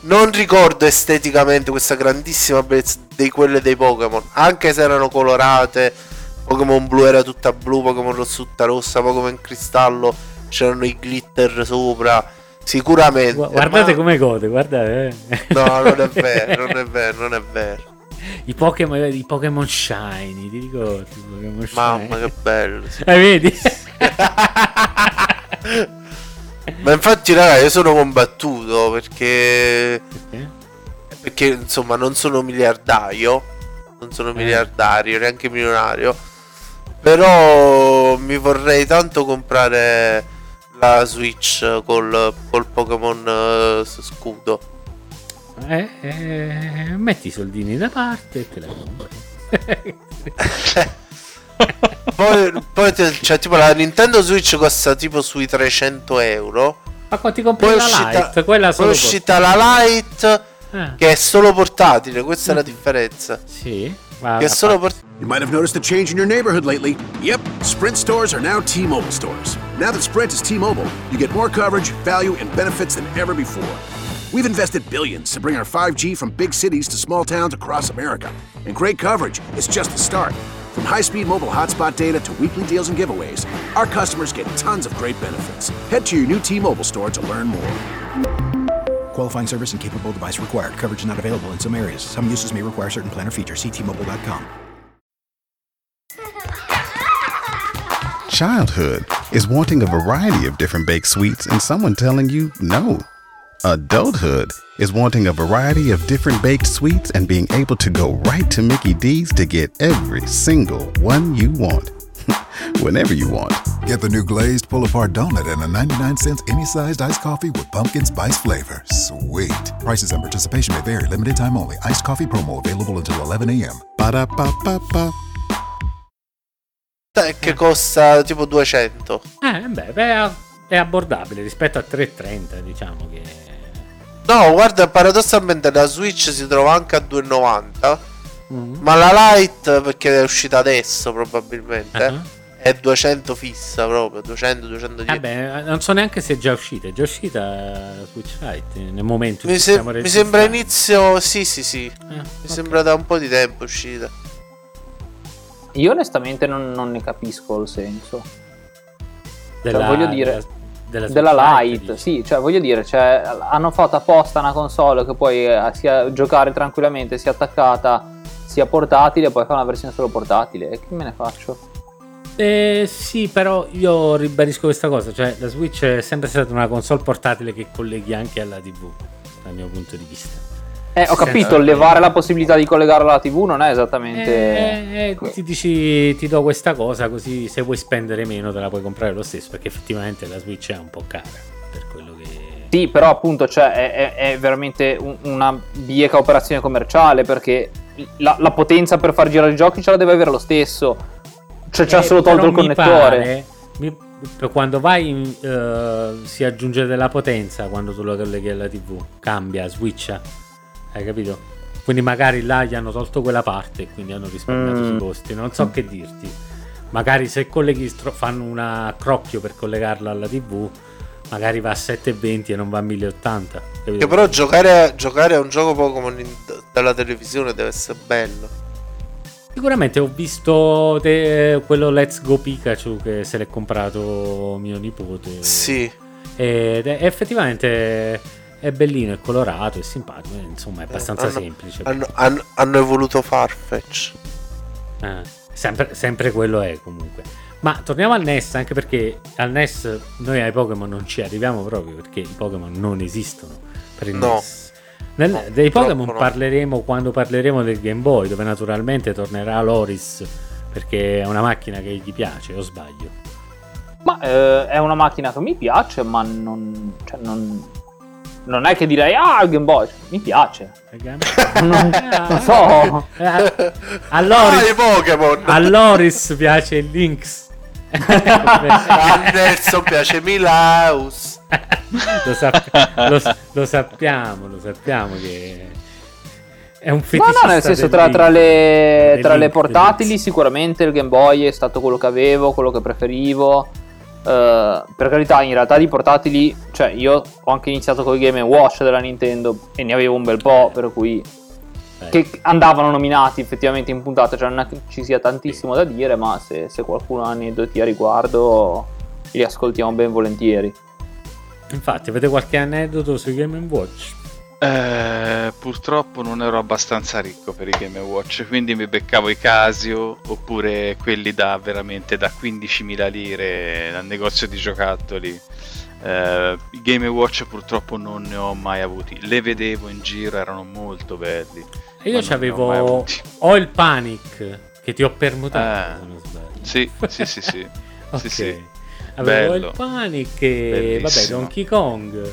non ricordo esteticamente questa grandissima bellezza di quelle dei Pokémon, anche se erano colorate. Pokémon blu era tutta blu, Pokémon rosso tutta rossa, Pokémon cristallo c'erano i glitter sopra. Sicuramente. Gu- Guardate ma- come gode, guardate. eh. No, non è vero, non è vero, non è vero. I Pokémon, i Pokémon Shiny, ti ricordi? Pokémon Mamma Shiny? che bello. sì. Eh, vedi? Ma infatti, raga, io sono combattuto perché. Perché? Perché insomma non sono miliardario, non sono Eh. miliardario, neanche milionario. Però mi vorrei tanto comprare la Switch col, col Pokémon s- scudo. Eh, eh, metti i soldini da parte e te la compri. Poi, poi te- cioè, tipo la Nintendo Switch costa tipo sui 300 euro. Ma quando ti compri Poi la uscita, Lite, quella poi è uscita la Lite Ah, che è solo portatile, questa è la differenza. sì, Che è solo portatile. You might have noticed a change in your neighborhood lately. Yep, Sprint stores are now T-Mobile stores. Now that Sprint is T-Mobile, you get more coverage, value, and benefits than ever before. We've invested billions to bring our 5G from big cities to small towns across America. And great coverage is just the start. From high-speed mobile hotspot data to weekly deals and giveaways, our customers get tons of great benefits. Head to your new T-Mobile store to learn more. Qualifying service and capable device required. Coverage not available in some areas. Some uses may require certain plan or features. Ctmobile.com. Childhood is wanting a variety of different baked sweets and someone telling you no. Adulthood is wanting a variety of different baked sweets and being able to go right to Mickey D's to get every single one you want. Whenever you want. Get the new glazed pull apart donut and a 99 cents any sized iced coffee with pumpkin spice flavor. Sweet. Prices and participation may vary. Limited time only. Iced coffee promo available until 11 a.m. Ba-da-ba-ba-ba. Che costa tipo 200. Eh, beh, beh, è abbordabile rispetto a 3,30, diciamo che... No, guarda, paradossalmente la Switch si trova anche a 2,90. Mm. Ma la Lite, perché è uscita adesso probabilmente, Ah. è 200 fissa proprio, 200, 210. Vabbè, non so neanche se è già uscita. È già uscita la Switch Lite nel momento in mi, cui se- stiamo mi sembra inizio, sì sì sì, Eh, mi ok. sembra da un po' di tempo uscita. Io onestamente non, non ne capisco il senso. Della, Cioè, voglio dire, della, Della Lite, dici. sì, cioè voglio dire, cioè, hanno fatto apposta una console che puoi eh, sia giocare tranquillamente, sia attaccata, sia portatile, e poi fa una versione solo portatile. E che me ne faccio? Eh, sì, però io ribadisco questa cosa, cioè la Switch è sempre stata una console portatile che colleghi anche alla TV, dal mio punto di vista. Eh, ho capito, levare la possibilità di collegarla alla TV non è esattamente... Eh, eh, ti dici ti do questa cosa così se vuoi spendere meno te la puoi comprare lo stesso perché effettivamente la Switch è un po' cara per quello che Sì, però appunto cioè, è, è- è veramente un- una bieca operazione commerciale perché la, la potenza per far girare i giochi ce la deve avere lo stesso. Cioè c'ha Eh, solo tolto il mi connettore. pare- mi- quando vai in, eh, si aggiunge della potenza quando tu lo colleghi alla TV cambia, switcha hai capito? quindi magari là gli hanno tolto quella parte e quindi hanno risparmiato Mm. sui costi non so che dirti magari se colleghi stro- fanno una crocchio per collegarla alla TV magari va a 720 e non va a 1080 capito? Che però giocare, giocare a un gioco Pokémon in- dalla televisione deve essere bello. Sicuramente ho visto te- quello Let's Go Pikachu che se l'è comprato mio nipote. Sì. Ed effettivamente è bellino, è colorato, è simpatico, eh, insomma è abbastanza hanno- semplice. Hanno, hanno- hanno evoluto Farfetch. Eh, sempre, sempre quello è comunque. Ma torniamo al NES, anche perché al NES noi ai Pokémon non ci arriviamo proprio perché i Pokémon non esistono per il No. NES. Nel- No, dei Pokémon no. parleremo quando parleremo del Game Boy, dove naturalmente tornerà Loris perché è una macchina che gli piace, o sbaglio? Ma eh, è una macchina che mi piace, ma non, cioè, non, non è che direi ah il Game Boy, mi piace. Non, non so. Eh, a, Ah, Loris, i Pokémon! a Loris piace il Lynx. A Nelson piace Milaus. lo, sap- lo- lo sappiamo, lo sappiamo che è un No, feticista no, nel senso tra, tra le, tra le portatili sicuramente il Game Boy è stato quello che avevo, quello che preferivo. Eh, per carità, in realtà di portatili, cioè io ho anche iniziato con i Game Watch della Nintendo e ne avevo un bel po', per cui Eh, che andavano nominati effettivamente in puntata, cioè non è che ci sia tantissimo da dire, ma se, se qualcuno ha aneddoti a riguardo li ascoltiamo ben volentieri. Infatti, avete qualche aneddoto sui Game Watch? Eh, purtroppo non ero abbastanza ricco per i Game Watch, quindi mi beccavo i Casio oppure quelli da veramente da 15.000 lire al negozio di giocattoli. Eh, I Game Watch purtroppo non ne ho mai avuti, le vedevo in giro, erano molto belli. E io ne ho il Panic che ti ho permutato, Eh. Sì, sì, sì, sì. Ok. sì, sì. Avevo Bello. il Panic e vabbè, Bellissimo. Donkey Kong.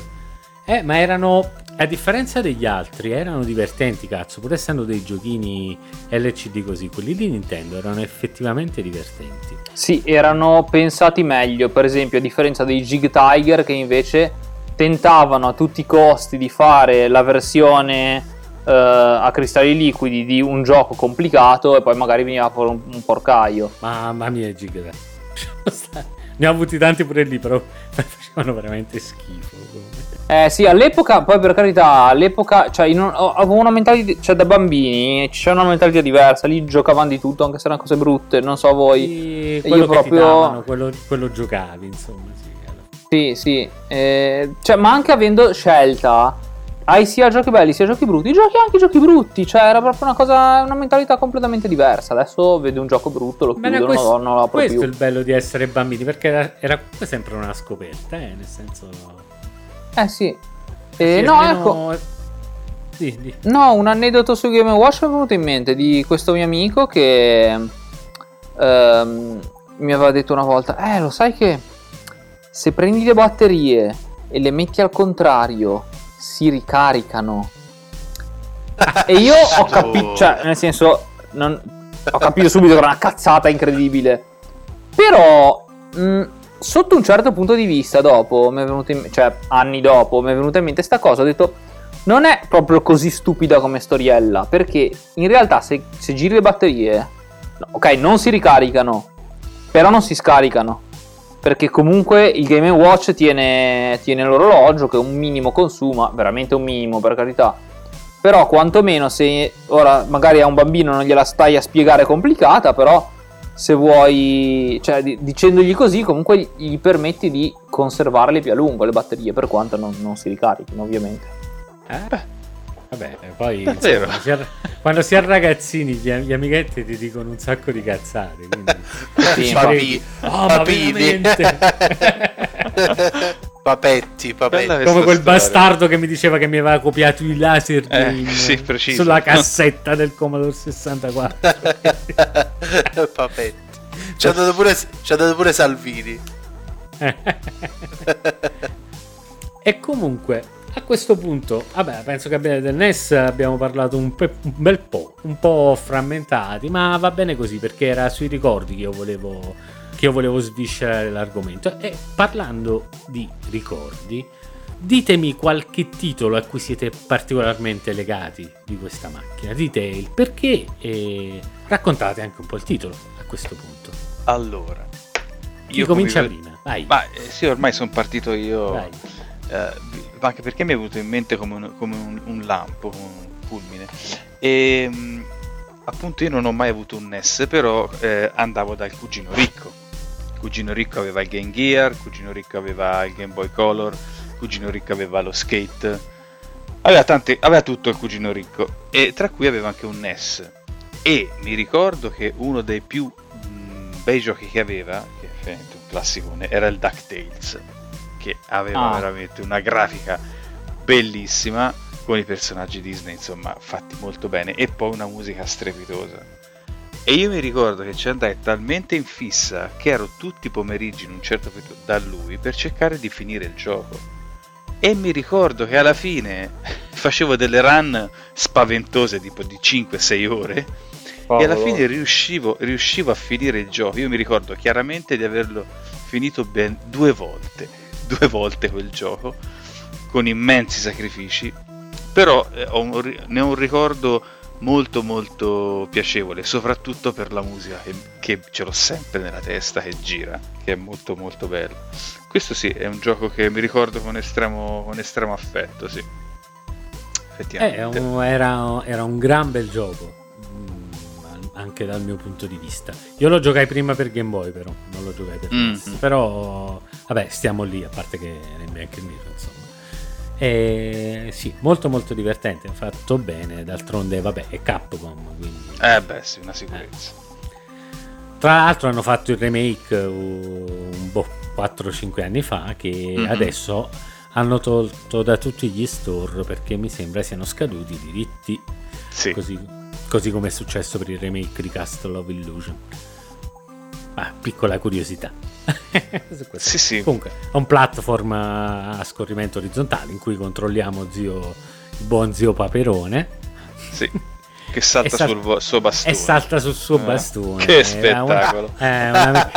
Eh, ma erano a differenza degli altri, erano divertenti, cazzo, pur essendo dei giochini LCD così, quelli di Nintendo erano effettivamente divertenti. Sì, erano pensati meglio, per esempio, a differenza dei Jig Tiger che invece tentavano a tutti i costi di fare la versione eh, a cristalli liquidi di un gioco complicato e poi magari veniva fuori un, un porcaio. Mamma mia, Giga. Ne ho avuti tanti pure lì, però facevano veramente schifo. Eh sì, all'epoca, poi per carità, all'epoca, cioè, in un- avevo una mentalità, cioè da bambini c'è una mentalità diversa, lì giocavano di tutto, anche se erano cose brutte, non so voi. E Io quello che ti proprio- davano, quello, quello giocavi, insomma, sì. Sì, sì, eh, cioè, ma anche avendo scelta, hai sia giochi belli sia giochi brutti, giochi anche giochi brutti, cioè era proprio una cosa, una mentalità completamente diversa. Adesso vedo un gioco brutto, lo chiudo, questo, non lo apro questo più. è il bello di essere bambini, perché era, era sempre una scoperta, eh, nel senso... Eh sì, Eh, Sì, no, almeno- ecco. Sì, di- No, un aneddoto su Game Watch mi è venuto in mente di questo mio amico che ehm, mi aveva detto una volta, eh lo sai che se prendi le batterie e le metti al contrario si ricaricano. e io ho capito, cioè nel senso, non- ho capito subito che era una cazzata incredibile. Però, mh, sotto un certo punto di vista, dopo, mi è venuto in- cioè anni dopo, mi è venuta in mente sta cosa, ho detto, non è proprio così stupida come storiella, perché in realtà se, se giri le batterie, ok, non si ricaricano, però non si scaricano. Perché comunque il Game Watch tiene, tiene l'orologio che un minimo consuma, veramente un minimo per carità. Però quantomeno se ora magari a un bambino non gliela stai a spiegare complicata, però se vuoi, cioè di- dicendogli così comunque gli permetti di conservarle più a lungo le batterie, per quanto non, non si ricarichino ovviamente. Eh? Vabbè, poi Davvero? insomma, si è- quando si è ragazzini gli, gli amichetti ti dicono un sacco di cazzate. Quindi... Sì, credi? Oh, Papini. papetti, papetti. Come quel storia. bastardo che mi diceva che mi aveva copiato i laser Eh, in- sì, preciso. sulla cassetta del Commodore 64. papetti. Ci ha dato pure, ci ha dato pure Salvini. e comunque a questo punto, vabbè, penso che abbiamo del NES abbiamo parlato un, pe- un bel po', un po' frammentati, ma va bene così perché era sui ricordi che io volevo, che io volevo sviscerare l'argomento. E parlando di ricordi, ditemi qualche titolo a cui siete particolarmente legati di questa macchina. Dite il perché e raccontate anche un po' il titolo a questo punto. Allora, Chi comincia prima? Vai. Ma eh, sì, ormai sono partito io. Vai. Eh, anche perché mi è venuto in mente come un, come un- un lampo, come un fulmine. E mh, appunto io non ho mai avuto un NES, però eh, andavo dal cugino ricco. Cugino ricco aveva il Game Gear, cugino ricco aveva il Game Boy Color, cugino ricco aveva lo skate. Aveva, tante, aveva tutto il cugino ricco, e tra cui aveva anche un NES. E mi ricordo che uno dei più mh, bei giochi che aveva, che è un classicone, era il DuckTales, che aveva Ah. veramente una grafica bellissima, con i personaggi Disney, insomma, fatti molto bene, e poi una musica strepitosa. E io mi ricordo che ci andai talmente in fissa che ero tutti i pomeriggi in un certo periodo da lui per cercare di finire il gioco. E mi ricordo che alla fine facevo delle run spaventose, tipo di 5-6 ore, e alla fine riuscivo, riuscivo a finire il gioco. Io mi ricordo chiaramente di averlo finito ben due volte, due volte quel gioco, con immensi sacrifici, però eh, un ne ho un ricordo molto molto piacevole, soprattutto per la musica che, che ce l'ho sempre nella testa, che gira, che è molto molto bello. Questo sì, è un gioco che mi ricordo con estremo, con estremo affetto, sì. Eh, Effettivamente. un- era, era un gran bel gioco, anche dal mio punto di vista. Io lo giocai prima per Game Boy, però non lo giocai per. NES. Però, vabbè, stiamo lì, a parte che era in bianco e nero, insomma. E, sì, molto molto divertente, fatto bene, d'altronde, vabbè, è Capcom, quindi... Eh beh, sì, una sicurezza. Tra l'altro hanno fatto il remake uh, un boh, 4-5 anni fa che Mhm. adesso hanno tolto da tutti gli store perché mi sembra siano scaduti i diritti, Sì. così, così come è successo per il remake di Castle of Illusion. Ah, piccola curiosità. Sì, sì. Comunque, è un platform a scorrimento orizzontale in cui controlliamo zio, il buon zio Paperone. Sì. Che salta sal- sul vo- suo bastone. E salta sul suo Eh, bastone. che spettacolo. una- eh, una-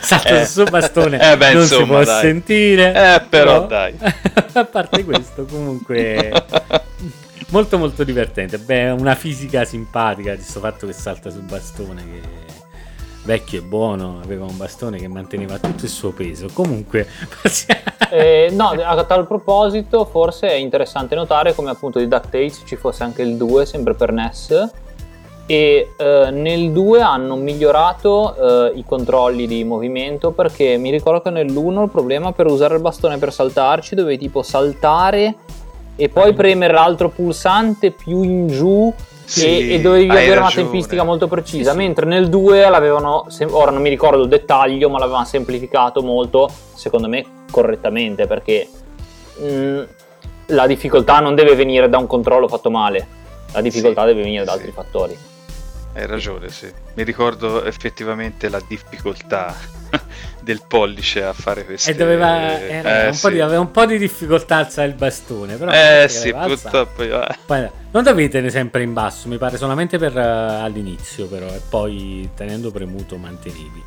salta Eh. sul suo bastone. Eh, beh, non si insomma, può dai. sentire. Eh, però, dai. A parte questo, comunque. Molto molto divertente. Beh, una fisica simpatica di questo fatto che salta sul bastone. Che vecchio e buono, aveva un bastone che manteneva tutto il suo peso. Comunque, Eh, no, a tal proposito, forse è interessante notare come appunto di DuckTales ci fosse anche il 2, sempre per NES. E eh, nel 2 hanno migliorato eh, i controlli di movimento perché mi ricordo che nell'1 il problema per usare il bastone per saltarci dovevi tipo saltare e poi premere l'altro pulsante più in giù Sì, e, e dovevi avere una ragione. tempistica molto precisa, Sì, sì. mentre nel 2 l'avevano, ora non mi ricordo il dettaglio, ma l'avevano semplificato molto, secondo me correttamente, perché mm, la difficoltà non deve venire da un controllo fatto male, la difficoltà deve venire da altri fattori. Hai ragione, sì. Mi ricordo effettivamente la difficoltà del pollice a fare queste E doveva, era Eh, un po' sì. di, aveva un po' di difficoltà a alzare il bastone. Però Eh sì, purtroppo io- eh. Poi, non dovevi tenere sempre in basso, mi pare solamente per eh, all'inizio, però, e poi tenendo premuto mantenevi.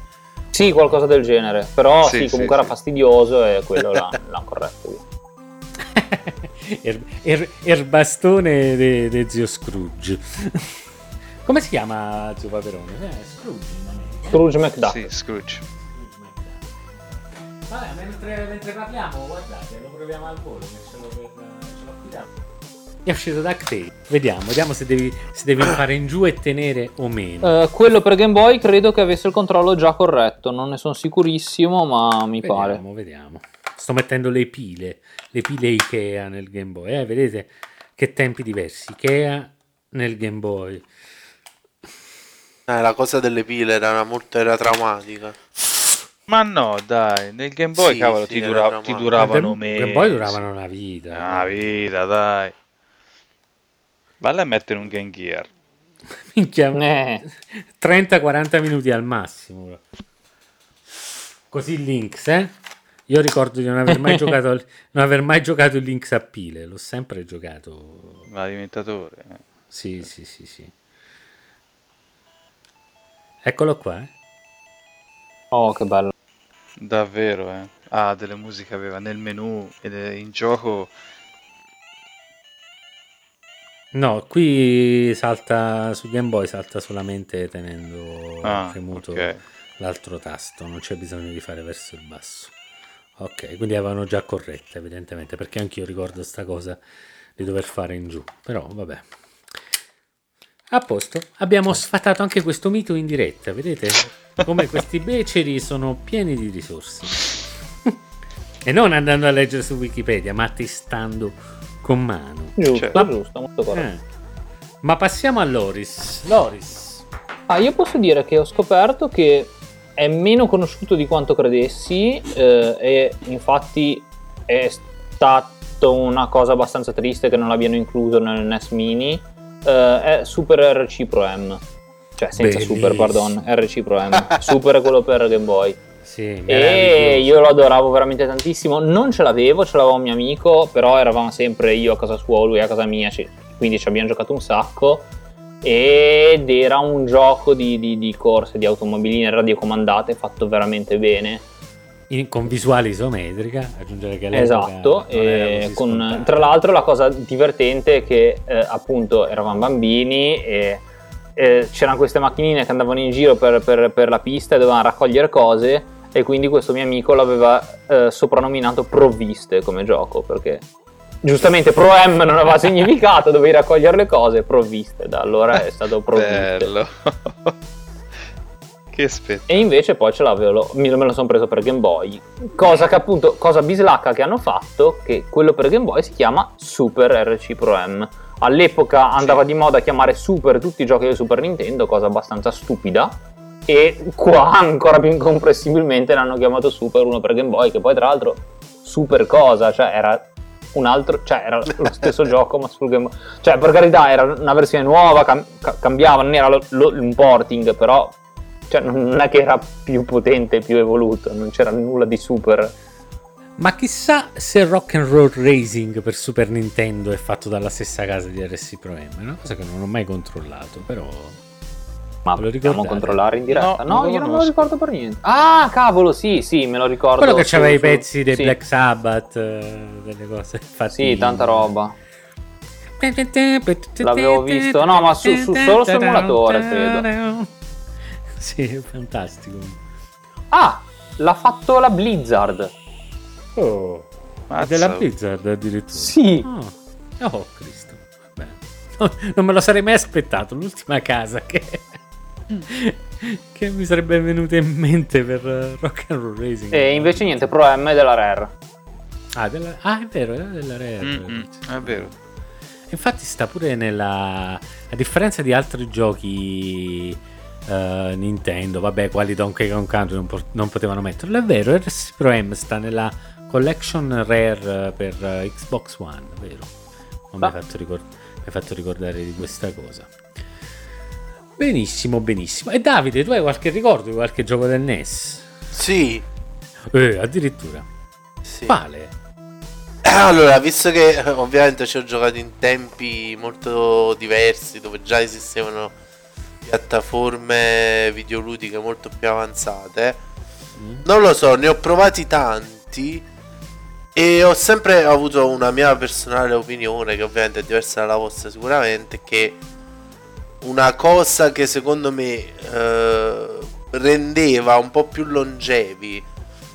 Sì, qualcosa del genere, però Sì, sì, comunque sì. era fastidioso e quello l'ha, l'ha corretto. er, er- erbastone de, de zio Scrooge. Come si chiama zio Paperone? Eh, Scrooge. Scrooge McDuck. Sì, Scrooge. Vabbè, mentre, mentre parliamo, guardate, lo proviamo al volo, che ce l'ho, ce l'ho qui. È uscito DuckTale. Vediamo, vediamo se devi, se devi fare in giù e tenere o meno. Eh, quello per Game Boy credo che avesse il controllo già corretto, non ne sono sicurissimo, ma mi pare. Vediamo, vediamo. Sto mettendo le pile, le pile Ikea nel Game Boy. Eh, vedete che tempi diversi. Ikea nel Game Boy. Eh, la cosa delle pile era molto era traumatica. Ma no, dai, nel Game Boy, Sì, cavolo, sì, ti, dura- ti duravano Game- mesi. Game Boy duravano una vita. Una vita, dai. Valla a mettere un Game Gear. Minchia, Eh, 30-40 minuti al massimo. Così Lynx, eh? Io ricordo di non aver mai giocato al- non aver mai giocato il Lynx a pile, l'ho sempre giocato. L'alimentatore. eh. Sì, sì, sì, sì. Eccolo qua. eh. Oh, che bello. Davvero, eh. Ah, delle musiche aveva nel menu è in gioco. No, qui salta su Game Boy salta solamente tenendo Ah, premuto ok. l'altro tasto, non c'è bisogno di fare verso il basso. Ok, quindi avevano già corretta evidentemente, perché anch'io ricordo sta cosa di dover fare in giù, però vabbè. A posto, abbiamo sfatato anche questo mito in diretta, vedete? Come questi beceri sono pieni di risorse. e non andando a leggere su Wikipedia, ma testando con mano. Giusto, Cioè- giusto, molto corretto. Eh. Ma passiamo a Loris. Loris. Ah, io posso dire che ho scoperto che è meno conosciuto di quanto credessi eh, e infatti è stato una cosa abbastanza triste che non l'abbiano incluso nel NES Mini. Eh, è Super RC Pro M. Cioè, senza Super, Bellissimo. pardon, RC Pro M. Super è quello per Game Boy. Sì, E io lo adoravo veramente tantissimo. Non ce l'avevo, ce l'aveva un mio amico, però eravamo sempre io a casa sua, lui a casa mia, ci- quindi ci abbiamo giocato un sacco. Ed era un gioco di, di- di corse di automobiline radiocomandate fatto veramente bene. In- con visuale isometrica, aggiungere che Esatto, e con- tra l'altro la cosa divertente è che eh, appunto eravamo bambini e eh, c'erano queste macchinine che andavano in giro per, per- per la pista e dovevano raccogliere cose e quindi questo mio amico l'aveva eh, soprannominato Provviste come gioco perché giustamente Pro M non aveva significato, dovevi raccogliere le cose, Provviste, da allora è stato Provviste. Bello. che spettacolo. E invece poi ce l'avevo, me lo sono preso per Game Boy. Cosa che appunto, cosa bislacca che hanno fatto, che quello per Game Boy si chiama Super RC Pro M. All'epoca andava di moda chiamare Super tutti i giochi del Super Nintendo, cosa abbastanza stupida. E qua ancora più incomprensibilmente l'hanno chiamato Super uno per Game Boy, che poi tra l'altro super cosa, cioè era un altro, cioè era lo stesso gioco ma sul Game Boy. Cioè per carità era una versione nuova, cam- ca- cambiava, non era lo- lo- un porting, però cioè, non è che era più potente, più evoluto, non c'era nulla di super. Ma chissà se Rock and Roll Racing per Super Nintendo è fatto dalla stessa casa di RC Pro M. È una cosa che non ho mai controllato, però. Ma lo ricordate? controllare in diretta? No, No, io non me lo ricordo per niente. Ah, cavolo, sì, sì, me lo ricordo. Quello che su- c'aveva i pezzi dei sì. Black Sabbath, eh, delle cose fatti. Sì, tanta roba. L'avevo visto, no, ma su- su- solo su emulatore, credo. Sì, è fantastico. Ah, l'ha fatto la Blizzard. Oh, Mazza. della Blizzard addirittura. Sì. Oh, oh, Cristo. Vabbè. No, non me lo sarei mai aspettato. L'ultima casa che, che mi sarebbe venuta in mente per eh, Rock and Roll Racing. E invece niente, Pro M della Rare. Ah, della- ah, è vero, era della Rare. Mm-mm, è vero. Infatti sta pure nella... A differenza di altri giochi eh, Nintendo, vabbè, quali Donkey Kong Country non, po- non potevano metterlo, è vero, RS Pro M sta nella collection rare per eh, Xbox One, vero? Non mi hai fatto, ricord- mi hai fatto ricordare di questa cosa. Benissimo, benissimo. E Davide, tu hai qualche ricordo di qualche gioco del NES? Sì, Eh, addirittura. sì. Quale? Allora, visto che eh, ovviamente ci ho giocato in tempi molto diversi, dove già esistevano piattaforme videoludiche molto più avanzate, non lo so, ne ho provati tanti e ho sempre avuto una mia personale opinione, che ovviamente è diversa dalla vostra sicuramente, che una cosa che secondo me eh, rendeva un po' più longevi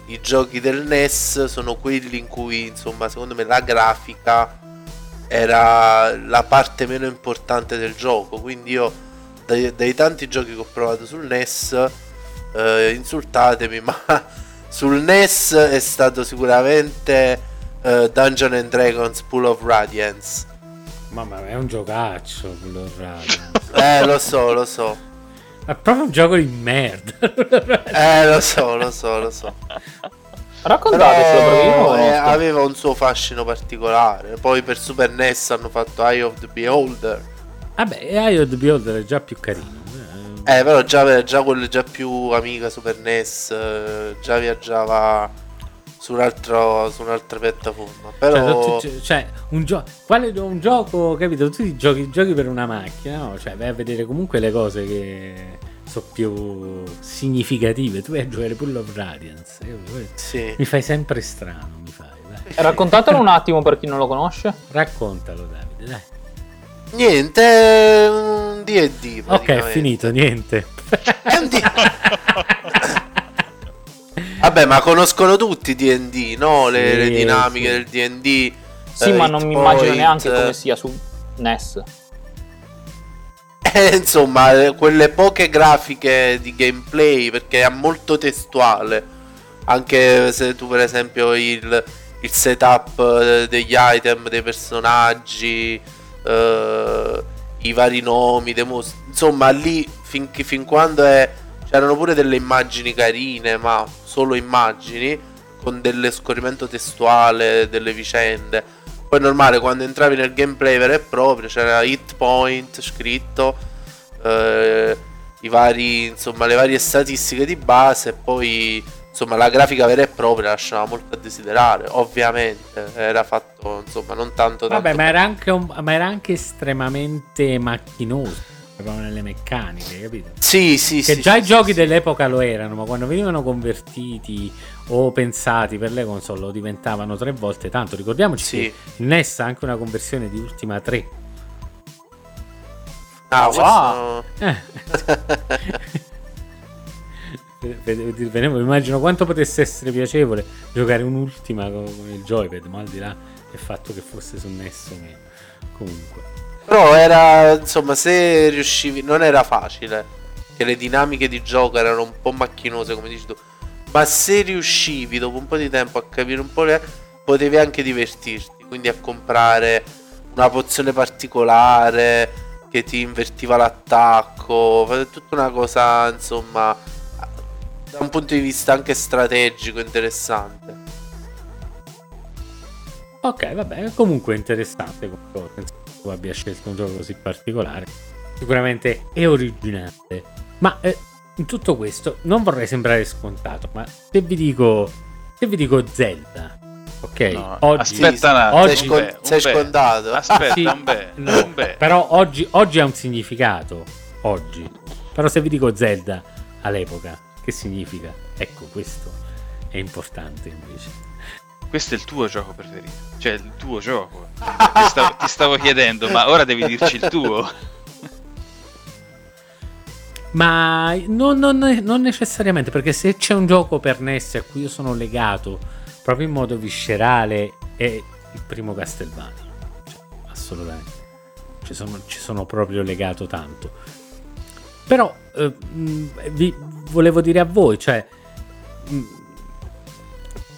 i giochi del NES sono quelli in cui insomma secondo me la grafica era la parte meno importante del gioco. Quindi io dai, dai tanti giochi che ho provato sul NES eh, insultatemi ma sul NES è stato sicuramente eh, Dungeon and Dragons Pool of Radiance Mamma mia, è un giocaccio quello radio. eh lo so lo so È proprio un gioco di merda. eh lo so lo so lo so Raccontatecelo Però, eh, aveva un suo fascino particolare. Poi per Super NES hanno fatto Eye of the Beholder. Vabbè, of the Beholder è già più carino. Eh, però già, già quello è già più amica Super NES. eh, già viaggiava su, un altro, su un'altra piattaforma. Cioè, Però. tu- cioè, un, gio- quale, un gioco, capito? Tu ti giochi, giochi per una macchina, no? Cioè, vai a vedere comunque le cose che sono più significative. Tu vai a giocare Pull of Radiance. Sì. Mi fai sempre strano, mi fai. Dai. Raccontatelo un attimo per chi non lo conosce. Raccontalo, Davide, dai. Niente, è un DD. Ok, è finito, niente. È un D- Vabbè, ma conoscono tutti DD, no? Le, le Sì, dinamiche sì. del DD. Sì, eh, ma non mi immagino point, neanche eh. come sia su NES. Eh, insomma, eh, quelle poche grafiche di gameplay perché è molto testuale. Anche se tu, per esempio, il, il setup eh, degli item, dei personaggi, eh, i vari nomi, dei mostri. Insomma, lì fin, fin quando è. C'erano pure delle immagini carine, ma solo immagini, con dello scorrimento testuale delle vicende. Poi è normale, quando entravi nel gameplay vero e proprio, c'era hit point scritto, eh, i vari, insomma, le varie statistiche di base e poi insomma la grafica vera e propria lasciava molto a desiderare, ovviamente, era fatto insomma non tanto tanto Vabbè, ma era anche, un- ma era anche estremamente macchinoso. Proprio nelle meccaniche, capito? Sì, sì, Che sì, già sì, i giochi sì. dell'epoca lo erano, ma quando venivano convertiti o pensati per le console lo diventavano tre volte tanto. Ricordiamoci Sì. che NES ha anche una conversione di Ultima 3. Ah, wow. questo- Eh. Ve- ve- ve- ve- immagino quanto potesse essere piacevole giocare un'ultima con, il joypad, ma al di là del fatto che fosse su NES o meno. Comunque. Però era, insomma, se riuscivi, non era facile, che le dinamiche di gioco erano un po' macchinose, come dici tu, ma se riuscivi dopo un po' di tempo a capire un po' le... potevi anche divertirti, quindi a comprare una pozione particolare che ti invertiva l'attacco, tutta una cosa, insomma, da un punto di vista anche strategico interessante. Ok, vabbè, comunque interessante. come cosa. Penso che tu abbia scelto un gioco così particolare. Sicuramente è originale. Ma eh, in tutto questo non vorrei sembrare scontato, ma se vi dico, se vi dico Zelda, ok? No, oggi, aspetta un attimo, Sei, oggi- scon- beh, un sei scontato. Aspetta, Sì, un beh, no, un beh. però oggi, oggi ha un significato. Oggi, però se vi dico Zelda all'epoca, che significa? Ecco, questo è importante invece. Questo è il tuo gioco preferito, cioè il tuo gioco. Ti stavo, ti stavo chiedendo, ma ora devi dirci il tuo. Ma non, non- non necessariamente, perché se c'è un gioco per NES a cui io sono legato proprio in modo viscerale è il primo Castlevania. Cioè, assolutamente. Ci sono, ci sono proprio legato tanto. Però eh, mh, vi volevo dire a voi, cioè, mh,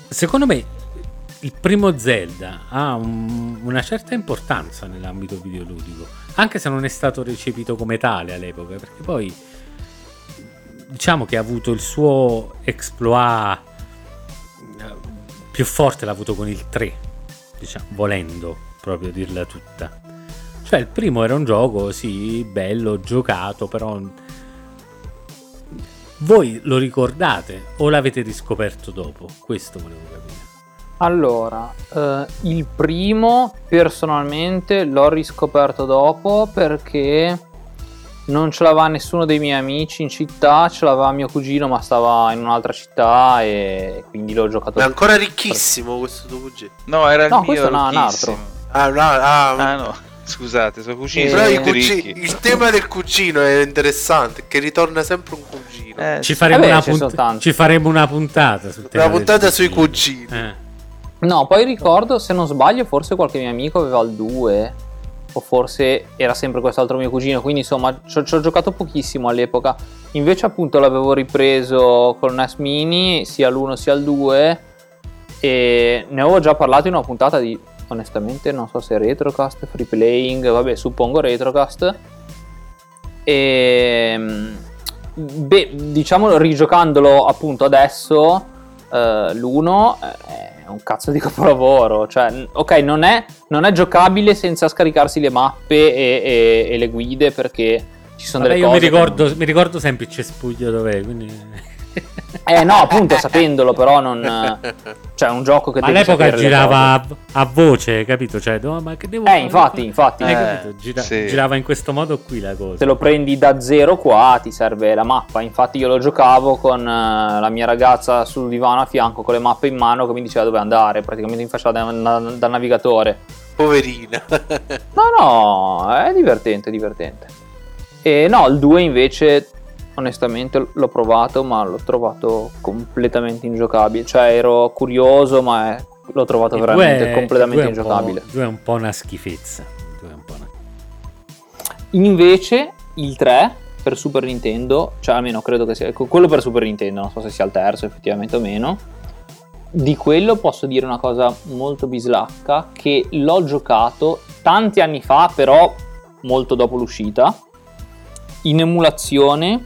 secondo me il primo Zelda ha un- una certa importanza nell'ambito videoludico, anche se non è stato recepito come tale all'epoca, perché poi diciamo che ha avuto il suo exploit eh, più forte l'ha avuto con il 3, diciamo, volendo proprio dirla tutta. Cioè, il primo era un gioco, sì, bello, giocato, però... Voi lo ricordate o l'avete riscoperto dopo? Questo volevo capire. Allora, eh, il primo personalmente l'ho riscoperto dopo perché non ce l'aveva nessuno dei miei amici in città, ce l'aveva mio cugino ma stava in un'altra città e quindi l'ho giocato. È ancora ricchissimo questo tuo cugino. No, era il No, mio questo è un altro. Ah, no, ah, Ah no, scusate, sono cugini Però sono i tutti cuci- ricchi. il tema del cugino è interessante, che ritorna sempre un cugino. Eh, Ci faremo, Eh ne punt- ci faremo una puntata sul tema Una puntata sui cugini. Eh. No, poi ricordo, se non sbaglio, forse qualche mio amico aveva il 2 o forse era sempre quest'altro mio cugino, quindi insomma ci ho, ci ho giocato pochissimo all'epoca. Invece appunto l'avevo ripreso col NES Mini, sia l'1 sia il 2 e ne avevo già parlato in una puntata di onestamente non so se Retrocast, Free Playing, vabbè, suppongo Retrocast. E mm, beh, diciamo rigiocandolo appunto adesso eh, l'1 è un cazzo di capolavoro. Cioè, ok, non è, non è giocabile senza scaricarsi le mappe e, e- e le guide perché ci sono Vabbè, delle io mi cose. che ricordo, non- mi ricordo sempre il cespuglio dov'è, quindi... Eh no, appunto, sapendolo, però non. Cioè, è un gioco che Ma all'epoca girava a, a voce, capito? Cioè, no, ma che devo Eh, fare? infatti, infatti. Hai Eh, capito? Gira- sì. Girava in questo modo qui la cosa. Se lo prendi da zero qua ti serve la mappa. Infatti io lo giocavo con eh, la mia ragazza sul divano a fianco con le mappe in mano che mi diceva dove andare, praticamente mi faceva da, da- da navigatore. Poverina. No, no, è divertente, è divertente. E no, il 2 invece onestamente l'ho provato, ma l'ho trovato completamente ingiocabile. Cioè ero curioso, ma è- l'ho trovato Il veramente è- completamente il due è un po'- ingiocabile. Il 2 è un po' una schifezza. Il due è un po' una- Invece il 3 per Super Nintendo, cioè almeno credo che sia ecco, quello per Super Nintendo, non so se sia il terzo effettivamente o meno. Di quello posso dire una cosa molto bislacca che l'ho giocato tanti anni fa, però molto dopo l'uscita, in emulazione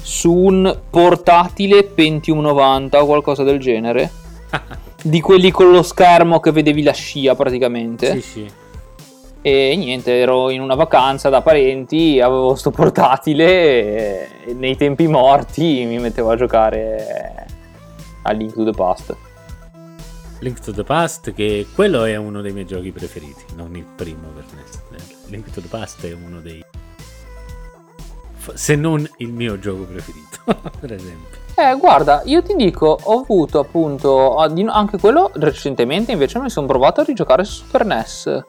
su un portatile Pentium 90 o qualcosa del genere. di quelli con lo schermo che vedevi la scia praticamente. Sì, sì. E niente, ero in una vacanza da parenti, avevo sto portatile e, nei tempi morti mi mettevo a giocare a Link to the Past. Link to the Past, che quello è uno dei miei giochi preferiti, non il primo per NES. Link to the Past è uno dei... se non il mio gioco preferito, per esempio. Eh, guarda, io ti dico, ho avuto appunto ah, anche quello recentemente, invece mi sono provato a rigiocare su Super NES.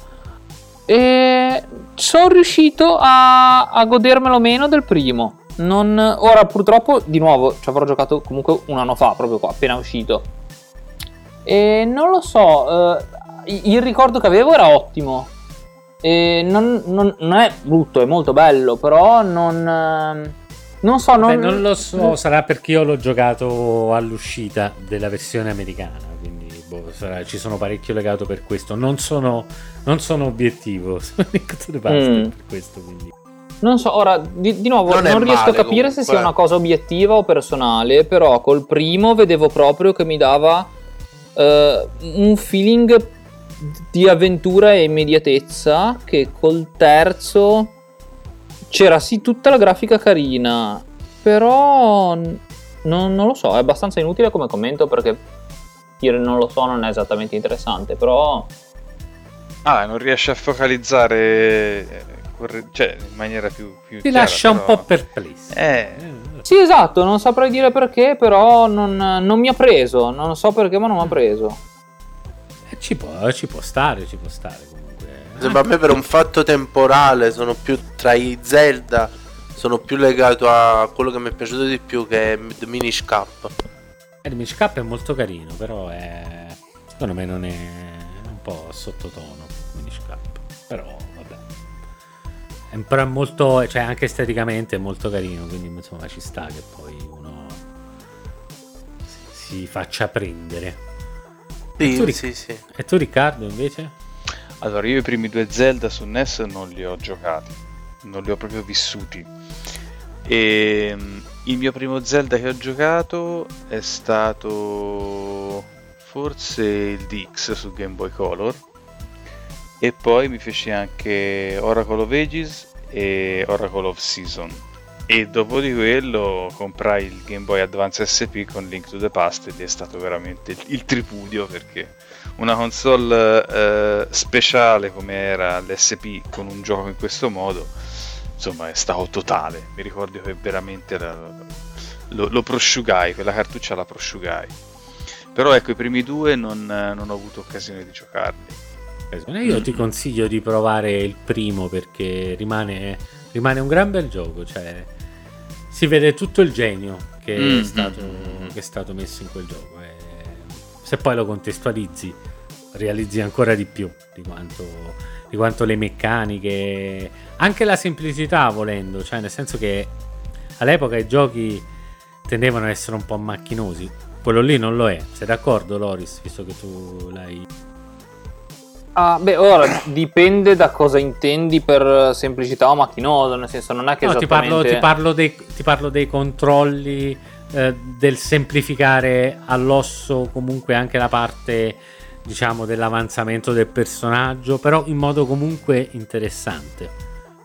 E sono riuscito a, a godermelo meno del primo. Non, ora, purtroppo, di nuovo, ci avrò giocato comunque un anno fa, proprio qua, appena uscito. E non lo so, eh, il ricordo che avevo era ottimo. E non, non- non è brutto, è molto bello, però non. ehm, Non so, Beh, non, non lo so, sarà perché io l'ho giocato all'uscita della versione americana, quindi boh, sarà- ci sono parecchio legato per questo. Non sono, non sono obiettivo Past Mm. per questo, quindi... Non so, ora di, di nuovo Non non, riesco male, a capire se comunque. sia una cosa obiettiva o personale, però col primo vedevo proprio che mi dava eh, un feeling di avventura e immediatezza che col terzo c'era sì tutta la grafica carina, però n- non, non lo so, è abbastanza inutile come commento perché dire non lo so non è esattamente interessante, però Ah, non riesce a focalizzare cioè, in maniera più, più Ti chiara, lascia un però- po' perplesso. Eh, Sì, esatto, non saprei dire perché, però non, non mi ha preso, non so perché, ma non mi ha preso. Eh, ci, può, ci può stare, ci può stare comunque. Sembra a me per un fatto temporale, sono più tra i Zelda, sono più legato a quello che mi è piaciuto di più che è The Minish Cap. Eh, il Minish Cap è molto carino, però è... secondo me non è un po' sottotono Minish Cap. Però vabbè. È, però è molto, cioè anche esteticamente è molto carino, quindi insomma ci sta che poi uno si, si faccia prendere. E tu, Sì, sì, sì. e tu Riccardo invece? allora, io i primi due Zelda su NES non li ho giocati, non li ho proprio vissuti. E mm, il mio primo Zelda che ho giocato è stato forse il DX su Game Boy Color e poi mi feci anche Oracle of Ages e Oracle of Season e dopo di quello comprai il Game Boy Advance SP con Link to the Past ed è stato veramente il, tripudio perché una console eh, speciale come era l'SP con un gioco in questo modo insomma è stato totale. Mi ricordo che veramente la, lo, lo prosciugai quella cartuccia la prosciugai. Però ecco i primi due non, non ho avuto occasione di giocarli. Io ti consiglio di provare il primo perché rimane, rimane un gran bel gioco. Cioè, si vede tutto il genio che, Mm, è stato, mm, mm. che è stato messo in quel gioco. E se poi lo contestualizzi, realizzi ancora di più di quanto, di quanto le meccaniche, anche la semplicità volendo, cioè nel senso che all'epoca i giochi tendevano ad essere un po' macchinosi. Quello lì non lo è. Sei d'accordo, Loris, visto che tu l'hai Ah, beh, ora dipende da cosa intendi per semplicità o macchinoso, nel senso non è che No, ti, parlo, esattamente... ti parlo dei, ti parlo dei controlli, eh, del semplificare all'osso comunque anche la parte, diciamo, dell'avanzamento del personaggio, però in modo comunque interessante.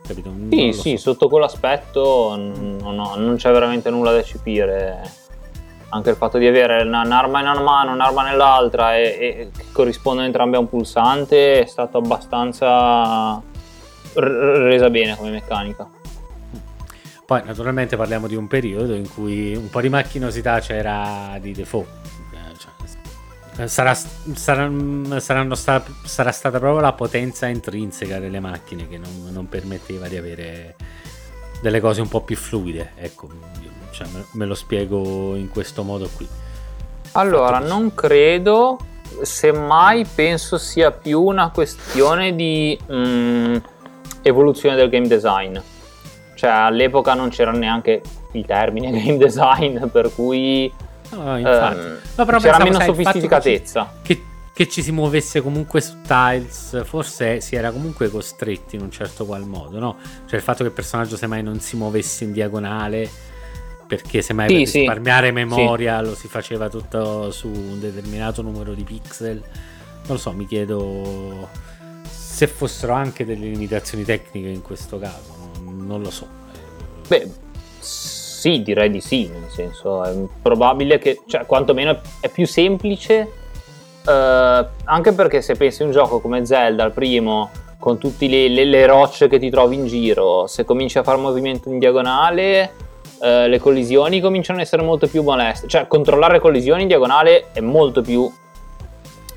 Capito? Non Sì, sì, so. sotto quell'aspetto n- non, ho- non c'è veramente nulla da eccepire. Anche il fatto di avere una- un'arma in una mano, un'arma nell'altra e, e che corrispondono entrambe a un pulsante è stato abbastanza resa bene come meccanica. Poi naturalmente parliamo di un periodo in cui un po' di macchinosità c'era di default. Eh, cioè, sarà, sarà- saranno sta- sarà stata proprio la potenza intrinseca delle macchine che non, non permetteva di avere delle cose un po' più fluide. Ecco, cioè, me, lo spiego in questo modo qui. Allora, non credo, semmai penso sia più una questione di mm, evoluzione del game design. Cioè, all'epoca non c'era neanche il termine game design, per cui infatti. ehm, No, c'era pensavo, meno sai, il fatto sofisticatezza. Che, che ci si muovesse comunque su tiles, forse si era comunque costretti in un certo qual modo, no? Cioè il fatto che il personaggio semmai non si muovesse in diagonale, perché semmai Sì, per sì. risparmiare memoria lo si faceva tutto su un determinato numero di pixel. Non lo so, mi chiedo se fossero anche delle limitazioni tecniche in questo caso, non, lo so. Beh, sì, direi di sì, nel senso è probabile che, cioè, quantomeno è, è più semplice, eh, anche perché se pensi a un gioco come Zelda, il primo, con tutte le, le- le rocce che ti trovi in giro, se cominci a fare movimento in diagonale, eh, le collisioni cominciano ad essere molto più moleste, cioè controllare collisioni in diagonale è molto più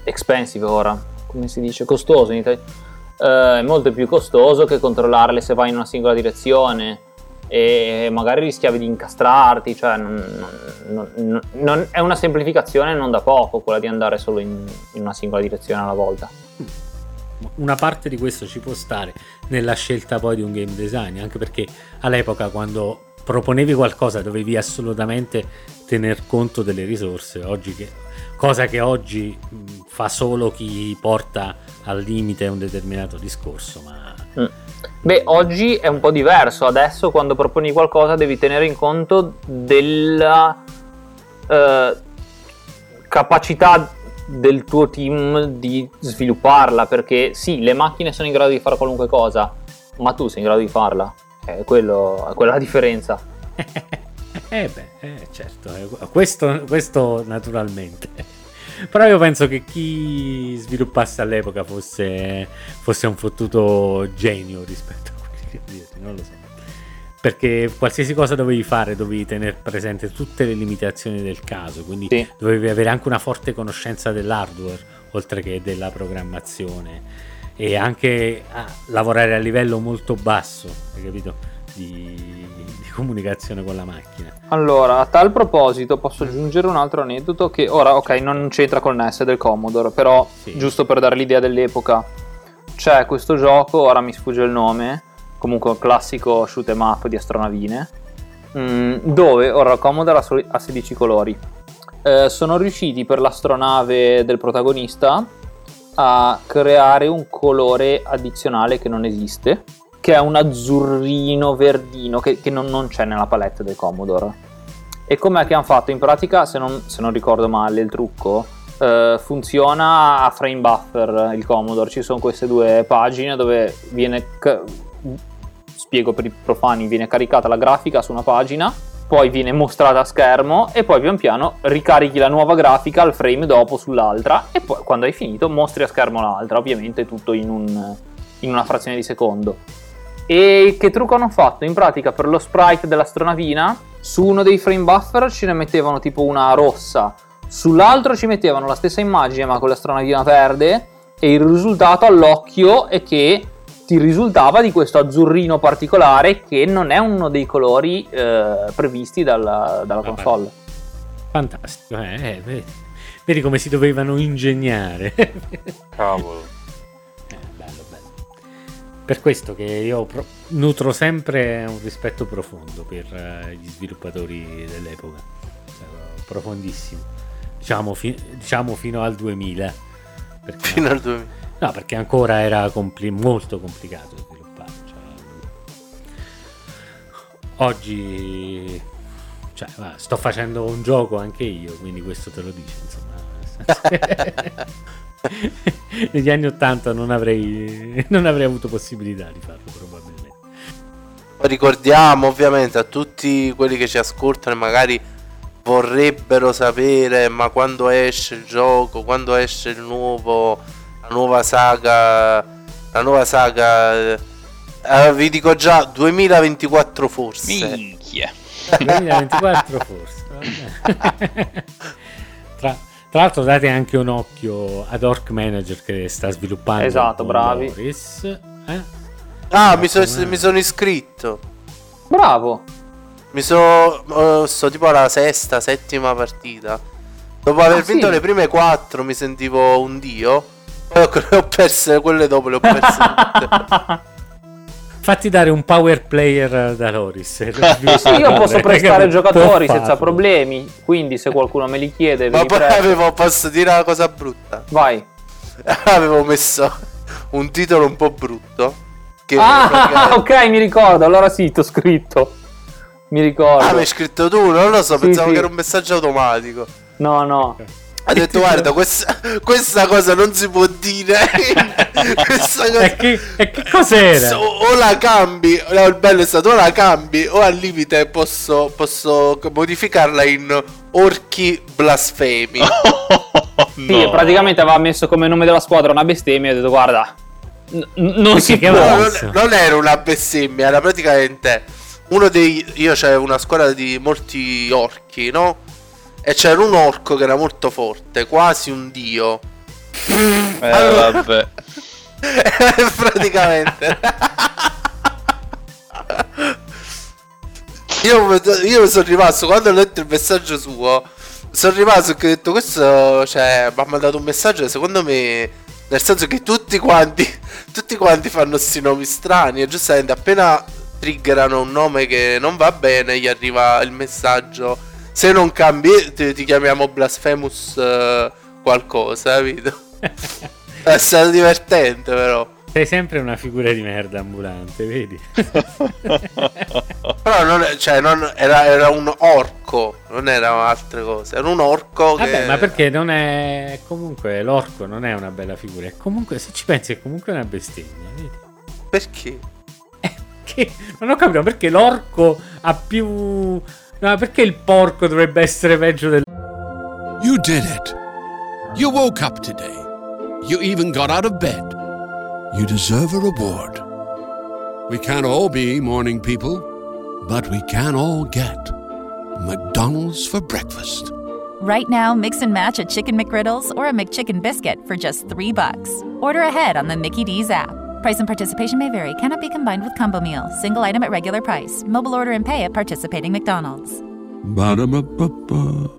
expensive ora, come si dice, costoso in Italia. Eh, è molto più costoso che controllarle se vai in una singola direzione e magari rischiavi di incastrarti, cioè non, non- non- è una semplificazione non da poco quella di andare solo in, in una singola direzione alla volta. una parte di questo ci può stare nella scelta poi di un game design, anche perché all'epoca quando proponevi qualcosa dovevi assolutamente tener conto delle risorse, che, cosa che oggi fa solo chi porta al limite un determinato discorso, ma Mm. Beh, oggi è un po' diverso. Adesso, quando proponi qualcosa, devi tenere in conto della eh, capacità del tuo team di svilupparla. Perché sì, le macchine sono in grado di fare qualunque cosa, ma tu sei in grado di farla. È, quello, è quella la differenza. Eh beh, eh, certo, eh, questo, questo naturalmente. Però io penso che chi sviluppasse all'epoca fosse, fosse un fottuto genio rispetto a quelli che dirti, non lo so. Perché qualsiasi cosa dovevi fare dovevi tenere presente tutte le limitazioni del caso, quindi Sì. dovevi avere anche una forte conoscenza dell'hardware, oltre che della programmazione, e anche lavorare a livello molto basso, hai capito? Di, di comunicazione con la macchina. Allora, a tal proposito posso aggiungere un altro aneddoto che ora, ok, non c'entra col NES del Commodore, però Sì. giusto per dare l'idea dell'epoca, c'è questo gioco, ora mi sfugge il nome, comunque un classico shoot 'em up di astronavine, mm, dove ora il Commodore ha 16 colori. Eh, sono riusciti per l'astronave del protagonista a creare un colore addizionale che non esiste, che è un azzurrino verdino che, che non, non c'è nella palette del Commodore. E com'è che hanno fatto? In pratica, se non, se non ricordo male il trucco, eh, funziona a frame buffer il Commodore. Ci sono queste due pagine dove viene, spiego per i profani, viene caricata la grafica su una pagina, poi viene mostrata a schermo e poi pian piano ricarichi la nuova grafica al frame dopo sull'altra e poi quando hai finito mostri a schermo l'altra, ovviamente tutto in, un- in una frazione di secondo. E che trucco hanno fatto? In pratica per lo sprite dell'astronavina, su uno dei frame buffer ce ne mettevano tipo una rossa, sull'altro ci mettevano la stessa immagine ma con l'astronavina verde e il risultato all'occhio è che ti risultava di questo azzurrino particolare che non è uno dei colori eh, previsti dalla, dalla console. Fantastico, eh, eh, vedi. Vedi come si dovevano ingegnare. Cavolo. Eh, bello, bello. Per questo che io pro- nutro sempre un rispetto profondo per eh, gli sviluppatori dell'epoca, Cioè, profondissimo. Diciamo, fi- diciamo fino al 2000. Perché Fino al 2000. No, perché ancora era compli- molto complicato sviluppare. Cioè, oggi cioè, va, sto facendo un gioco anche io, quindi questo te lo dice. Insomma, negli anni 80 non avrei, non avrei avuto possibilità di farlo probabilmente. Ricordiamo ovviamente a tutti quelli che ci ascoltano e magari vorrebbero sapere ma quando esce il gioco, quando esce il nuovo, la nuova saga, la nuova saga, eh, vi dico già 2024 forse. Minchia. 2024 forse. tra, tra l'altro date anche un occhio ad Orc Manager che sta sviluppando. Esatto, bravi. Loris, eh? Ah, mi, so- mi sono iscritto. Bravo! Mi sono. sto tipo alla sesta, settima partita. Dopo aver Ah, vinto sì? le prime quattro mi sentivo un dio. Le ho perse, quelle dopo le ho perse tutte. Fatti dare un power player da Loris. Io posso prestare giocatori senza problemi, quindi se qualcuno me li chiede, ve Ma poi avevo, posso dire una cosa brutta? Vai. avevo messo un titolo un po' brutto. Che Ah, praticamente- ok, mi ricordo. Allora sì, ti ho scritto. Mi ricordo. Ah, mi hai scritto tu? Non lo so, Sì, pensavo sì. che era un messaggio automatico. No, no. Ha detto, guarda, questa, questa cosa non si può dire. cosa... E che, e che cos'era? So- o la cambi, no, il bello è stato o la cambi o al limite posso, posso modificarla in orchi blasfemi. Sì, e praticamente aveva messo come nome della squadra una bestemmia e ho detto guarda, n- non si può. No, non, non era una bestemmia, era praticamente uno dei. Io c'avevo una squadra di molti orchi, no? E c'era un orco che era molto forte, quasi un dio. Eh, Allora- vabbè. praticamente. io, io sono rimasto quando ho letto il messaggio suo. Sono rimasto che ho detto questo. Cioè, mi ha mandato un messaggio. Secondo me. Nel senso che tutti quanti. Tutti quanti fanno sti nomi strani. E giustamente appena triggerano un nome che non va bene. Gli arriva il messaggio. Se non cambi, ti, ti chiamiamo Blasphemous eh, qualcosa, capito? È stato divertente, però. Sei sempre una figura di merda ambulante, vedi? Però non, cioè, non- era, era un orco, non erano altre cose. Era un orco che. Vabbè, ma perché non è. Comunque, l'orco non è una bella figura. È comunque, se ci pensi, è comunque una bestemmia, vedi? Perché? Che non ho capito perché l'orco ha più. No, perché il porco dovrebbe essere peggio del. You did it. You woke up today. You even got out of bed. You deserve a reward. We can't all be morning people, but we can all get McDonald's for breakfast. Right now, mix and match a chicken McGriddles or a McChicken biscuit for just three bucks. Order ahead on the Mickey D's app. Price and participation may vary. Cannot be combined with combo meal. Single item at regular price. Mobile order and pay at participating McDonald's. Ba-da-ba-ba-ba.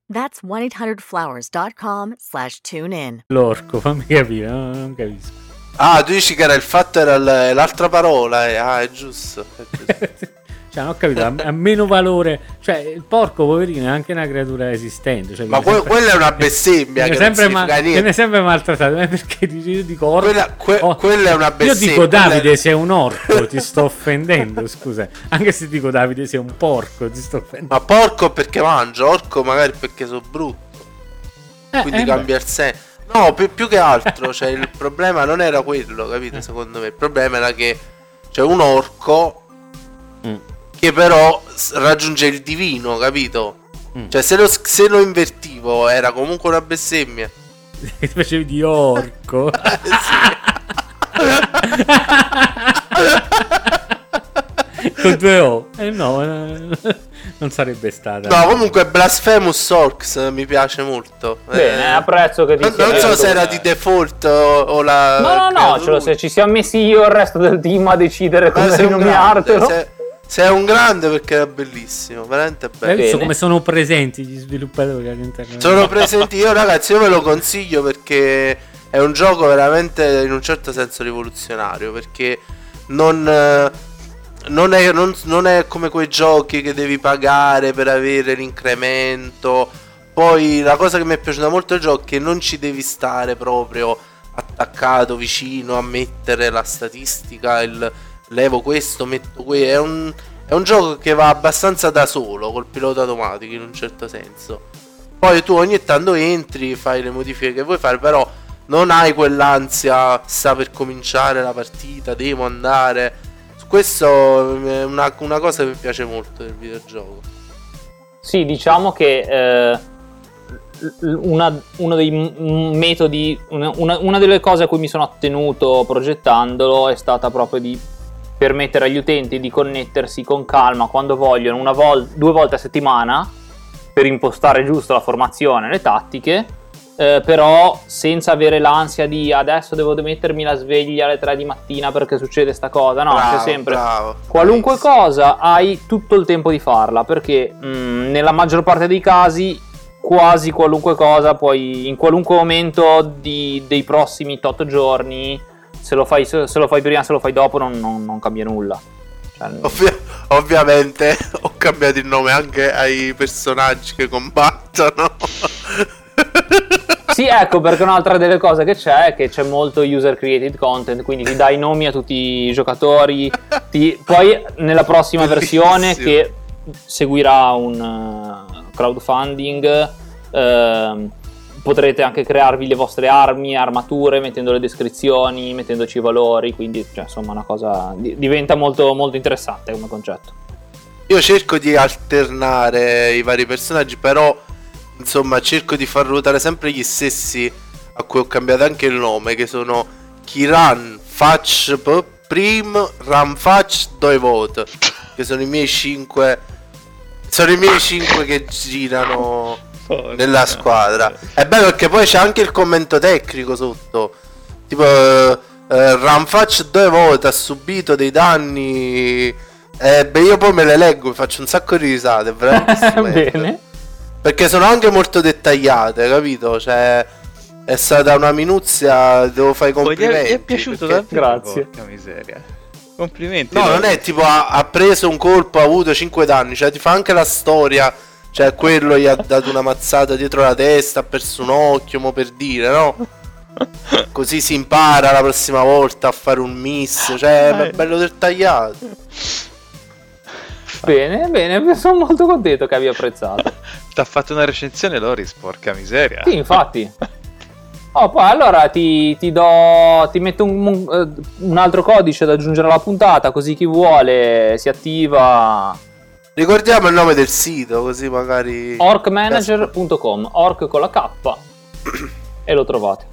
That's 1-800-Flowers.com slash tune in. L'orco, fammi capire, no, non capisco. Ah, tu dici che era il fatto, era l'altra parola. eh. Ah, è giusto. È giusto. Cioè, non ho capito, ha, meno valore. Cioè, il porco, poverino, è anche una creatura esistente. Cioè, Ma que- quella è una bestemmia che sempre, ma- viene sempre maltrattato. Ma perché dici- io dico orco? Quella- que- oh, quella è una Io bestemmia. dico quella è- Davide, sei un orco, ti sto offendendo. Scusa, anche se dico Davide, sei un porco, ti sto offendendo. Ma porco perché mangio, orco magari perché sono brutto. Eh, Quindi eh, cambia il senso. No, più, più che altro, cioè, il problema non era quello, capito? Secondo me. Il problema era che c'è un orco Mm. Che però raggiunge il divino, capito? Mm. Cioè, se lo, se lo invertivo era comunque una bestemmia. Ti facevi di orco. Con due O. Eh no, eh, non sarebbe stata. No, comunque Blasphemous Orcs mi piace molto. Bene, Eh, apprezzo che ti non, sia non so piaciuto. se era di default o, o la. No, no, no, creato ce lo- lui. se ci siamo messi io e il resto del team a decidere come rinominartelo. sei, sei un grande perché era bellissimo, veramente Hai bello. visto Bene. come sono presenti gli sviluppatori all'interno? Sono presenti io, ragazzi. Io ve lo consiglio perché è un gioco veramente in un certo senso rivoluzionario. Perché non, eh, non, è, non- non è come quei giochi che devi pagare per avere l'incremento. Poi la cosa che mi è piaciuta molto del gioco è che non ci devi stare proprio attaccato vicino a mettere la statistica. Il levo questo, metto questo. È un, è un gioco che va abbastanza da solo col pilota automatico in un certo senso. Poi tu ogni tanto entri, fai le modifiche che vuoi fare, però non hai quell'ansia, sta per cominciare la partita, devo andare. Questo è una, una cosa che mi piace molto del videogioco. Sì, diciamo che eh, una- uno dei metodi, una- una delle cose a cui mi sono attenuto progettandolo è stata proprio di permettere agli utenti di connettersi con calma quando vogliono, una vol- due volte a settimana, per impostare giusto la formazione, le tattiche, eh, però senza avere l'ansia di adesso devo mettermi la sveglia alle 3 di mattina perché succede sta cosa, no, Bravo, c'è sempre bravo, qualunque bravissimo. cosa hai tutto il tempo di farla perché mh, nella maggior parte dei casi quasi qualunque cosa puoi in qualunque momento di- dei prossimi tot giorni se lo fai, se, lo fai prima se lo fai dopo non, non- non cambia nulla Cioè, Ovvia- ovviamente ho cambiato il nome anche ai personaggi che combattono. Sì, ecco, perché un'altra delle cose che c'è è che c'è molto user created content, quindi ti dai i nomi a tutti i giocatori. ti- Poi nella prossima versione Bellissimo. che seguirà un eh, crowdfunding ehm, potrete anche crearvi le vostre armi, armature, mettendo le descrizioni, mettendoci i valori, quindi cioè, insomma una cosa di- diventa molto, molto interessante come concetto. Io cerco di alternare i vari personaggi, però insomma cerco di far ruotare sempre gli stessi a cui ho cambiato anche il nome, che sono Kiran, Fach Prim, Ramfach, Doivot, che sono i miei cinque sono i miei cinque che girano nella squadra. È bello perché poi c'è anche il commento tecnico sotto. Tipo eh, eh, Ramfach Doivot ha subito dei danni eh, beh, io poi me le leggo, mi faccio un sacco di risate. Bene. Perché sono anche molto dettagliate, capito? Cioè, è stata una minuzia, devo fare i Poi gli è, complimenti. piaciuto perché- davvero? Grazie. Porca miseria. Complimenti. No, non è tipo ha, ha preso un colpo, ha avuto 5 danni, cioè ti fa anche la storia. Cioè, quello gli ha dato una mazzata dietro la testa, ha perso un occhio, mo per dire, no? Così si impara la prossima volta a fare un miss, cioè, è bello dettagliato. Bene, bene, sono molto contento che abbia apprezzato. Ti ha fatto una recensione Loris, porca miseria. Sì, infatti. Oh, poi allora ti, ti do. Ti metto un, un- eh, un altro codice da aggiungere alla puntata, così chi vuole si attiva. Ricordiamo il nome del sito, così magari. Orcmanager.com, orc con la K. e lo trovate.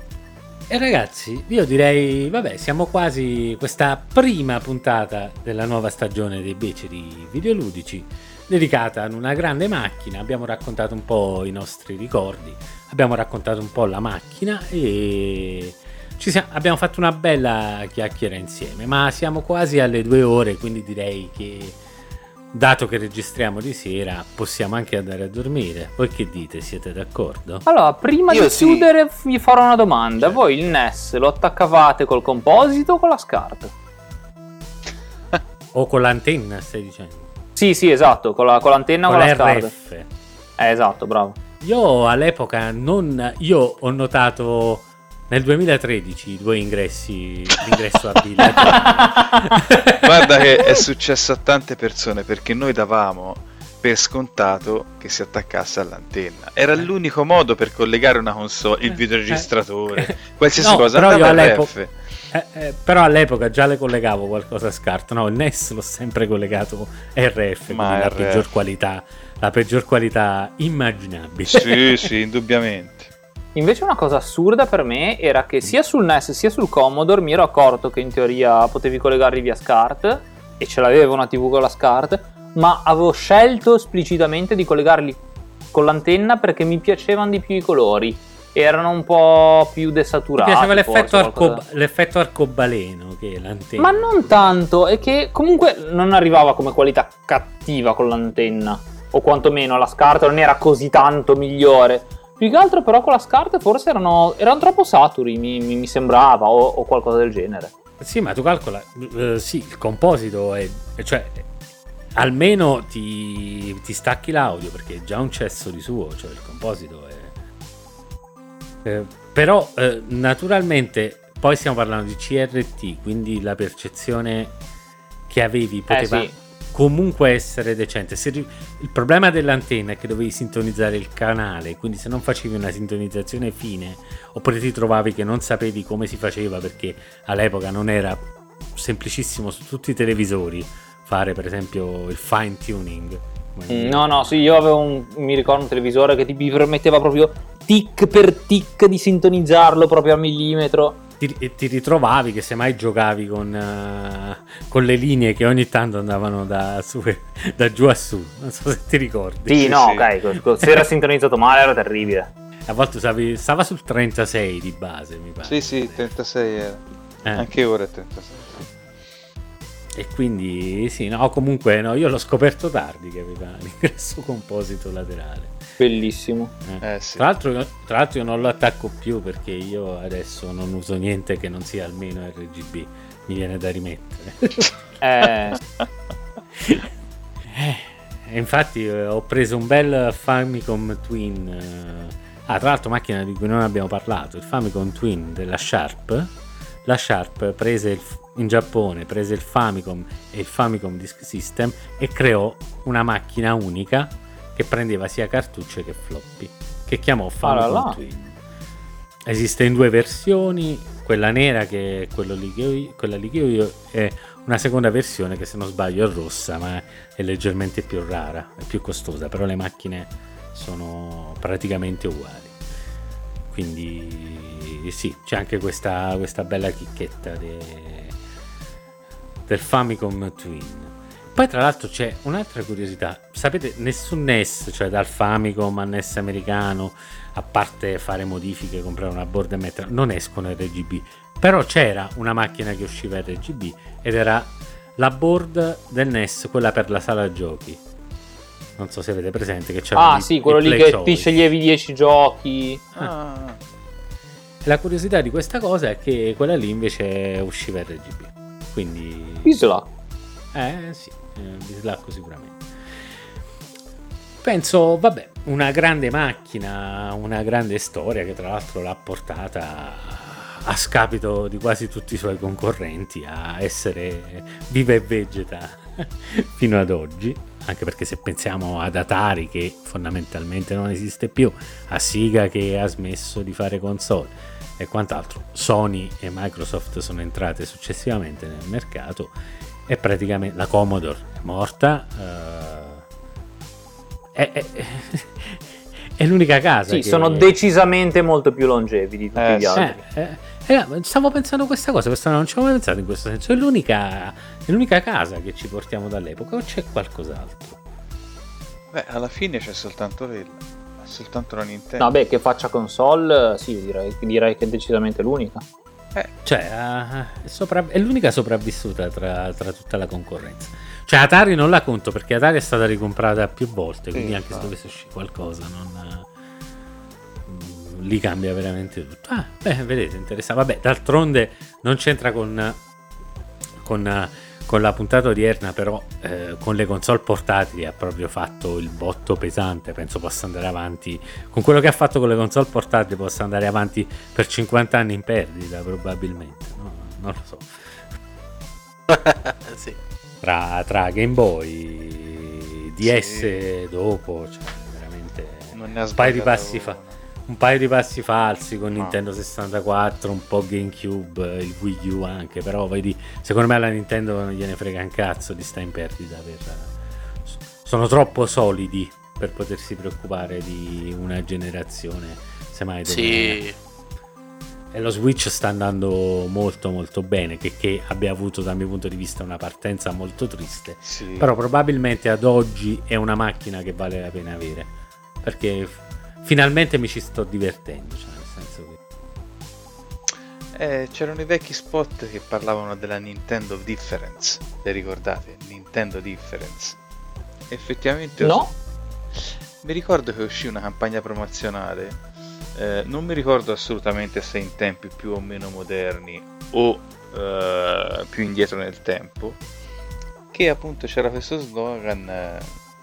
E ragazzi, io direi, vabbè, siamo quasi questa prima puntata della nuova stagione dei beceri videoludici, dedicata ad una grande macchina. Abbiamo raccontato un po' i nostri ricordi, abbiamo raccontato un po' la macchina e ci siamo- abbiamo fatto una bella chiacchiera insieme. Ma siamo quasi alle due ore, quindi direi che dato che registriamo di sera, possiamo anche andare a dormire. Voi che dite? Siete d'accordo? Allora, prima Io di sì. chiudere vi farò una domanda. Voi il NES lo attaccavate col composito o con la SCART? O con l'antenna, stai dicendo? Sì, sì, esatto, con, la- con l'antenna o Con con la la SCART. RF. Eh, esatto, bravo. Io all'epoca non. Io ho notato nel 2013 due ingressi. L'ingresso a biglietto. Guarda che è successo a tante persone perché noi davamo per scontato che si attaccasse all'antenna. Era l'unico modo per collegare una console, il videoregistratore, qualsiasi No, cosa. però RF. Eh, eh, però all'epoca già le collegavo qualcosa a SCART. No, il NES l'ho sempre collegato RF. Ma quindi la RF. peggior qualità. La peggior qualità immaginabile. Sì, sì, indubbiamente. Invece una cosa assurda per me era che sia sul NES sia sul Commodore mi ero accorto che in teoria potevi collegarli via SCART e ce l'avevo una TV con la SCART, ma avevo scelto esplicitamente di collegarli con l'antenna perché mi piacevano di più i colori. Erano un po' più Mi desaturati. piaceva l'effetto, arcob- l'effetto arcobaleno che l'antenna. Ma non tanto, è che comunque non arrivava come qualità cattiva con l'antenna. O quantomeno la SCART non era così tanto migliore. Più che altro però con la SCART forse erano, erano troppo saturi, mi, mi- mi sembrava, o, o qualcosa del genere. Sì, ma tu calcola, eh, sì, il composito è, cioè, almeno ti, ti stacchi l'audio perché è già un cesso di suo, cioè il composito è... Eh, però, eh, naturalmente, poi stiamo parlando di CRT, quindi la percezione che avevi poteva sì. Comunque essere decente. Ri- il problema dell'antenna è che dovevi sintonizzare il canale, quindi se non facevi una sintonizzazione fine, oppure ti trovavi che non sapevi come si faceva perché all'epoca non era semplicissimo su tutti i televisori fare per esempio il fine tuning. Mm, No, no, sì, io avevo un, mi ricordo un televisore che ti permetteva proprio tic per tic di sintonizzarlo proprio a millimetro. Ti, e ti ritrovavi che semmai giocavi con, eh, con le linee che ogni tanto andavano da, su, da giù a su, non so se ti ricordi. Sì, no, ok, co- se era sintonizzato male era terribile. A volte usavi, stava sul 36 di base, mi pare. Sì, sì, 36 era. Eh. Anche ora è 36. E quindi sì, no, comunque no, io l'ho scoperto tardi che aveva l'ingresso composito laterale. Bellissimo. Eh. Eh, sì. Tra, l'altro, tra l'altro io non lo attacco più perché io adesso non uso niente che non sia almeno RGB, mi viene da rimettere. Eh, E infatti eh, ho preso un bel Famicom Twin. eh, ah, tra l'altro macchina di cui non abbiamo parlato, il Famicom Twin della Sharp. La Sharp prese il in Giappone, prese il Famicom e il Famicom Disk System e creò una macchina unica che prendeva sia cartucce che floppy, che chiamò Famicom là. Twin. Esiste in due versioni, quella nera che è quello lì che ho, quella lì che ho io è una seconda versione che se non sbaglio è rossa, ma è leggermente più rara, è più costosa, però le macchine sono praticamente uguali. Quindi sì, c'è anche questa, questa bella chicchetta de- del Famicom Twin. Poi tra l'altro c'è un'altra curiosità, sapete nessun NES, cioè dal Famicom al NES americano, a parte fare modifiche, comprare una board e metterla, non escono RGB. Però c'era una macchina che usciva RGB ed era la board del NES, quella per la sala giochi. Non so se avete presente che c'era ah, il- sì, quello lì che Choice. ti sceglievi 10 giochi. Ah, La curiosità di questa cosa è che quella lì invece usciva RGB. Quindi... Isola. Eh sì, eh, dislacco sicuramente. Penso, vabbè, una grande macchina, una grande storia che tra l'altro l'ha portata a scapito di quasi tutti i suoi concorrenti a essere viva e vegeta fino ad oggi. Anche perché se pensiamo ad Atari che fondamentalmente non esiste più, a Sega che ha smesso di fare console e quant'altro, Sony e Microsoft sono entrate successivamente nel mercato e praticamente la Commodore è morta. eh, è, è- è l'unica casa. Sì, che- sono decisamente molto più longevi di tutti Eh, gli altri. eh, eh, eh, stavo pensando questa cosa, questa non ci avevo mai pensato in questo senso. È l'unica, è l'unica casa che ci portiamo dall'epoca o c'è qualcos'altro? beh, alla fine c'è soltanto quella. È soltanto la Nintendo. No, beh, che faccia console, sì, direi, direi che è decisamente l'unica. Cioè, eh, è, sopra- è l'unica sopravvissuta tra, tra tutta la concorrenza. Cioè, Atari non la conto perché Atari è stata ricomprata più volte, quindi Sì, anche se dovesse uscire qualcosa, non, mm, lì cambia veramente tutto. Ah, beh, vedete, interessante. Vabbè, d'altronde non c'entra con, con, con la puntata odierna, però eh, con le console portatili ha proprio fatto il botto pesante. Penso possa andare avanti con quello che ha fatto con le console portatili, possa andare avanti per 50 anni in perdita, probabilmente. no? Non lo so. sì. Tra, tra Game Boy, DS dopo, cioè veramente un paio di passi fa. Un paio di passi falsi con No. Nintendo 64, un po' GameCube, il Wii U anche, però vedi, secondo me alla Nintendo non gliene frega un cazzo di stare in perdita per, sono troppo solidi per potersi preoccupare di una generazione, semmai Sì. e lo Switch sta andando molto molto bene, che, che abbia avuto dal mio punto di vista una partenza molto triste, Sì. però probabilmente ad oggi è una macchina che vale la pena avere, perché finalmente mi ci sto divertendo, cioè nel senso che... Eh, c'erano i vecchi spot che parlavano della Nintendo Difference. Le ricordate? Nintendo Difference. Effettivamente. No? Mi ricordo che uscì una campagna promozionale. eh, non mi ricordo assolutamente se in tempi più o meno moderni o eh, più indietro nel tempo. Che appunto c'era questo slogan eh,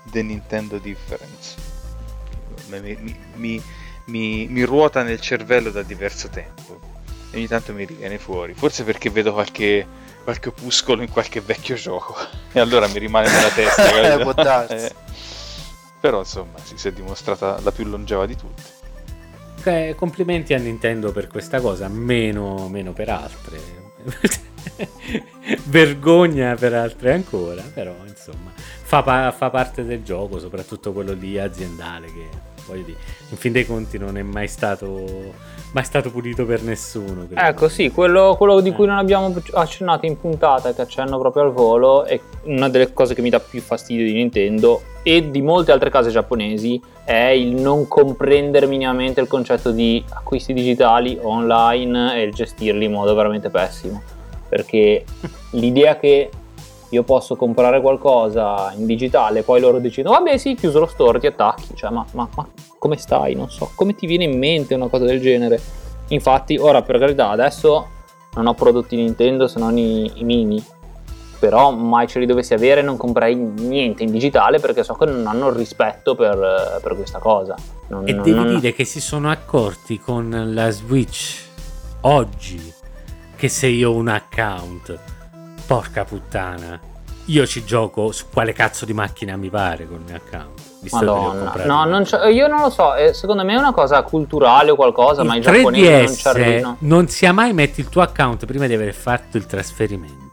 The Nintendo Difference. Mi, mi- mi- mi- mi ruota nel cervello da diverso tempo e ogni tanto mi riviene fuori. Forse perché vedo qualche, qualche opuscolo in qualche vecchio gioco e allora mi rimane nella testa. Può darsi. Eh, però insomma si, si è dimostrata la più longeva di tutte. Eh, complimenti a Nintendo per questa cosa, meno, meno per altre. Vergogna per altre ancora, però insomma fa, pa- fa parte del gioco, soprattutto quello lì aziendale che voglio dire, in fin dei conti non è mai stato, mai stato pulito per nessuno. credo. Ecco, sì, quello, quello di Eh. cui non abbiamo accennato in puntata, che accenno proprio al volo, è una delle cose che mi dà più fastidio di Nintendo e di molte altre case giapponesi, è il non comprendere minimamente il concetto di acquisti digitali online e il gestirli in modo veramente pessimo. Perché l'idea che io posso comprare qualcosa in digitale, poi loro decidono, vabbè sì, chiuso lo store, ti attacchi, cioè ma, ma- ma come stai? Non so, come ti viene in mente una cosa del genere? Infatti, ora per carità, adesso non ho prodotti Nintendo se non i, i mini, però mai ce li dovessi avere non comprerei niente in digitale perché so che non hanno il rispetto per, per questa cosa. Non- E non- devi non- dire che si sono accorti con la Switch oggi che se io ho un account, porca puttana, io ci gioco su quale cazzo di macchina mi pare con il mio account. Visto che Madonna, comprati. no, non io non lo so, eh, secondo me è una cosa culturale o qualcosa, ma i il giapponesi non ci 3DS arrivano. non sia mai metti il tuo account prima di aver fatto il trasferimento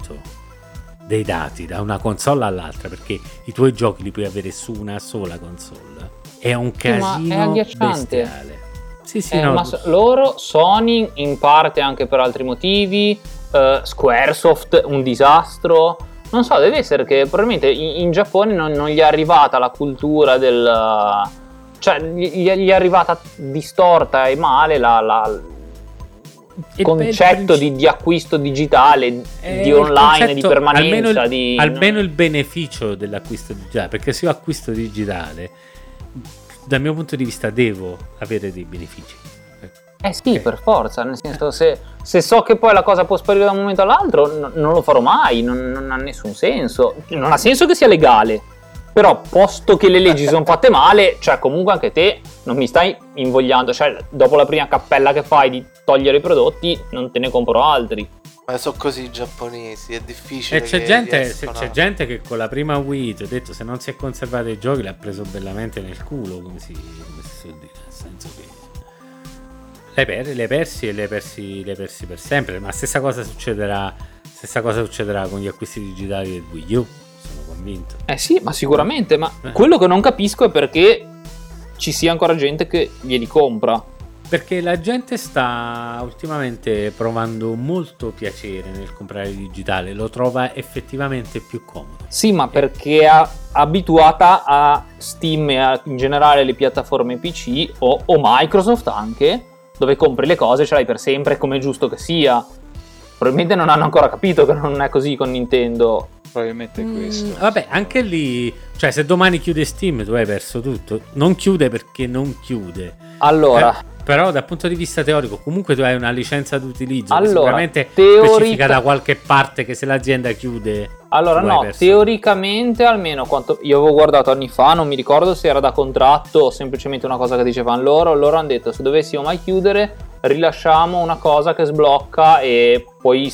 dei dati da una console all'altra perché i tuoi giochi li puoi avere su una sola console è un Sì, ma è casino bestiale sì sì Eh, no, ma so- loro, Sony, in parte anche per altri motivi, eh, Squaresoft, un disastro. Non so, deve essere che probabilmente in, in Giappone non, non gli è arrivata la cultura del... Cioè, gli, gli è arrivata distorta e male la, la- il concetto di, di acquisto digitale, Eh, di il online, di concetto- permanenza, almeno il, di... almeno il beneficio dell'acquisto digitale perché se io acquisto digitale dal mio punto di vista devo avere dei benefici Eh sì, per forza, nel senso se, se so che poi la cosa può sparire da un momento all'altro, n- non lo farò mai, non, non ha nessun senso. Non ha senso che sia legale, però posto che le leggi sono fatte male, cioè comunque anche te non mi stai invogliando, cioè dopo la prima cappella che fai di togliere i prodotti, non te ne compro altri. Ma sono così i giapponesi, è difficile. E c'è che gente, c'è gente che con la prima Wii, ti ho detto, se non si è conservato i giochi, l'ha preso bellamente nel culo, come si, come si suol dire, nel senso che le, per, le persi e le persi, le persi per sempre, ma stessa cosa succederà, stessa cosa succederà con gli acquisti digitali del Wii U, sono convinto. Eh sì, ma sicuramente, ma Eh. quello che non capisco è perché ci sia ancora gente che glieli compra. Perché la gente sta ultimamente provando molto piacere nel comprare il digitale, lo trova effettivamente più comodo. Sì, ma perché è abituata a Steam e a, in generale le piattaforme PC o, o Microsoft anche, dove compri le cose, ce l'hai per sempre, come è giusto che sia. probabilmente non hanno ancora capito che non è così con Nintendo. Probabilmente è questo. Mm, vabbè, anche lì, cioè se domani chiude Steam tu hai perso tutto. Non chiude perché non chiude. Allora, Eh, però dal punto di vista teorico comunque tu hai una licenza d'utilizzo Allora, sicuramente teorica- specifica da qualche parte che se l'azienda chiude Allora, no, teoricamente almeno quanto io avevo guardato anni fa, non mi ricordo se era da contratto o semplicemente una cosa che dicevano loro. Loro hanno detto se dovessimo mai chiudere, rilasciamo una cosa che sblocca e puoi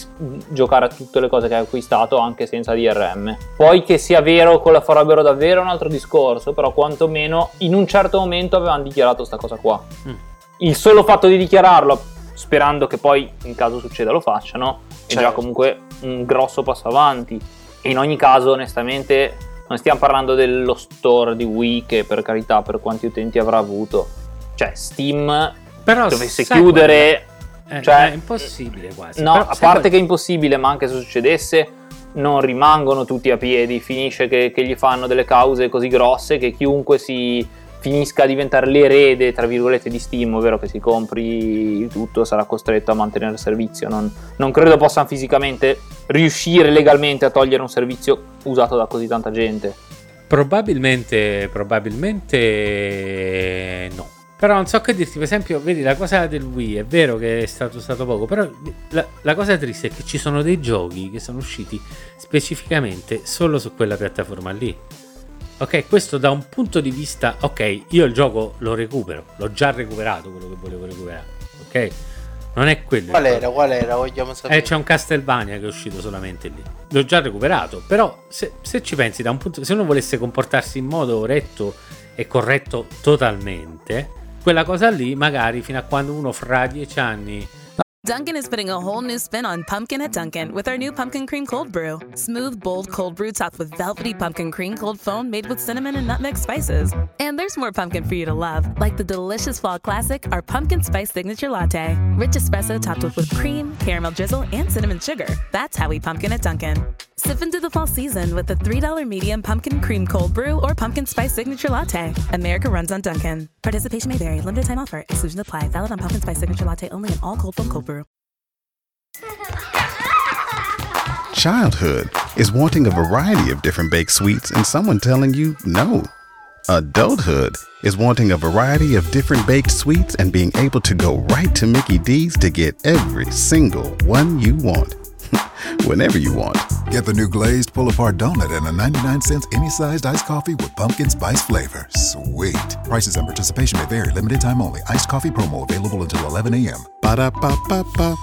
giocare a tutte le cose che hai acquistato anche senza DRM. Poi che sia vero che la farebbero davvero è un altro discorso, però quantomeno in un certo momento avevano dichiarato sta cosa qua. Mm. Il solo fatto di dichiararlo, sperando che poi in caso succeda lo facciano, è già Certo. comunque un grosso passo avanti. E in ogni caso, onestamente, non stiamo parlando dello store di Wii che per carità per quanti utenti avrà avuto. Cioè, Steam Però dovesse chiudere... guarda, eh, cioè- è impossibile quasi. No, Però a parte qual- che è impossibile, ma anche se succedesse, non rimangono tutti a piedi. Finisce che, che gli fanno delle cause così grosse che chiunque si finisca a diventare l'erede, tra virgolette, di Steam, ovvero che si compri tutto, sarà costretto a mantenere il servizio. Non, non credo possano fisicamente riuscire legalmente a togliere un servizio usato da così tanta gente. Probabilmente, probabilmente no. Però non so che dirti, per esempio, vedi la cosa del Wii, è vero che è stato usato poco, però la, la cosa triste è che ci sono dei giochi che sono usciti specificamente solo su quella piattaforma lì. Ok, questo da un punto di vista, ok, io il gioco lo recupero, l'ho già recuperato quello che volevo recuperare, ok? Non è quello. Qual era? Qual era? Vogliamo sapere. Eh, c'è un Castlevania che è uscito solamente lì. L'ho già recuperato. Però, se, se ci pensi, da un punto. Se uno volesse comportarsi in modo retto e corretto totalmente, quella cosa lì, magari fino a quando uno fra dieci anni. Dunkin' is putting a whole new spin on pumpkin at Dunkin' with our new pumpkin cream cold brew. Smooth, bold cold brew topped with velvety pumpkin cream cold foam made with cinnamon and nutmeg spices. And there's more pumpkin for you to love, like the delicious fall classic, our pumpkin spice signature latte. Rich espresso topped with whipped cream, caramel drizzle, and cinnamon sugar. That's how we pumpkin at Dunkin'. Sip into the fall season with the $3 medium pumpkin cream cold brew or pumpkin spice signature latte. America runs on Dunkin'. Participation may vary. Limited time offer. Exclusion apply. Valid on pumpkin spice signature latte only in all cold foam cold brew. Childhood is wanting a variety of different baked sweets and someone telling you no. Adulthood is wanting a variety of different baked sweets and being able to go right to Mickey D's to get every single one you want. Whenever you want. Get the new glazed pull apart donut and a 99 cents any sized iced coffee with pumpkin spice flavor. Sweet. Prices and participation may vary. Limited time only. Iced coffee promo available until 11 a.m. Ba-da-ba-ba-ba.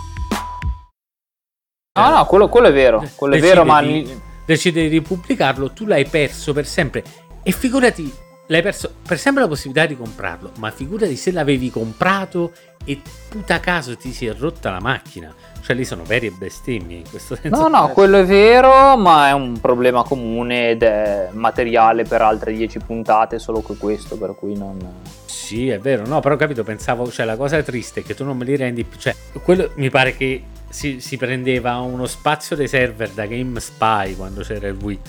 No, no, quello, quello è vero. Quello è vero, ma. di- decide di ripubblicarlo, tu l'hai perso per sempre. E figurati, l'hai perso per sempre la possibilità di comprarlo. Ma figurati se l'avevi comprato e puta caso ti si è rotta la macchina. Cioè, lì sono veri e bestemmie in questo senso. No, no, quello è vero, ma è un problema comune ed è materiale per altre 10 puntate, solo che questo, per cui non... Sì, è vero, no, però ho capito, pensavo, cioè la cosa triste è che tu non me li rendi più, cioè, quello mi pare che si, si prendeva uno spazio dei server da GameSpy quando c'era il Wii,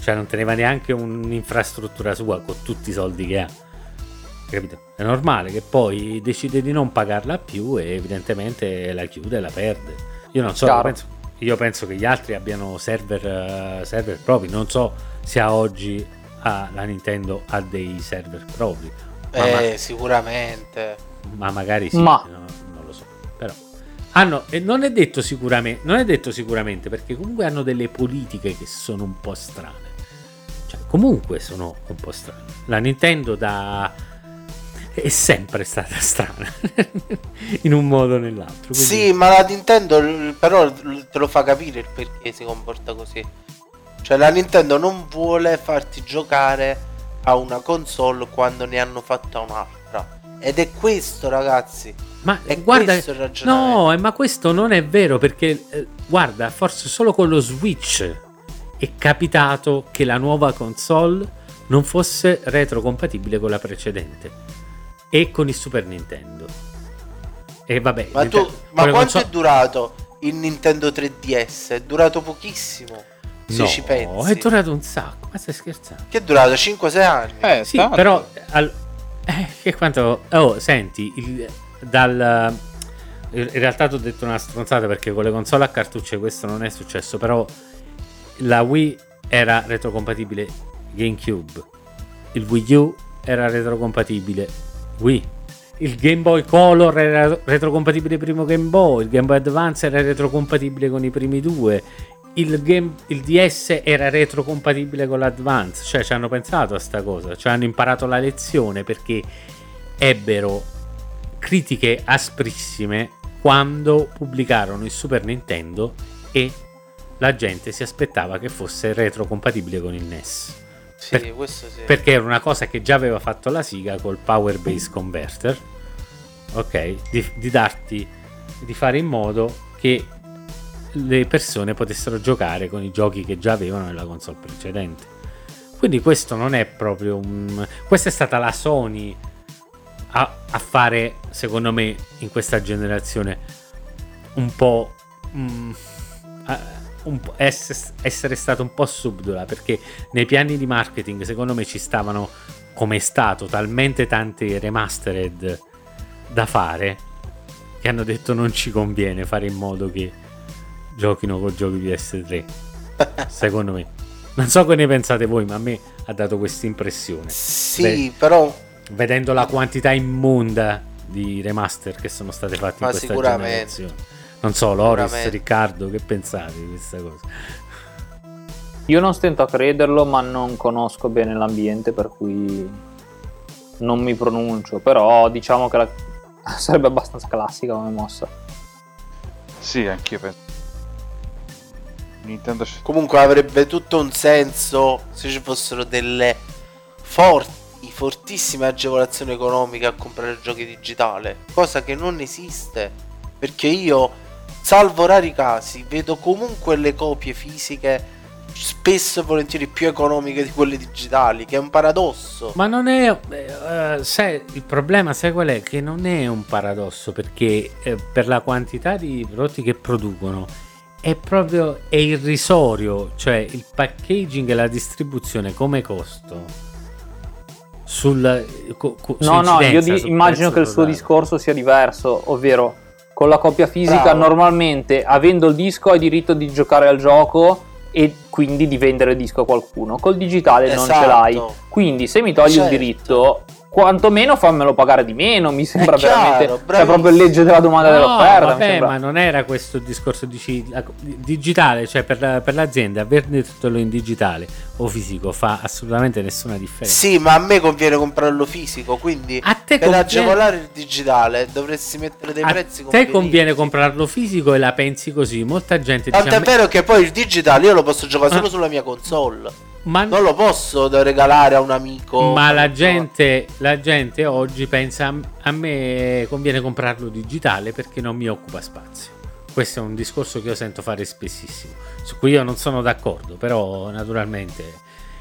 cioè non teneva neanche un'infrastruttura sua con tutti i soldi che ha, capito? È normale che poi decide di non pagarla più e evidentemente la chiude e la perde. Io non so, penso, io penso che gli altri abbiano server, eh, server propri, non so se a oggi ah, la Nintendo ha dei server propri. Ma ma- Eh, sicuramente. ma magari sì, Ma- no, non lo so. Però hanno, e non è detto sicuramente, non è detto sicuramente perché comunque hanno delle politiche che sono un po' strane. Cioè, comunque sono un po' strane. La Nintendo da è sempre stata strana in un modo o nell'altro. quindi- Sì, ma la Nintendo però te lo fa capire il perché si comporta così. Cioè la Nintendo non vuole farti giocare a una console quando ne hanno fatta un'altra. Ed è questo, ragazzi. Ma È guarda, questo il ragionamento. no, eh, ma questo non è vero perché, eh, guarda, forse solo con lo Switch è capitato che la nuova console non fosse retrocompatibile con la precedente e con il Super Nintendo. E vabbè, Ma tu, ma quanto console- è durato il Nintendo 3DS? È durato pochissimo. Se No, ci pensi. è durato un sacco, ma stai scherzando? Che è durato 5-6 anni. Eh, Sì, tanto. però al- eh, che quanto oh, senti, il- dal in realtà ti ho detto una stronzata perché con le console a cartucce questo non è successo, però la Wii era retrocompatibile GameCube, il Wii U era retrocompatibile Wii, il Game Boy Color era retrocompatibile primo Game Boy, il Game Boy Advance era retrocompatibile con i primi due, il, game, il DS era retrocompatibile con l'Advance, cioè ci hanno pensato a sta cosa, cioè hanno imparato la lezione perché ebbero critiche asprissime quando pubblicarono il Super Nintendo e la gente si aspettava che fosse retrocompatibile con il NES. Sì, Per- sì. Perché era una cosa che già aveva fatto la Siga col Power Base Converter, ok? Di, di darti, di fare in modo che le persone potessero giocare con i giochi che già avevano nella console precedente. Quindi questo non è proprio un... Questa è stata la Sony a, a fare, secondo me, in questa generazione un po'... mm, a- essere stato un po' subdola perché nei piani di marketing secondo me ci stavano come è stato talmente tante remastered da fare che hanno detto non ci conviene fare in modo che giochino con giochi PS3 secondo me. Non so che ne pensate voi ma a me ha dato questa impressione. Sì, però vedendo la quantità immonda di remaster che sono state fatte Ma in questa sicuramente. generazione non so Loris. Riccardo che pensate di questa cosa Io non stento a crederlo, ma non conosco bene l'ambiente, per cui non mi pronuncio. Però diciamo che la- sarebbe abbastanza classica come mossa. Sì, anch'io penso. Nintendo comunque avrebbe tutto un senso se ci fossero delle forti, fortissime agevolazioni economiche a comprare giochi digitali, cosa che non esiste. Perché io, salvo rari casi, vedo comunque le copie fisiche spesso e volentieri più economiche di quelle digitali, che è un paradosso. Ma non è. eh, sai, il problema, sai qual è? Che non è un paradosso perché eh, per la quantità di prodotti che producono è proprio è irrisorio. Cioè, il packaging e la distribuzione come costo sul. co- co- su No, no, io di- immagino che il suo discorso sia diverso, ovvero con la copia fisica Bravo. normalmente avendo il disco hai diritto di giocare al gioco e quindi di vendere il disco a qualcuno. Col digitale non ce Esatto. l'hai. Quindi se mi togli Certo. il diritto, quantomeno fammelo pagare di meno, mi sembra È chiaro, veramente... Cioè bravissimo. proprio legge della domanda e No, dell'offerta. vabbè, sembra. ma non era questo il discorso dici, la- digitale, cioè per, la- per l'azienda averlo in digitale o fisico fa assolutamente nessuna differenza. Sì, ma a me conviene comprarlo fisico, quindi A te per conviene- agevolare il digitale dovresti mettere dei A prezzi te convenienti. conviene comprarlo fisico e la pensi così. Molta gente dice Tanto a è me- vero che poi il digitale io lo posso giocare solo Ah. sulla mia console. Ma, Non lo posso da regalare a un amico. ma la, gente, la gente oggi pensa a me conviene comprarlo digitale perché non mi occupa spazio. Questo è un discorso che io sento fare spessissimo, su cui io non sono d'accordo, però naturalmente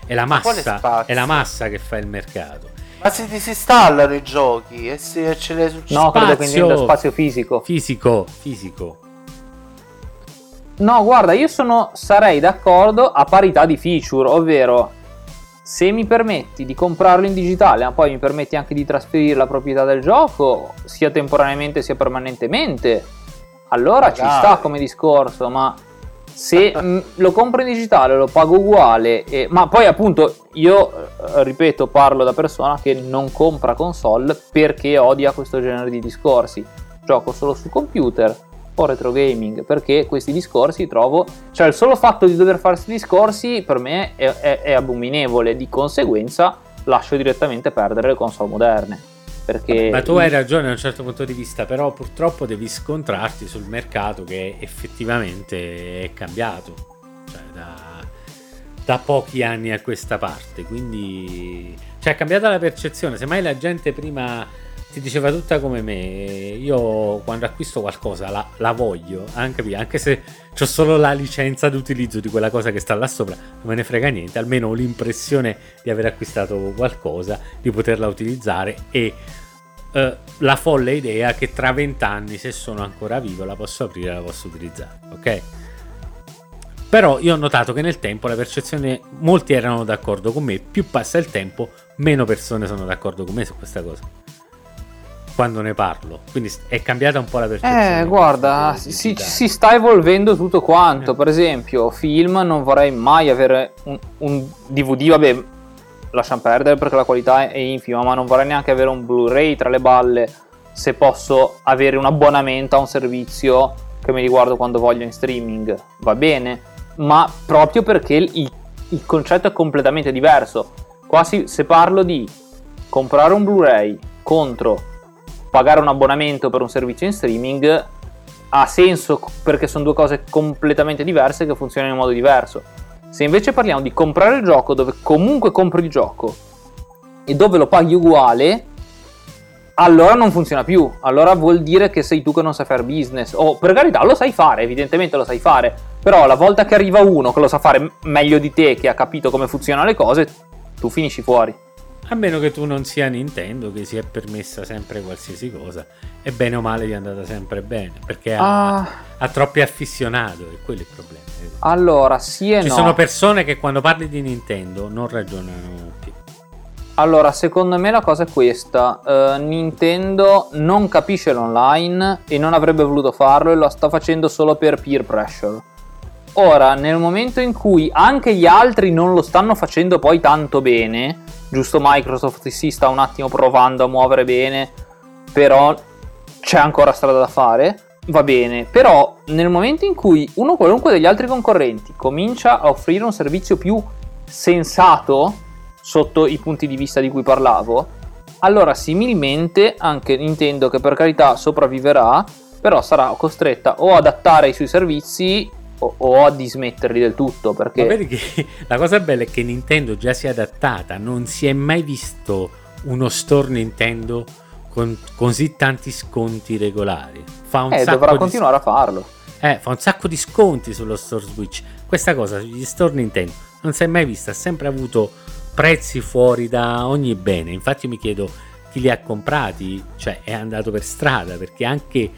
è la massa, spazio? è la massa che fa il mercato. Ma si disinstallano i giochi e si, ce le succede. No, credo che Spazio. spazio fisico. Fisico, fisico. No, guarda, io sono, sarei d'accordo a parità di feature, ovvero se mi permetti di comprarlo in digitale, ma poi mi permetti anche di trasferire la proprietà del gioco, sia temporaneamente sia permanentemente, allora ci sta come discorso, ma se lo compro in digitale lo pago uguale, e- ma poi appunto io, eh, ripeto, parlo da persona che non compra console perché odia questo genere di discorsi, gioco solo su computer o retro gaming perché questi discorsi trovo cioè il solo fatto di dover fare questi discorsi per me è, è- è abominevole di conseguenza lascio direttamente perdere le console moderne perché Ma tu hai ragione da un certo punto di vista, però purtroppo devi scontrarti sul mercato che effettivamente è cambiato. Cioè, da, da pochi anni a questa parte. Quindi cioè, è cambiata la percezione. Semmai la gente prima ti diceva tutta come me. Io quando acquisto qualcosa la, la voglio, anche, anche se ho solo la licenza d'utilizzo di quella cosa che sta là sopra, non me ne frega niente. Almeno ho l'impressione di aver acquistato qualcosa, di poterla utilizzare e eh, la folle idea che tra vent'anni, se sono ancora vivo, la posso aprire e la posso utilizzare. Ok? Però io ho notato che nel tempo la percezione, molti erano d'accordo con me, più passa il tempo, meno persone sono d'accordo con me su questa cosa. Quando ne parlo. Quindi è cambiata un po' la percezione. Eh, guarda, si, si sta evolvendo tutto quanto. Per esempio, film non vorrei mai avere un, un DVD, vabbè, lasciamo perdere perché la qualità è infima, ma non vorrei neanche avere un Blu-ray tra le balle se posso avere un abbonamento a un servizio che mi riguardo quando voglio in streaming. Va bene, ma proprio perché il, il concetto è completamente diverso. Quasi se parlo di comprare un Blu-ray contro pagare un abbonamento per un servizio in streaming ha senso perché sono due cose completamente diverse che funzionano in modo diverso. Se invece parliamo di comprare il gioco dove comunque compri il gioco e dove lo paghi uguale, allora non funziona più. Allora vuol dire che sei tu che non sai fare business. O per carità lo sai fare, evidentemente lo sai fare. Però la volta che arriva uno che lo sa fare meglio di te, che ha capito come funzionano le cose, tu finisci fuori. A meno che tu non sia Nintendo, che si è permessa sempre qualsiasi cosa, e bene o male gli è andata sempre bene, perché ha, Ah. ha troppi afficionato, e quello è il problema. Allora, sì e Ci no. sono persone che quando parli di Nintendo non ragionano più. Allora, secondo me la cosa è questa. Eh, Nintendo non capisce l'online e non avrebbe voluto farlo e lo sta facendo solo per peer pressure. Ora, nel momento in cui anche gli altri non lo stanno facendo poi tanto bene, giusto Microsoft si sta un attimo provando a muovere bene, però c'è ancora strada da fare, va bene. Però nel momento in cui uno qualunque degli altri concorrenti comincia a offrire un servizio più sensato sotto i punti di vista di cui parlavo, allora similmente anche Nintendo che per carità sopravviverà, però sarà costretta o ad adattare i suoi servizi o, o a dismetterli del tutto perché Ma vedi che la cosa bella è che Nintendo già si è adattata, non si è mai visto uno store Nintendo con così tanti sconti regolari. Fa un eh, sacco dovrà di continuare a farlo. Eh, fa un sacco di sconti sullo store Switch. Questa cosa sugli store Nintendo non si è mai vista, ha sempre avuto prezzi fuori da ogni bene. Infatti io mi chiedo chi li ha comprati, cioè è andato per strada, perché anche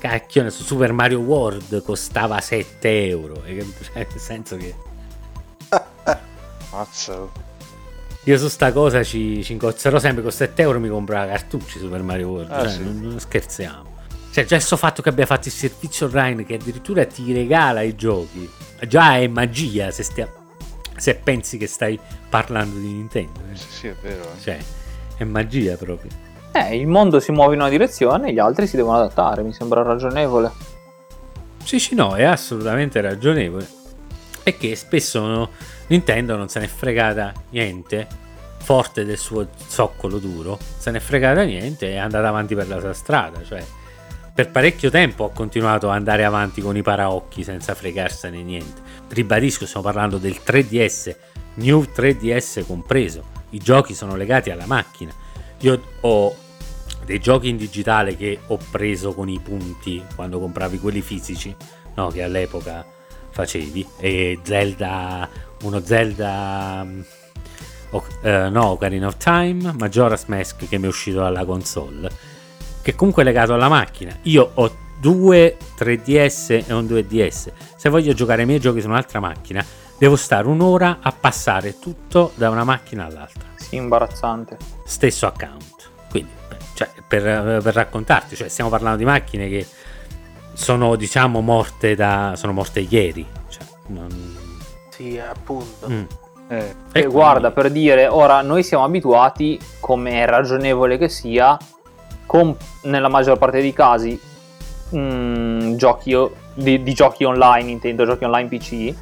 cacchio, su Super Mario World costava 7 euro. Cioè, nel senso che Mazza. io su sta cosa ci, ci incozzerò sempre con 7 euro mi compro la cartucci Super Mario World. Ah, cioè, sì. non, non scherziamo. Cioè, già questo fatto che abbia fatto il servizio online che addirittura ti regala i giochi, già è magia se, stia- se pensi che stai parlando di Nintendo. eh. Sì, sì, è vero. eh. Cioè, è magia proprio. Eh, il mondo si muove in una direzione, gli altri si devono adattare, mi sembra ragionevole. Sì, sì, no, è assolutamente ragionevole. E che spesso no, Nintendo non se n'è fregata niente, forte del suo zoccolo duro, se n'è fregata niente e è andata avanti per la sua strada. Cioè, per parecchio tempo ha continuato ad andare avanti con i paraocchi senza fregarsene niente. Ribadisco, stiamo parlando del 3DS, New 3DS compreso. I giochi sono legati alla macchina. Io ho dei giochi in digitale che ho preso con i punti quando compravi quelli fisici, no, che all'epoca facevi. E Zelda, uno Zelda, mm, o- eh, no, Ocarina of Time, Majora's Mask che mi è uscito dalla console, che comunque è legato alla macchina. Io ho due 3DS e un 2DS. Se voglio giocare i miei giochi su un'altra macchina, devo stare un'ora a passare tutto da una macchina all'altra imbarazzante. stesso account. Quindi, cioè, per, per raccontarti, cioè, stiamo parlando di macchine che sono, diciamo, morte da. sono morte ieri. Cioè, non- Sì, appunto. Mm. Eh, E guarda, per dire, ora noi siamo abituati, come è ragionevole che sia, con nella maggior parte dei casi mm, giochi di, di giochi online, intendo giochi online PC.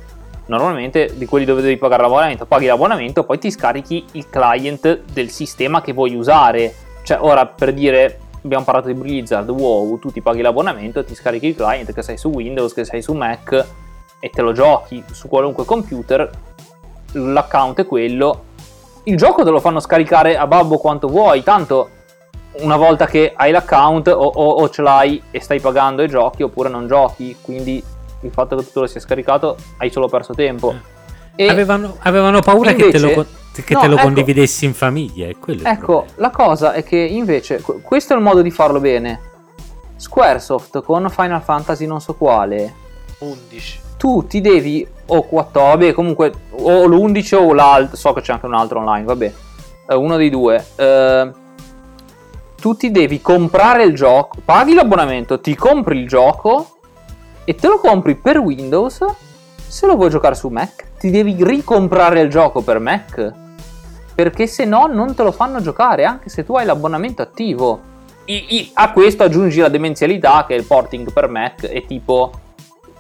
Normalmente di quelli dove devi pagare l'abbonamento, paghi l'abbonamento, poi ti scarichi il client del sistema che vuoi usare. Cioè, ora per dire, abbiamo parlato di Blizzard, wow, tu ti paghi l'abbonamento, ti scarichi il client che sei su Windows, che sei su Mac e te lo giochi su qualunque computer l'account è quello. Il gioco te lo fanno scaricare a babbo quanto vuoi, tanto una volta che hai l'account o, o- o ce l'hai e stai pagando e giochi oppure non giochi, quindi il fatto che tu te lo sia scaricato hai solo perso tempo. E avevano, avevano paura che te lo, invece- che no, te lo ecco. condividessi in famiglia. È quello il Ecco, la cosa è che invece qu- questo è il modo di farlo bene. Squaresoft con Final Fantasy non so quale 11. tu ti devi o 4 vabbè comunque o l'11 o l'altro so che c'è anche un altro online vabbè eh, uno dei due eh, tu ti devi comprare il gioco, paghi l'abbonamento, ti compri il gioco e te lo compri per Windows. Se lo vuoi giocare su Mac, ti devi ricomprare il gioco per Mac. Perché se no non te lo fanno giocare, anche se tu hai l'abbonamento attivo. I- i- a questo aggiungi la demenzialità che il porting per Mac è tipo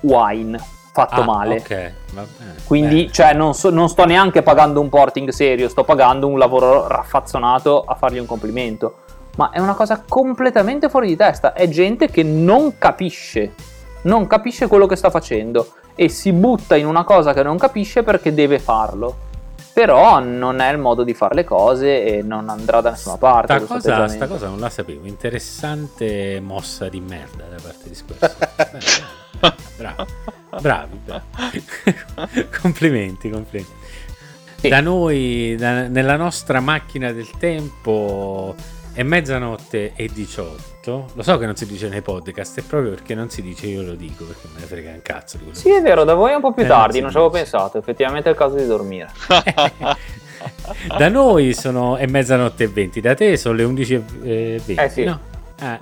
wine fatto Ah, male. Ok, va bene. Quindi, cioè, non, so- non sto neanche pagando un porting serio, sto pagando un lavoro raffazzonato a fargli un complimento. Ma è una cosa completamente fuori di testa. È gente che non capisce, non capisce quello che sta facendo e si butta in una cosa che non capisce perché deve farlo. Però non è il modo di fare le cose e non andrà da nessuna parte. Sta cosa, sta cosa non la sapevo. Interessante mossa di merda da parte di Squarespace. Bravi, bravi, bravi. complimenti, complimenti. Da noi, da- nella nostra macchina del tempo, è mezzanotte e 18. Lo so che non si dice nei podcast, è proprio perché non si dice io lo dico, perché me ne frega un cazzo di quello Sì, è vero, da voi è un po' più Eh, tardi, sì, non ci avevo pensato. Effettivamente è il caso di dormire. Da noi sono è mezzanotte e 20, da te sono le 11 e 20. Eh sì. no? Eh.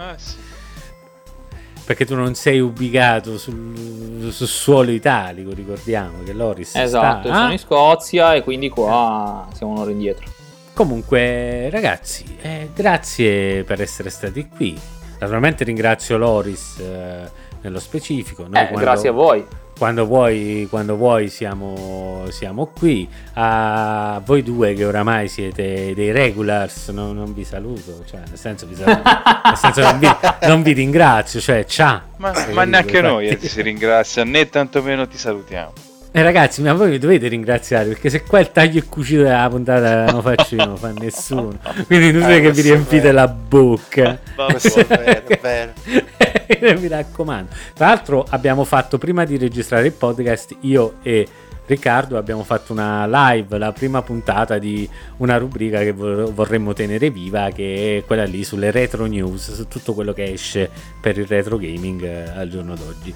Perché tu non sei ubicato sul, sul suolo italico, ricordiamo che Loris Esatto, sta... sono in Scozia e quindi qua siamo un'ora indietro. Comunque, ragazzi, eh, grazie per essere stati qui. Naturalmente ringrazio Loris eh, nello specifico. Noi Eh, grazie a voi. Quando vuoi, quando vuoi siamo, siamo qui. A voi due che oramai siete dei regulars, no- non vi saluto. Cioè, nel senso, vi saluto. nel senso non, vi, non vi ringrazio. Cioè, ciao. Ma, ma neanche noi eh, ti si ringrazia, né tantomeno ti salutiamo. Eh, ragazzi, ma voi mi dovete ringraziare perché se qua il taglio e cucito della puntata non faccio io, non fa nessuno. Quindi non Eh, è che vi è riempite vero. la bocca. Questo è vero, è vero. mi raccomando. Tra l'altro, abbiamo fatto prima di registrare il podcast, io e Riccardo abbiamo fatto una live, la prima puntata di una rubrica che vor- vorremmo tenere viva, che è quella lì sulle retro news, su tutto quello che esce per il retro gaming eh, al giorno d'oggi.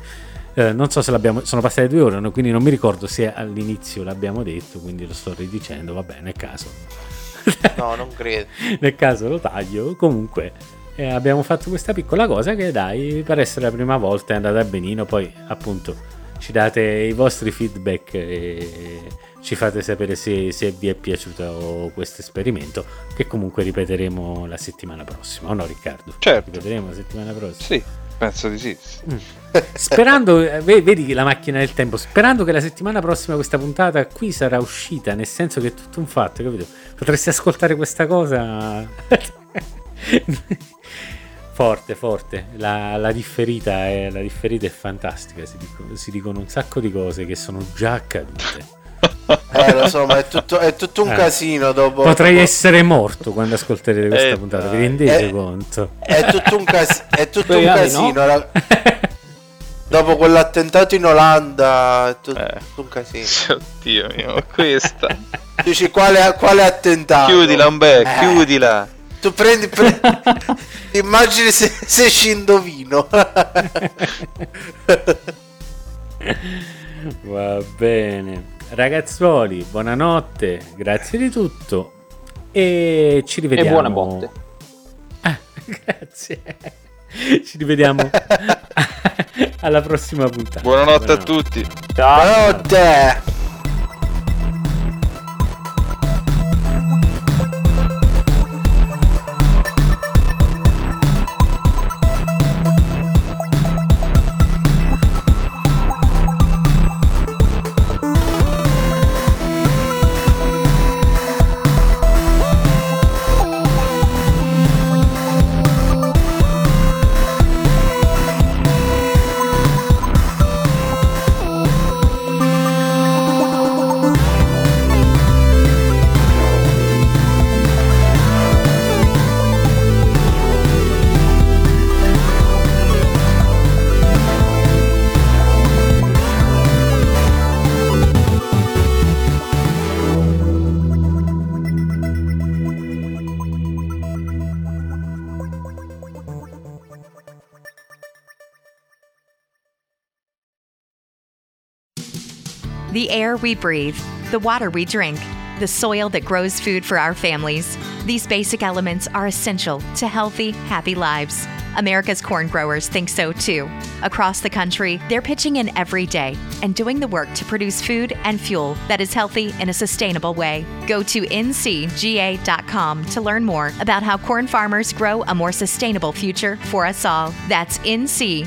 Eh, non so se l'abbiamo. Sono passate due ore, no? quindi non mi ricordo se all'inizio l'abbiamo detto, quindi lo sto ridicendo. Va bene, nel caso. No, non credo. nel caso lo taglio. Comunque, eh, abbiamo fatto questa piccola cosa che, dai, per essere la prima volta è andata benino. Poi, appunto, ci date i vostri feedback e ci fate sapere se, se vi è piaciuto questo esperimento. Che comunque ripeteremo la settimana prossima, o no, Riccardo? Certo. Ripeteremo la settimana prossima. Sì, penso di sì. Sperando, eh, ve- vedi che la macchina del tempo, sperando che la settimana prossima questa puntata qui sarà uscita, nel senso che è tutto un fatto, capito? Potresti ascoltare questa cosa. forte, forte. La, la differita è, la differita è fantastica. Si, dico- si dicono un sacco di cose che sono già accadute. Eh, lo so, ma è tutto, è tutto un Eh. casino dopo. Potrei dopo- essere morto quando ascolterete questa Eh, puntata, vi rendete Eh, conto? È tutto un, cas- è tutto un casino. ra- Dopo quell'attentato in Olanda, è tutto un casino. Oddio mio, questa. Dici quale, quale attentato? chiudila, Umbe, Eh. chiudila. Tu prendi, pre- immagini se, se ci indovino. Va bene. Ragazzuoli, buonanotte, grazie di tutto. E ci rivediamo. E buone botte. Ah, grazie. Ci rivediamo alla prossima puntata. Buonanotte a tutti. Ciao. Buonanotte. The air we breathe, the water we drink. the soil that grows food for our families. These basic elements are essential to healthy, happy lives. America's corn growers think so too. Across the country, they're pitching in every day and doing the work to produce food and fuel that is healthy in a sustainable way. Go to ncga.com to learn more about how corn farmers grow a more sustainable future for us all. That's ncga.com.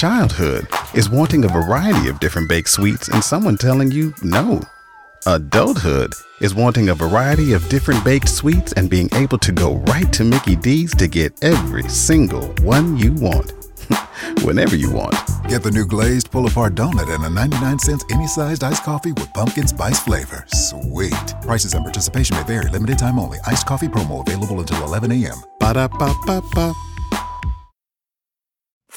Childhood is wanting a variety of different baked sweets and someone telling you no. Adulthood is wanting a variety of different baked sweets and being able to go right to Mickey D's to get every single one you want. Whenever you want. Get the new glazed pull apart donut and a 99 cents any sized iced coffee with pumpkin spice flavor. Sweet. Prices and participation may vary. Limited time only. Iced coffee promo available until 11 a.m. Ba da ba ba ba.